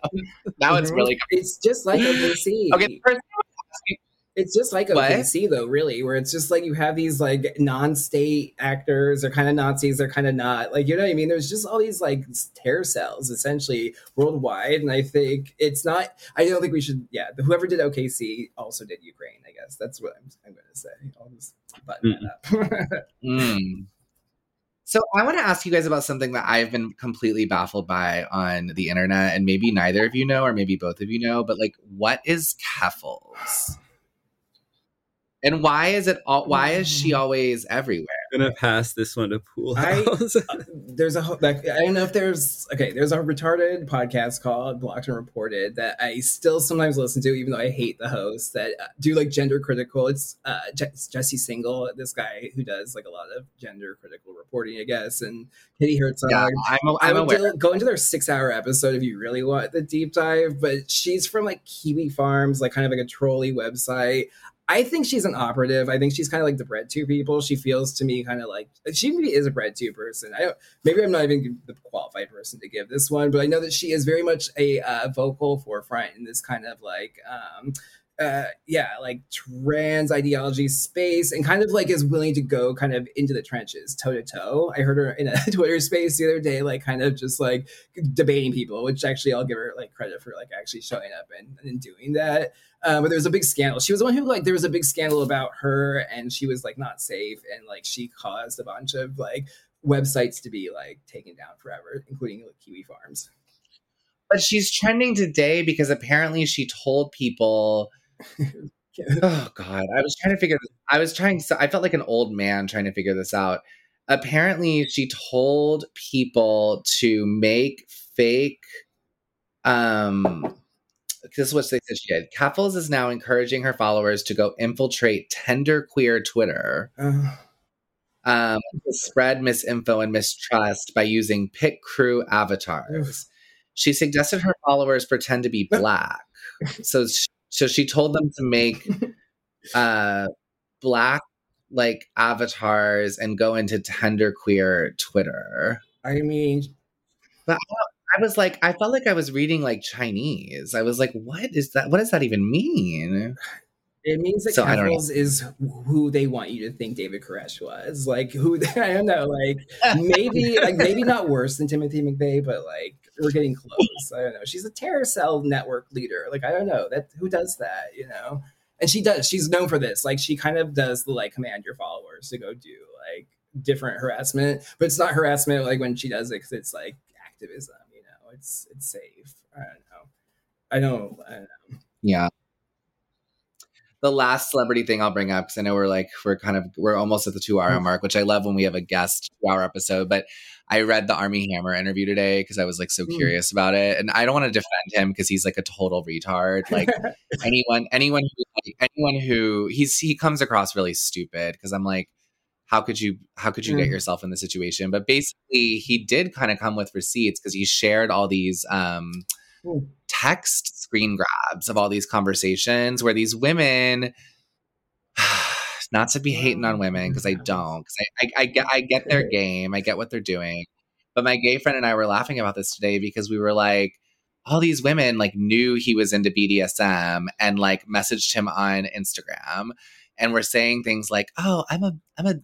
B: now it's really
C: It's just like OKC.
B: okay. the person who asked me-
C: It's just like
B: What?
C: OKC though, really, where it's just like you have these like non-state actors, they're kind of Nazis, they're kind of not. Like you know what I mean? There's just all these like tear cells essentially worldwide, and I think it's not. I don't think we should. Yeah, whoever did OKC also did Ukraine. I guess that's what I'm, I'm going to say. I'll just button that up.
B: Mm. So I want to ask you guys about something that I've been completely baffled by on the internet, and maybe neither of you know, or maybe both of you know, but like, what is Keffals? And why is it all? Why is she always everywhere?
D: I'm gonna pass this one to Pool
C: I- there's a ho- like I don't know if there's okay. There's a retarded podcast called Blocked and Reported that I still sometimes listen to, even though I hate the host that uh, do like gender critical. It's uh, Je- Jesse Singal, this guy who does like a lot of gender critical reporting, I guess, and Katie Herzog.
B: Yeah, I'm,
C: I
B: I'm
C: would
B: aware.
C: do- go into their six hour episode if you really want the deep dive, but she's from like Kiwi Farms, like kind of like a trolley website. I think she's an operative. I think she's kind of like the bread tube people. She feels to me kind of like she maybe is a bread tube person. I don't, maybe I'm not even the qualified person to give this one, but I know that she is very much a uh, vocal forefront in this kind of like um, uh, yeah, like trans ideology space and kind of like is willing to go kind of into the trenches toe to toe. I heard her in a Twitter space the other day, like kind of just like debating people, which actually I'll give her like credit for like actually showing up and, and doing that. Uh, but there was a big scandal. She was the one who like there was a big scandal about her and she was like not safe and like she caused a bunch of like websites to be like taken down forever, including like, Kiwi Farms.
B: But she's trending today because apparently she told people. oh God, I was trying to figure. This, I was trying. So I felt like an old man trying to figure this out. Apparently, she told people to make fake. Um, this is what they said she did. Keffals is now encouraging her followers to go infiltrate tender queer Twitter
C: Uh,
B: um, to spread misinfo and mistrust by using pit crew avatars. She suggested her followers pretend to be black. so, sh- so she told them to make uh, black like avatars and go into tender queer Twitter.
C: I mean,
B: But I, I was like, I felt like I was reading like Chinese. I was like, what is that? What does that even mean?
C: It means that
B: So, I don't know.
C: Keffals is who they want you to think David Koresh was. Like who I don't know, like maybe like maybe not worse than Timothy McVeigh, but like we're getting close. I don't know. She's a terror cell network leader. Like I don't know that who does that, you know? And she does. She's known for this. Like she kind of does the like command your followers to go do like different harassment, but it's not harassment like when she does it because it's like activism. You know, it's it's safe. I don't know. I don't. I don't know.
B: Yeah. The last celebrity thing I'll bring up because I know we're like we're kind of we're almost at the two hour mm-hmm. mark, which I love when we have a guest two hour episode. But I read the Armie Hammer interview today because I was like so
C: Mm.
B: curious about it, and I don't want to defend him because he's like a total retard. Like anyone, anyone who like, anyone who he's he comes across really stupid because I'm like, how could you how could you get
C: Mm.
B: yourself in this situation? But basically, he did kind of come with receipts because he shared all these. um
C: Mm.
B: text screen grabs of all these conversations where these women not to be hating on women because I don't because I, I, I get I get their game I get what they're doing but my gay friend and I were laughing about this today because we were like all these women like knew he was into BDSM and like messaged him on Instagram and were saying things like oh I'm a I'm a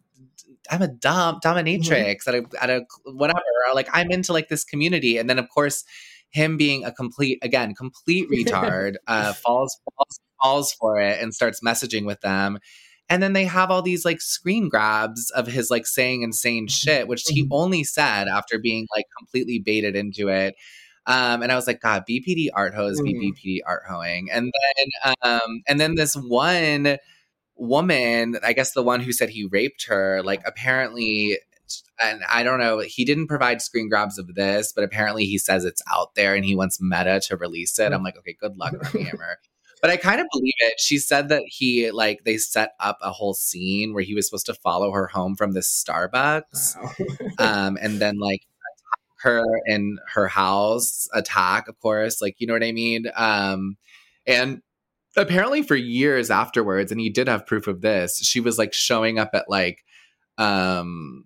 B: I'm a dumb dominatrix at a at a whatever. Or like I'm into like this community, and then of course him being a complete again complete retard uh, falls falls falls for it and starts messaging with them. And then they have all these like screen grabs of his like saying insane shit, which he
C: Mhm.
B: only said after being like completely baited into it. Um, and I was like, God, BPD art hoes be
C: Mhm.
B: BPD art hoeing. And then, um, and then this one woman, I guess the one who said he raped her, like apparently, and I don't know, he didn't provide screen grabs of this, but apparently he says it's out there and he wants Meta to release it. I'm like, okay, good luck, Hammer. But I kind of believe it. She said that he like they set up a whole scene where he was supposed to follow her home from this Starbucks
C: Wow.
B: um, and then like attack her in her house, attack, of course, like you know what I mean. Um, and apparently, for years afterwards, and he did have proof of this. She was like showing up at like um,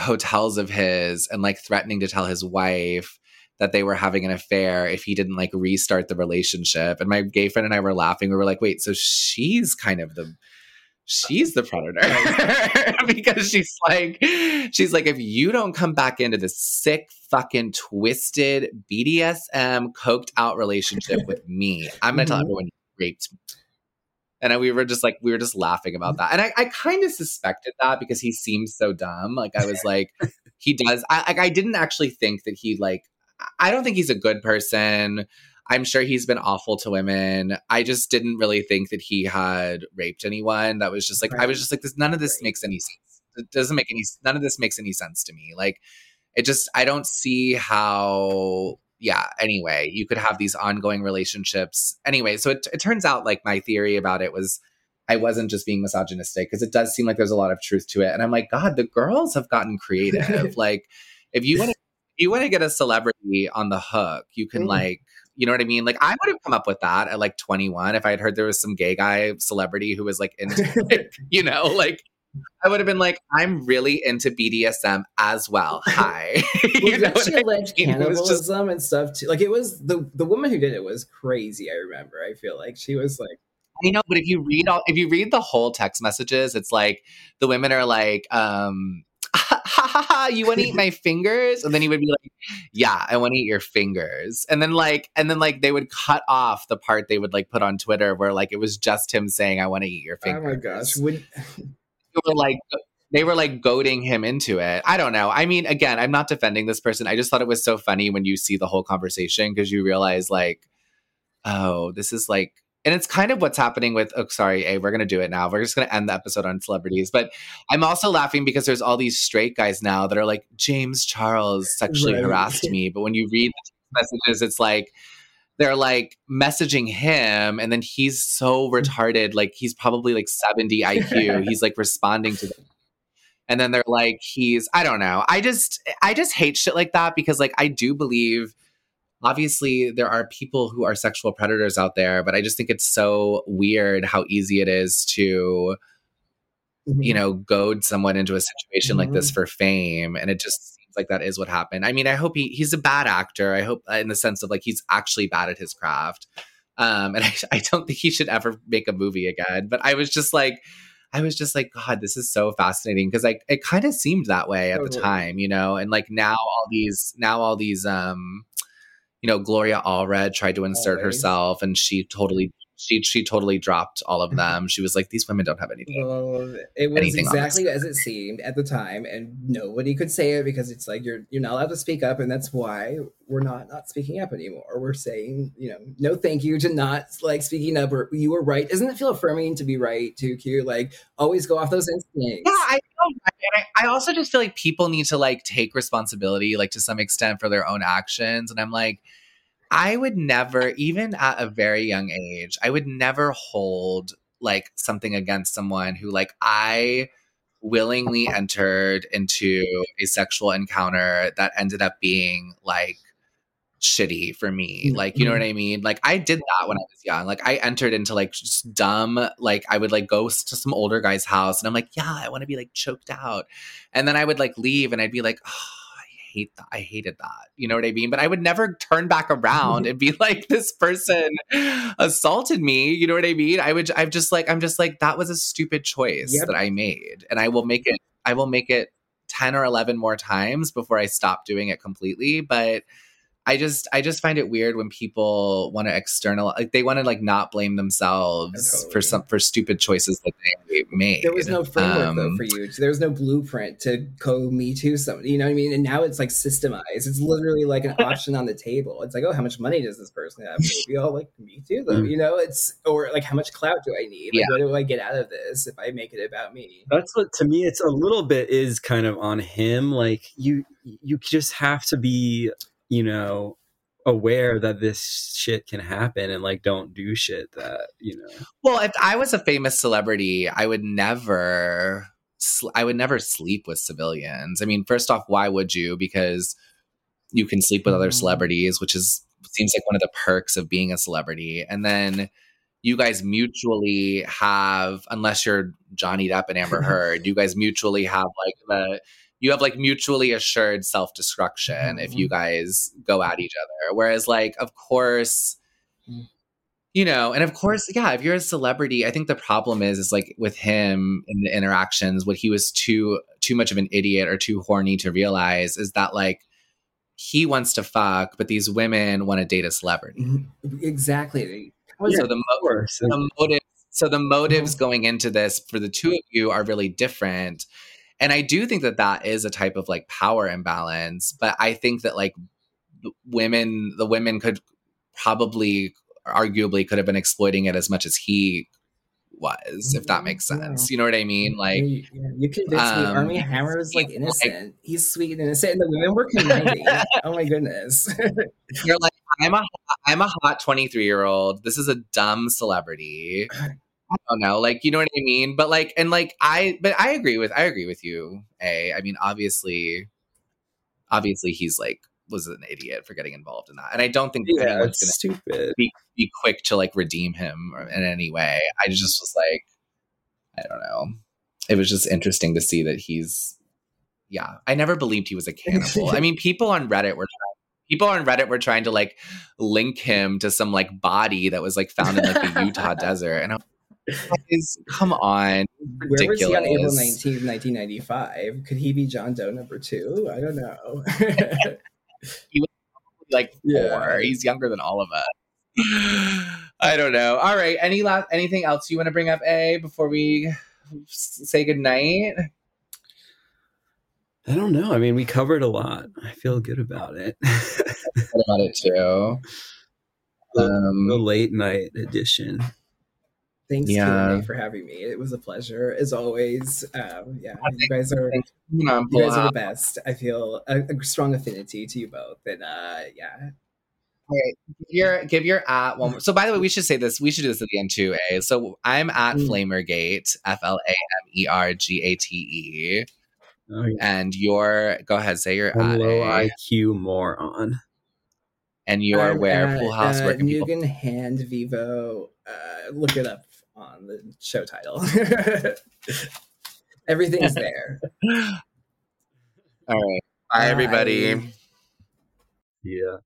B: hotels of his and like threatening to tell his wife that they were having an affair if he didn't like restart the relationship. And my gay friend and I were laughing. We were like, wait, so she's kind of the she's the predator because she's like she's like if you don't come back into this sick fucking twisted BDSM coked out relationship with me, I'm gonna tell
C: Mhm.
B: everyone you raped me. And I- we were just like we were just laughing about that. And I, I kind of suspected that because he seems so dumb. Like I was like, he does I like I didn't actually think that he like I don't think he's a good person. I'm sure he's been awful to women. I just didn't really think that he had raped anyone. That was just like I was just like this. None of this
C: Right.
B: makes any sense. It doesn't make any. None of this makes any sense to me. Like it just. I don't see how. Yeah. Anyway, you could have these ongoing relationships. Anyway, so it, it turns out like my theory about it was. I wasn't just being misogynistic because it does seem like there's a lot of truth to it. And I'm like, God, the girls have gotten creative. like, if you want to, you want to get a celebrity on the hook, you can
C: Mm.
B: like, you know what I mean? Like, I would have come up with that at like 21 if I had heard there was some gay guy celebrity who was like into, like, you know, like. I would have been like, I'm really into BDSM as well. Hi, you
C: Well,
B: know
C: she
B: I mean?
C: Cannibalism
B: just-
C: and stuff too. Like it was the the woman who did it was crazy. I remember. I feel like she was like,
B: I know, but if you read all, if you read the whole text messages, it's like the women are like, um, ha ha ha, you want to eat my fingers? And then he would be like, yeah, I want to eat your fingers. And then like, and then like they would cut off the part they would like put on Twitter where like it was just him saying, I want to eat your fingers.
C: oh my gosh, would
B: They were like, they were like goading him into it. I don't know. I mean, again, I'm not defending this person. I just thought it was so funny when you see the whole conversation because you realize like, oh, this is like, and it's kind of what's happening with. Oh, sorry, A, we're gonna do it now. We're just gonna end the episode on celebrities. But I'm also laughing because there's all these straight guys now that are like, James Charles sexually
C: Right.
B: harassed me. But when you read the messages, it's like they're like messaging him and then he's so mm. retarded like he's probably like 70 iq he's like responding to them and then they're like he's i don't know i just i just hate shit like that because like i do believe obviously there are people who are sexual predators out there but i just think it's so weird how easy it is to you know goad someone into a situation like this for fame and it just seems like that is what happened. I mean i hope he he's a bad actor. I hope uh, in the sense of like he's actually bad at his craft um and i, I don't think he should ever make a movie again but i was just like i was just like god this is so fascinating because like it kind of seemed that way at the time you know and like now all these now all these um you know gloria allred tried to insert
C: Always.
B: herself and she totally she she totally dropped all of mm-hmm. them she was like these women don't have anything
C: Well, it was
B: Anything
C: exactly as it seemed at the time, and nobody could say it because it's like you're you're not allowed to speak up, and that's why we're not not speaking up anymore. We're saying, you know, no, thank you to not like speaking up. Or you were right. Doesn't it feel affirming to be right too? Q like always go off those instincts.
B: Yeah, I know. Oh and I, I also just feel like people need to like take responsibility, like to some extent, for their own actions. And I'm like, I would never, even at a very young age, I would never hold like something against someone who like I willingly entered into a sexual encounter that ended up being like shitty for me. Mm, like, you know what mm. I mean? Like I did that when I was young. Like I entered into like just dumb, like I would like go to some older guy's house and I'm like, yeah, I want to be like choked out. And then I would like leave and I'd be like, oh, I hate that. I hated that. You know what I mean? But I would never turn back around and be like, this person assaulted me. You know what I mean? I would, I'm just like, I'm just like, that was a stupid choice
C: Yep.
B: that I made. And I will make it, I will make it 10 or 11 more times before I stop doing it completely. But I just I just find it weird when people want to external like they want to like not blame themselves
C: Totally.
B: for some for stupid choices that they made.
C: There was no framework though
B: Um,
C: for you. There was no blueprint to go me too somebody. You know what I mean? And now it's like systemized. It's literally like an option on the table. It's like, oh, how much money does this person have? Maybe oh, like me too though.
D: Mm.
C: You know, it's or like how much clout do I need? Like,
B: Yeah.
C: what do I get out of this if I make it about me?
D: That's what to me it's a little bit is kind of on him. Like you you just have to be, you know, aware that this shit can happen and like don't do shit that, you know.
B: Well, if I was a famous celebrity, I would never I would never sleep with civilians. I mean, first off, why would you? Because you can sleep with other
C: Mhm.
B: celebrities, which is seems like one of the perks of being a celebrity. And then you guys mutually have unless you're Johnny Depp and Amber Heard, you guys mutually have like the you have like mutually assured self-destruction if you guys go at each other. Whereas like of course
C: Mm.
B: you know and of course yeah if you're a celebrity i think the problem is is like with him in the interactions what he was too too much of an idiot or too horny to realize is that like he wants to fuck but these women want to date a celebrity
C: Exactly.
B: so the, mo- the motive so the motives going into this for the two of you are really different and i do think that that is a type of like power imbalance but i think that like the women the women could probably arguably could have been exploiting it as much as he was if that makes
C: Yeah.
B: sense you know what i mean like
C: you, yeah, you convinced me.
B: um,
C: Armie Hammer is like
B: like-
C: innocent. He's sweet and innocent, and the women were conniving. oh my goodness.
B: you're like i'm a i'm a hot 23 year old this is a dumb celebrity i don't know like you know what i mean? But like and like i but i agree with i agree with you a. I mean obviously obviously he's like was an idiot for getting involved in that and i don't think
D: Yeah,
B: anyone's gonna
D: stupid.
B: be quick to like redeem him in any way. I just was like i don't know. It was just interesting to see that he's yeah i never believed he was a cannibal. I mean people on reddit were trying people on reddit were trying to like link him to some like body that was like found in like the utah desert and i'm like, guys, come on
C: Where was he on April 19th, 1995? Could he be John Doe number two? I don't know.
B: He was like
C: Yeah.
B: four he's younger than all of us i don't know all right any last anything else you want to bring up a before we say good night
D: I don't know. I mean, we covered a lot. I feel good about it.
B: What about it too.
D: the
B: Um,
D: late night edition.
C: Thanks,
B: Yeah.
C: For having me. It was a pleasure, as always. Um, yeah, you guys are
B: you
C: guys are the best. I feel a, a strong affinity to you both, and uh, yeah,
B: All right, give your give your at one. More. So by the way, we should say this. We should do this at the end too. A. So I'm at
C: Mm.
B: Flamergate. F L A M E R G A T E.
D: Oh, yeah.
B: And your go ahead. Say your
D: I'm
B: at.
D: low
B: A.
D: IQ moron.
B: And your
C: I'm
B: where
C: at,
B: Poolhouse.
C: uh,
B: where can people?
C: Hand VEVO. Uh, look it up on the show title. Everything's there.
B: All right. Bye, everybody.
D: Yeah.